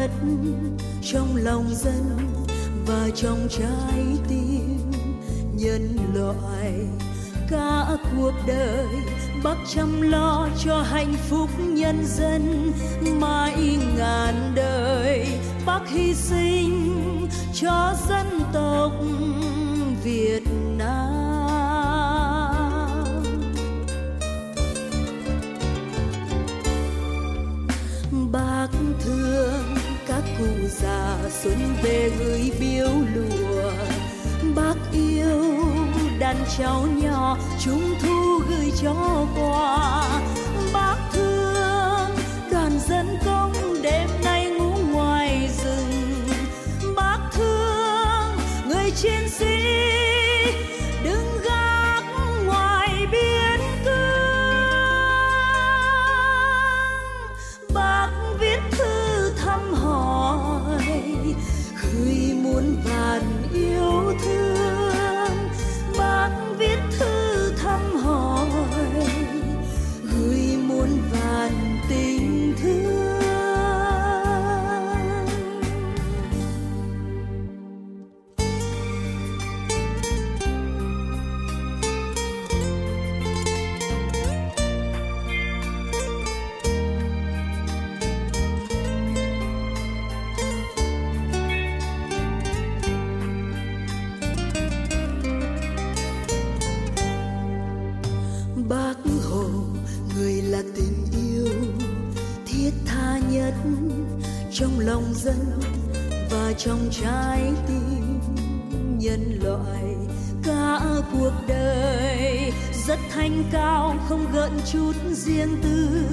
Đất trong lòng dân và trong trái tim. Nhân loại, cả cuộc đời bác chăm lo cho hạnh phúc nhân dân. Mãi ngàn đời bác hy sinh cho dân tộc việt nam. Bác thương các cụ già xuân về gửi biếu lụa. Bác yêu, đàn cháu nhỏ trung thu gửi cho quà. Bác thương đoàn dân công, đêm nay ngủ ngoài rừng. Bác thương, người chiến sĩ trong trái tim nhân loại. Cả cuộc đời rất thanh cao, không gợn chút riêng tư.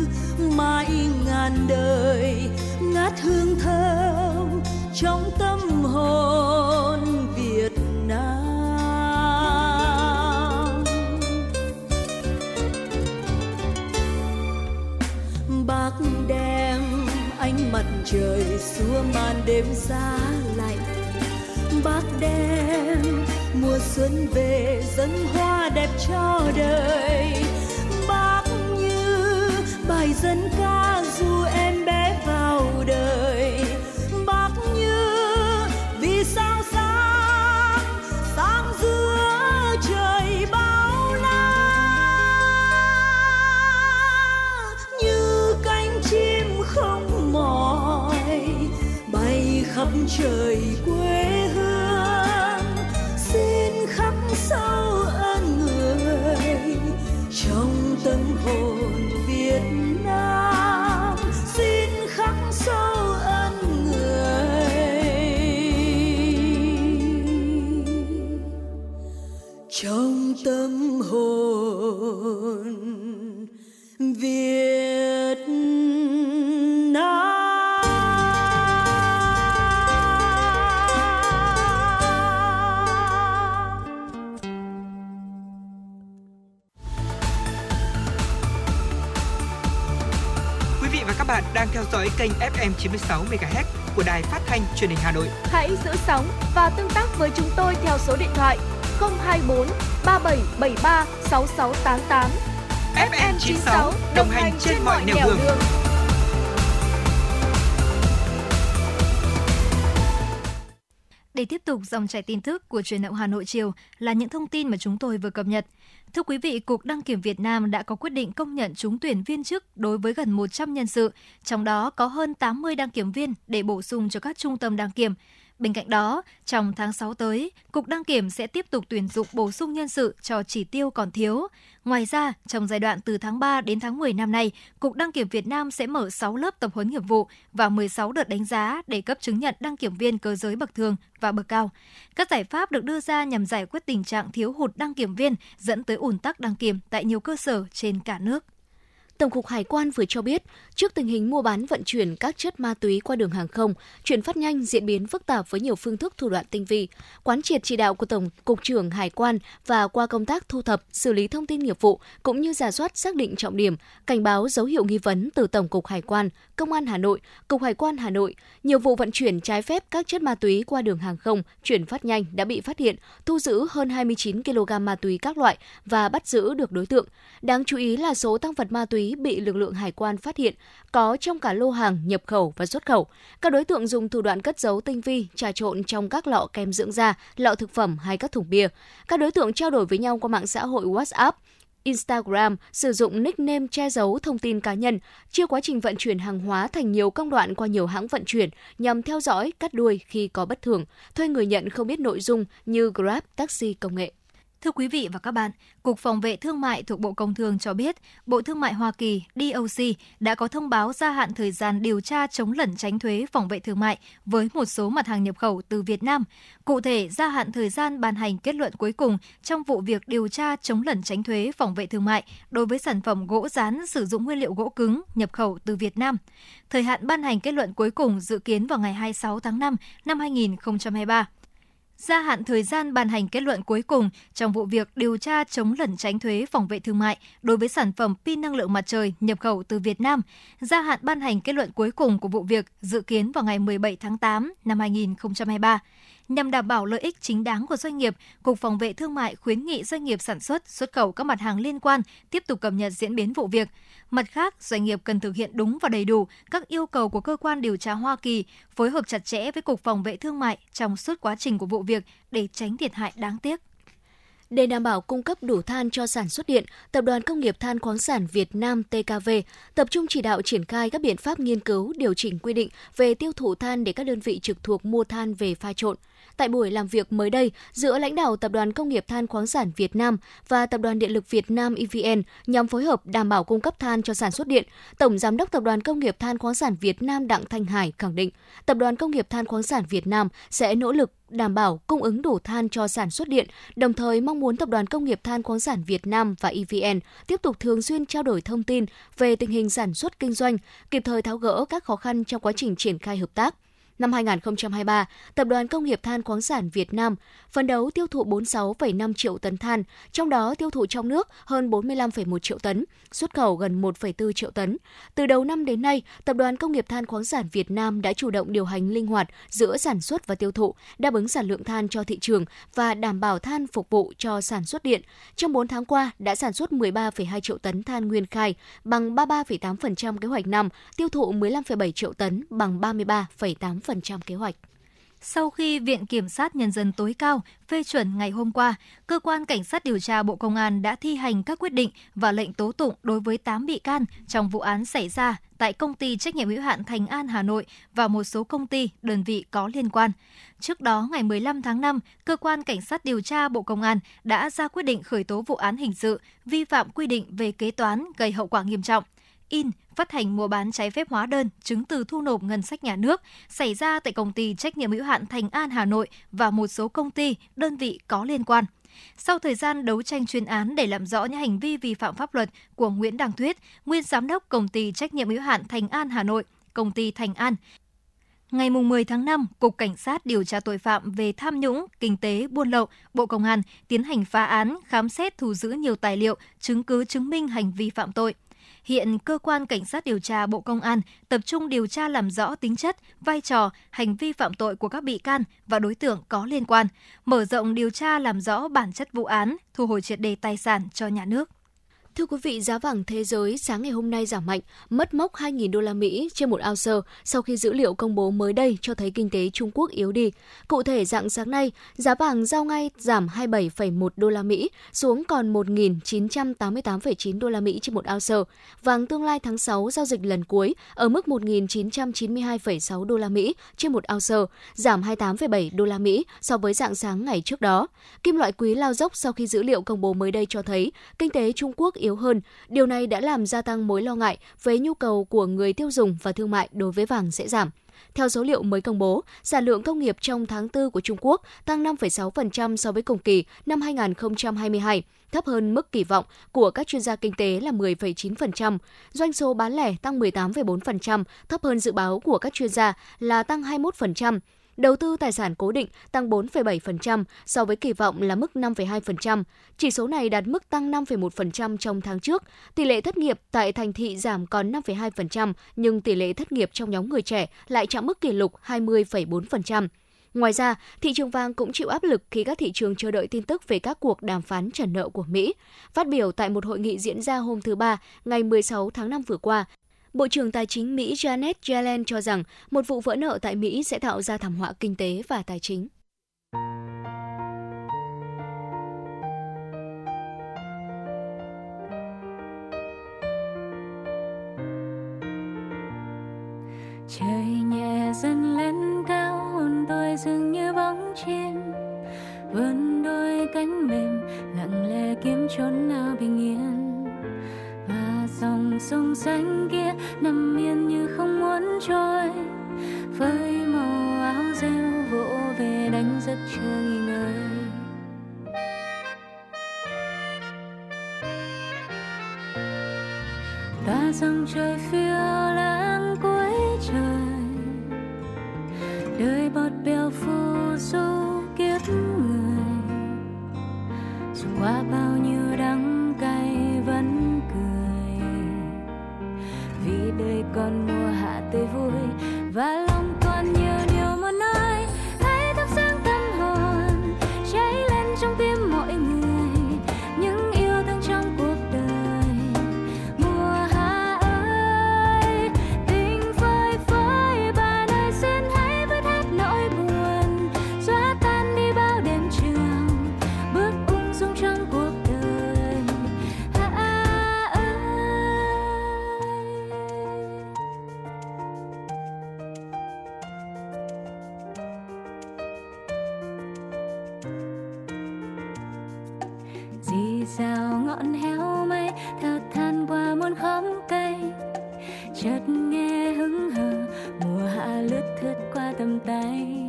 Mãi ngàn đời ngát hương thơm trong tâm hồn. Trời xua màn đêm giá lạnh. Bác đem mùa xuân về, dâng hoa đẹp cho đời. Bác như bài dân ca khắp trời dõi kênh FM 96 MHz của đài phát thanh truyền hình Hà Nội. Hãy giữ sóng và tương tác với chúng tôi theo số điện thoại 024 3773 6688. FM 96 đồng hành trên mọi nẻo đường. Để tiếp tục dòng chảy tin tức của truyền động Hà Nội chiều là những thông tin mà chúng tôi vừa cập nhật. Thưa quý vị, Cục Đăng kiểm Việt Nam đã có quyết định công nhận trúng tuyển viên chức đối với gần 100 nhân sự, trong đó có hơn 80 đăng kiểm viên để bổ sung cho các trung tâm đăng kiểm. Bên cạnh đó, trong tháng 6 tới, Cục Đăng kiểm sẽ tiếp tục tuyển dụng bổ sung nhân sự cho chỉ tiêu còn thiếu. Ngoài ra, trong giai đoạn từ tháng 3 đến tháng 10 năm nay, Cục Đăng kiểm Việt Nam sẽ mở 6 lớp tập huấn nghiệp vụ và 16 đợt đánh giá để cấp chứng nhận đăng kiểm viên cơ giới bậc thường và bậc cao. Các giải pháp được đưa ra nhằm giải quyết tình trạng thiếu hụt đăng kiểm viên dẫn tới ủn tắc đăng kiểm tại nhiều cơ sở trên cả nước. Tổng cục Hải quan vừa cho biết, trước tình hình mua bán vận chuyển các chất ma túy qua đường hàng không, chuyển phát nhanh diễn biến phức tạp với nhiều phương thức thủ đoạn tinh vi, quán triệt chỉ đạo của Tổng cục trưởng Hải quan và qua công tác thu thập, xử lý thông tin nghiệp vụ cũng như giả soát xác định trọng điểm, cảnh báo dấu hiệu nghi vấn từ Tổng cục Hải quan, Công an Hà Nội, Cục Hải quan Hà Nội, nhiều vụ vận chuyển trái phép các chất ma túy qua đường hàng không, chuyển phát nhanh đã bị phát hiện, thu giữ hơn 29 kg ma túy các loại và bắt giữ được đối tượng. Đáng chú ý là số tăng vật ma túy bị lực lượng hải quan phát hiện có trong cả lô hàng nhập khẩu và xuất khẩu. Các đối tượng dùng thủ đoạn cất giấu tinh vi, trà trộn trong các lọ kem dưỡng da, lọ thực phẩm hay các thùng bia. Các đối tượng trao đổi với nhau qua mạng xã hội WhatsApp, Instagram sử dụng nickname che giấu thông tin cá nhân, chia quá trình vận chuyển hàng hóa thành nhiều công đoạn qua nhiều hãng vận chuyển nhằm theo dõi, cắt đuôi khi có bất thường, thuê người nhận không biết nội dung như Grab, taxi công nghệ. Thưa quý vị và các bạn, Cục Phòng vệ Thương mại thuộc Bộ Công Thương cho biết, Bộ Thương mại Hoa Kỳ DOC đã có thông báo gia hạn thời gian điều tra chống lẩn tránh thuế phòng vệ thương mại với một số mặt hàng nhập khẩu từ Việt Nam. Cụ thể, gia hạn thời gian ban hành kết luận cuối cùng trong vụ việc điều tra chống lẩn tránh thuế phòng vệ thương mại đối với sản phẩm gỗ rán sử dụng nguyên liệu gỗ cứng nhập khẩu từ Việt Nam. Thời hạn ban hành kết luận cuối cùng dự kiến vào ngày 26 tháng 5 năm 2023 gia hạn thời gian ban hành kết luận cuối cùng trong vụ việc điều tra chống lẩn tránh thuế phòng vệ thương mại đối với sản phẩm pin năng lượng mặt trời nhập khẩu từ Việt Nam. Gia hạn ban hành kết luận cuối cùng của vụ việc dự kiến vào ngày 17 tháng 8 năm 2023. Nhằm đảm bảo lợi ích chính đáng của doanh nghiệp, Cục Phòng vệ Thương mại khuyến nghị doanh nghiệp sản xuất, xuất khẩu các mặt hàng liên quan tiếp tục cập nhật diễn biến vụ việc. Mặt khác, doanh nghiệp cần thực hiện đúng và đầy đủ các yêu cầu của cơ quan điều tra Hoa Kỳ, phối hợp chặt chẽ với Cục Phòng vệ Thương mại trong suốt quá trình của vụ việc để tránh thiệt hại đáng tiếc. Để đảm bảo cung cấp đủ than cho sản xuất điện, Tập đoàn Công nghiệp Than khoáng sản Việt Nam TKV tập trung chỉ đạo triển khai các biện pháp nghiên cứu, điều chỉnh quy định về tiêu thụ than để các đơn vị trực thuộc mua than về pha trộn. Tại buổi làm việc mới đây giữa lãnh đạo Tập đoàn Công nghiệp Than khoáng sản Việt Nam và Tập đoàn Điện lực Việt Nam EVN nhằm phối hợp đảm bảo cung cấp than cho sản xuất điện, Tổng Giám đốc Tập đoàn Công nghiệp Than khoáng sản Việt Nam Đặng Thanh Hải khẳng định Tập đoàn Công nghiệp Than khoáng sản Việt Nam sẽ nỗ lực đảm bảo cung ứng đủ than cho sản xuất điện, đồng thời mong muốn Tập đoàn Công nghiệp Than khoáng sản Việt Nam và EVN tiếp tục thường xuyên trao đổi thông tin về tình hình sản xuất kinh doanh, kịp thời tháo gỡ các khó khăn trong quá trình triển khai hợp tác. Năm 2023, Tập đoàn Công nghiệp Than khoáng sản Việt Nam phấn đấu tiêu thụ 46,5 triệu tấn than, trong đó tiêu thụ trong nước hơn 45,1 triệu tấn, xuất khẩu gần 1,4 triệu tấn. Từ đầu năm đến nay, Tập đoàn Công nghiệp Than khoáng sản Việt Nam đã chủ động điều hành linh hoạt giữa sản xuất và tiêu thụ, đáp ứng sản lượng than cho thị trường và đảm bảo than phục vụ cho sản xuất điện. Trong 4 tháng qua, đã sản xuất 13,2 triệu tấn than nguyên khai, bằng 33,8% kế hoạch năm, tiêu thụ 15,7 triệu tấn, bằng 33,8% 8% kế hoạch. Sau khi Viện Kiểm sát Nhân dân tối cao phê chuẩn ngày hôm qua, Cơ quan Cảnh sát điều tra Bộ Công an đã thi hành các quyết định và lệnh tố tụng đối với 8 bị can trong vụ án xảy ra tại công ty trách nhiệm hữu hạn Thành An Hà Nội và một số công ty, đơn vị có liên quan. Trước đó, ngày 15 tháng 5, Cơ quan Cảnh sát điều tra Bộ Công an đã ra quyết định khởi tố vụ án hình sự vi phạm quy định về kế toán gây hậu quả nghiêm trọng in, phát hành mua bán trái phép hóa đơn, chứng từ thu nộp ngân sách nhà nước xảy ra tại công ty trách nhiệm hữu hạn Thành An Hà Nội và một số công ty, đơn vị có liên quan. Sau thời gian đấu tranh chuyên án để làm rõ những hành vi vi phạm pháp luật của Nguyễn Đăng Thuyết, nguyên giám đốc công ty trách nhiệm hữu hạn Thành An Hà Nội, công ty Thành An, Ngày 10 tháng 5, Cục Cảnh sát điều tra tội phạm về tham nhũng, kinh tế, buôn lậu, Bộ Công an tiến hành phá án, khám xét thu giữ nhiều tài liệu, chứng cứ chứng minh hành vi phạm tội – Hiện cơ quan cảnh sát điều tra Bộ Công an tập trung điều tra làm rõ tính chất, vai trò, hành vi phạm tội của các bị can và đối tượng có liên quan, mở rộng điều tra làm rõ bản chất vụ án, thu hồi triệt đề tài sản cho nhà nước. Thưa quý vị, giá vàng thế giới sáng ngày hôm nay giảm mạnh, mất mốc 2.000 đô la Mỹ trên một ounce sau khi dữ liệu công bố mới đây cho thấy kinh tế Trung Quốc yếu đi. Cụ thể, dạng sáng nay, giá vàng giao ngay giảm 27,1 đô la Mỹ xuống còn 1.988,9 đô la Mỹ trên một ounce. Vàng tương lai tháng 6 giao dịch lần cuối ở mức 1.992,6 đô la Mỹ trên một ounce, giảm 28,7 đô la Mỹ so với dạng sáng ngày trước đó. Kim loại quý lao dốc sau khi dữ liệu công bố mới đây cho thấy kinh tế Trung Quốc yếu yếu hơn. Điều này đã làm gia tăng mối lo ngại về nhu cầu của người tiêu dùng và thương mại đối với vàng sẽ giảm. Theo số liệu mới công bố, sản lượng công nghiệp trong tháng 4 của Trung Quốc tăng 5,6% so với cùng kỳ năm 2022, thấp hơn mức kỳ vọng của các chuyên gia kinh tế là 10,9%. Doanh số bán lẻ tăng 18,4%, thấp hơn dự báo của các chuyên gia là tăng 21%. Đầu tư tài sản cố định tăng 4,7% so với kỳ vọng là mức 5,2%. Chỉ số này đạt mức tăng 5,1% trong tháng trước. Tỷ lệ thất nghiệp tại thành thị giảm còn 5,2%, nhưng tỷ lệ thất nghiệp trong nhóm người trẻ lại chạm mức kỷ lục 20,4%. Ngoài ra, thị trường vàng cũng chịu áp lực khi các thị trường chờ đợi tin tức về các cuộc đàm phán trả nợ của Mỹ. Phát biểu tại một hội nghị diễn ra hôm thứ Ba, ngày 16 tháng 5 vừa qua, Bộ trưởng Tài chính Mỹ Janet Yellen cho rằng một vụ vỡ nợ tại Mỹ sẽ tạo ra thảm họa kinh tế và tài chính. Trời nhẹ dần lên cao, hồn tôi dường như bóng chim vươn đôi cánh mềm, lặng lẽ kiếm chốn nào bình yên dòng sông xanh kia nằm yên như không muốn trôi. Với màu áo rêu vỗ về đánh giấc chưa nghỉ ngơi. Ta dòng trời phiêu lãng cuối trời. Đời bọt bèo phù du kiếp người. Dù qua bao nhiêu con mùa hạ tươi vui và lo tầm tay.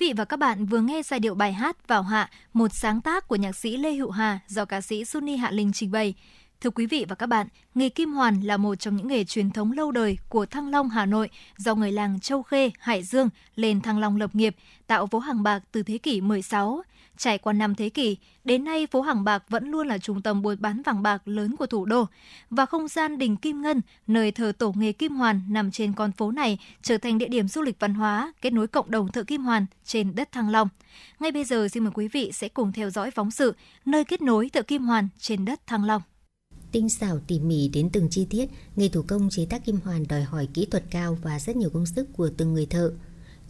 Vị và các bạn vừa nghe giai điệu bài hát Vào Hạ, một sáng tác của nhạc sĩ Lê Hữu Hà do ca sĩ Sunny Hạ Linh trình bày. Thưa quý vị và các bạn, nghề kim hoàn là một trong những nghề truyền thống lâu đời của Thăng Long Hà Nội do người làng Châu Khê, Hải Dương lên Thăng Long lập nghiệp, tạo vố hàng bạc từ thế kỷ 16. Trải qua năm thế kỷ, đến nay phố hàng bạc vẫn luôn là trung tâm buôn bán vàng bạc lớn của thủ đô. Và không gian đình Kim Ngân, nơi thờ tổ nghề kim hoàn nằm trên con phố này, trở thành địa điểm du lịch văn hóa, kết nối cộng đồng thợ kim hoàn trên đất Thăng Long. Ngay bây giờ xin mời quý vị sẽ cùng theo dõi phóng sự nơi kết nối thợ kim hoàn trên đất Thăng Long. Tinh xảo tỉ mỉ đến từng chi tiết, nghề thủ công chế tác kim hoàn đòi hỏi kỹ thuật cao và rất nhiều công sức của từng người thợ.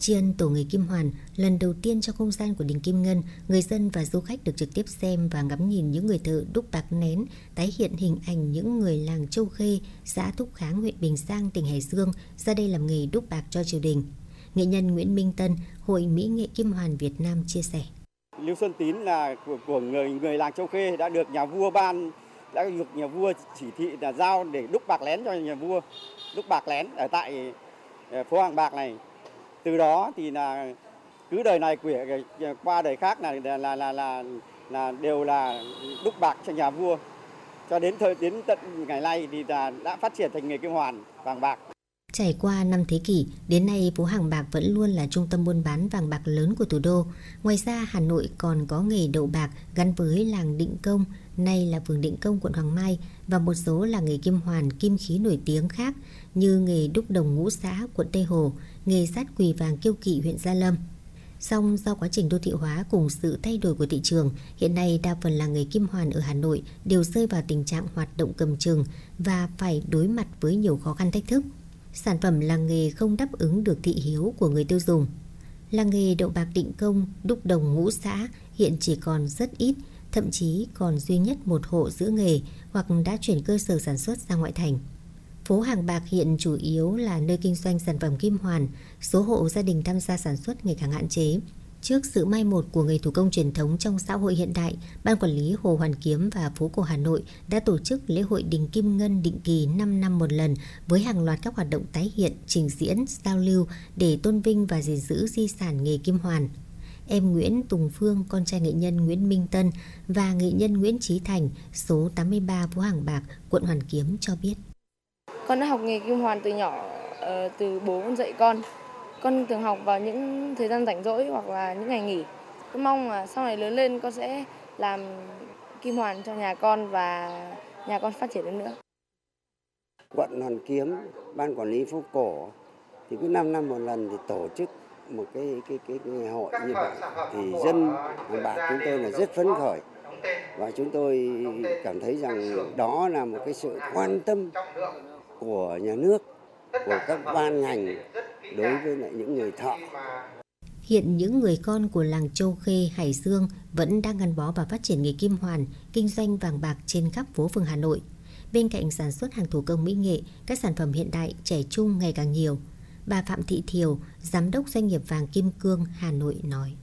Tri ân tổ nghề kim hoàn, lần đầu tiên trong không gian của đình Kim Ngân, người dân và du khách được trực tiếp xem và ngắm nhìn những người thợ đúc bạc nén, tái hiện hình ảnh những người làng Châu Khê, xã Thúc Kháng, huyện Bình Giang, tỉnh Hải Dương ra đây làm nghề đúc bạc cho triều đình. Nghệ nhân Nguyễn Minh Tân, Hội Mỹ nghệ Kim Hoàn Việt Nam chia sẻ. Lưu Xuân Tín là của, của người người làng Châu Khê đã được nhà vua ban đã được nhà vua chỉ thị là giao để đúc bạc lén cho nhà vua đúc bạc lén ở tại ờ, phố hàng bạc này từ đó thì là cứ đời này quỷ qua đời khác là là là là, là, là đều là đúc bạc cho nhà vua. Cho đến thời đến tận ngày nay thì là đã phát triển thành nghề kim hoàn vàng bạc. Trải qua năm thế kỷ, đến nay phố hàng bạc vẫn luôn là trung tâm buôn bán vàng bạc lớn của thủ đô. Ngoài ra, Hà Nội còn có nghề đậu bạc gắn với làng Định Công, nay là phường Định Công, quận Hoàng Mai và một số làng nghề kim hoàn, kim khí nổi tiếng khác như nghề đúc đồng ngũ xã, quận Tây Hồ, nghề sát quỳ vàng kiêu kỵ, huyện Gia Lâm. Song do quá trình đô thị hóa cùng sự thay đổi của thị trường, hiện nay đa phần làng nghề kim hoàn ở Hà Nội đều rơi vào tình trạng hoạt động cầm chừng và phải đối mặt với nhiều khó khăn thách thức sản phẩm làng nghề không đáp ứng được thị hiếu của người tiêu dùng. Làng nghề đậu bạc định công, đúc đồng ngũ xã hiện chỉ còn rất ít, thậm chí còn duy nhất một hộ giữ nghề hoặc đã chuyển cơ sở sản xuất ra ngoại thành. Phố Hàng Bạc hiện chủ yếu là nơi kinh doanh sản phẩm kim hoàn, số hộ gia đình tham gia sản xuất ngày càng hạn chế. Trước sự mai một của nghề thủ công truyền thống trong xã hội hiện đại, Ban Quản lý Hồ Hoàn Kiếm và Phố Cổ Hà Nội đã tổ chức lễ hội Đình Kim Ngân định kỳ 5 năm một lần với hàng loạt các hoạt động tái hiện, trình diễn, giao lưu để tôn vinh và gìn giữ di sản nghề kim hoàn. Em Nguyễn Tùng Phương, con trai nghệ nhân Nguyễn Minh Tân và nghệ nhân Nguyễn Trí Thành, số 83 Phố Hàng Bạc, quận Hoàn Kiếm cho biết. Con đã học nghề kim hoàn từ nhỏ, ờ, từ bố con dạy con. Con thường học vào những thời gian rảnh rỗi hoặc là những ngày nghỉ. Con mong là sau này lớn lên con sẽ làm kim hoàn cho nhà con và nhà con phát triển hơn nữa. quận Hoàn Kiếm, ban quản lý phố cổ thì cứ 5 năm một lần thì tổ chức một cái cái cái, cái ngày hội như vậy thì dân bạn chúng tôi là rất phấn khởi và chúng tôi cảm thấy rằng đó là một cái sự quan tâm của nhà nước của các ban ngành đối với lại những người thợ Hiện những người con của làng Châu Khê, Hải Dương vẫn đang gắn bó và phát triển nghề kim hoàn, kinh doanh vàng bạc trên khắp phố phường Hà Nội. Bên cạnh sản xuất hàng thủ công mỹ nghệ, các sản phẩm hiện đại trẻ trung ngày càng nhiều. Bà Phạm Thị Thiều, Giám đốc doanh nghiệp vàng Kim Cương, Hà Nội nói.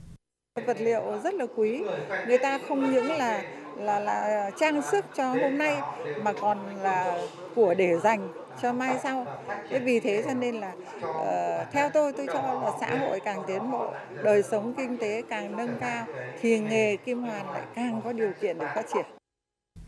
Vật liệu rất là quý, người ta không những là là là trang sức cho hôm nay mà còn là của để dành cho mai sau. Thế vì thế cho nên là uh, theo tôi tôi cho là xã hội càng tiến bộ, đời sống kinh tế càng nâng cao thì nghề kim hoàn lại càng có điều kiện để phát triển.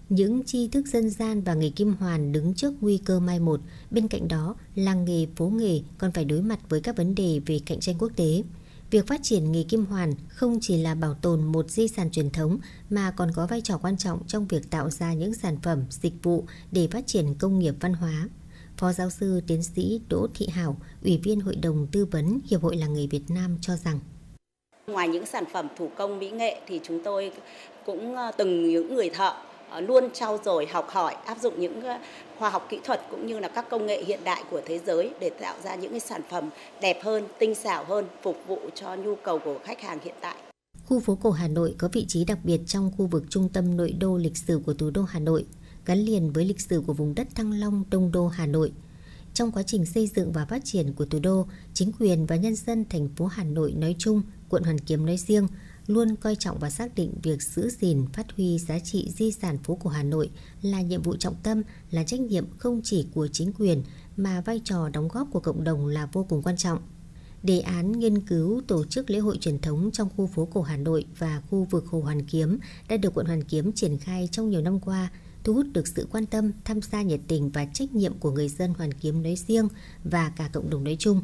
Những tri thức dân gian và nghề kim hoàn đứng trước nguy cơ mai một, bên cạnh đó, làng nghề phố nghề còn phải đối mặt với các vấn đề về cạnh tranh quốc tế. Việc phát triển nghề kim hoàn không chỉ là bảo tồn một di sản truyền thống mà còn có vai trò quan trọng trong việc tạo ra những sản phẩm, dịch vụ để phát triển công nghiệp văn hóa. Phó giáo sư tiến sĩ Đỗ Thị Hảo, Ủy viên Hội đồng Tư vấn Hiệp hội Làng nghề Việt Nam cho rằng Ngoài những sản phẩm thủ công mỹ nghệ thì chúng tôi cũng ờ, từng những người thợ Ờ, luôn trau dồi học hỏi áp dụng những ờ, khoa học kỹ thuật cũng như là các công nghệ hiện đại của thế giới để tạo ra những cái sản phẩm đẹp hơn, tinh xảo hơn, phục vụ cho nhu cầu của khách hàng hiện tại. Khu phố cổ Hà Nội có vị trí đặc biệt trong khu vực trung tâm nội đô lịch sử của thủ đô Hà Nội, gắn liền với lịch sử của vùng đất Thăng Long, Đông Đô, Hà Nội. Trong quá trình xây dựng và phát triển của thủ đô, chính quyền và nhân dân thành phố Hà Nội nói chung, quận Hoàn Kiếm nói riêng luôn coi trọng và xác định việc giữ gìn, phát huy giá trị di sản phố cổ Hà Nội là nhiệm vụ trọng tâm, là trách nhiệm không chỉ của chính quyền mà vai trò đóng góp của cộng đồng là vô cùng quan trọng. Đề án nghiên cứu tổ chức lễ hội truyền thống trong khu phố cổ Hà Nội và khu vực Hồ Hoàn Kiếm đã được quận Hoàn Kiếm triển khai trong nhiều năm qua, thu hút được sự quan tâm, tham gia nhiệt tình và trách nhiệm của người dân Hoàn Kiếm nói riêng và cả cộng đồng nói chung.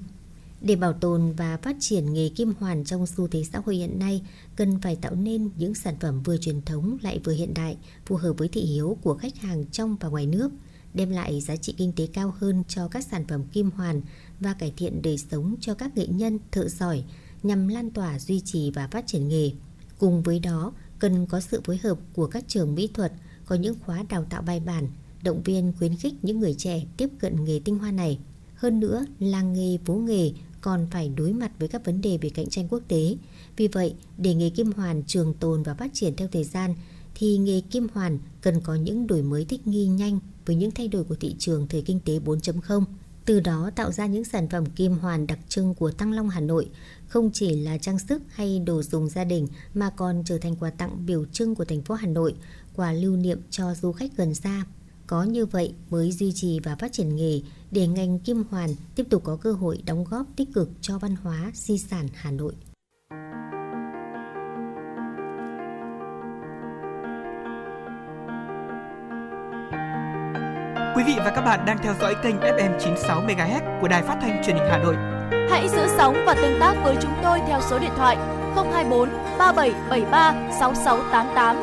Để bảo tồn và phát triển nghề kim hoàn trong xu thế xã hội hiện nay, cần phải tạo nên những sản phẩm vừa truyền thống lại vừa hiện đại, phù hợp với thị hiếu của khách hàng trong và ngoài nước, đem lại giá trị kinh tế cao hơn cho các sản phẩm kim hoàn và cải thiện đời sống cho các nghệ nhân, thợ giỏi nhằm lan tỏa, duy trì và phát triển nghề. Cùng với đó, cần có sự phối hợp của các trường mỹ thuật, có những khóa đào tạo bài bản, động viên khuyến khích những người trẻ tiếp cận nghề tinh hoa này. Hơn nữa, làng nghề, phố nghề còn phải đối mặt với các vấn đề về cạnh tranh quốc tế. Vì vậy, để nghề kim hoàn trường tồn và phát triển theo thời gian, thì nghề kim hoàn cần có những đổi mới thích nghi nhanh với những thay đổi của thị trường thời kinh tế 4.0. Từ đó tạo ra những sản phẩm kim hoàn đặc trưng của Tăng Long Hà Nội, không chỉ là trang sức hay đồ dùng gia đình mà còn trở thành quà tặng biểu trưng của thành phố Hà Nội, quà lưu niệm cho du khách gần xa. Có như vậy mới duy trì và phát triển nghề để ngành kim hoàn tiếp tục có cơ hội đóng góp tích cực cho văn hóa di sản Hà Nội. Quý vị và các bạn đang theo dõi kênh FM 96 MHz của Đài Phát thanh Truyền hình Hà Nội. Hãy giữ sóng và tương tác với chúng tôi theo số điện thoại 024 3773 6688.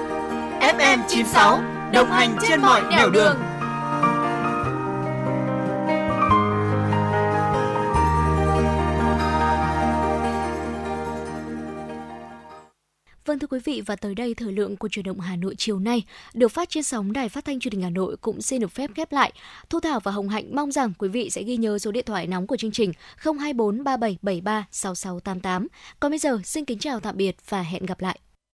FM 96 đồng hành trên mọi nẻo đường. đường. Vâng thưa quý vị, và tới đây thời lượng của truyền động Hà Nội chiều nay được phát trên sóng Đài Phát thanh Truyền hình Hà Nội cũng xin được phép khép lại. Thu Thảo và Hồng Hạnh mong rằng quý vị sẽ ghi nhớ số điện thoại nóng của chương trình 024 3773 6688. Còn bây giờ, xin kính chào tạm biệt và hẹn gặp lại.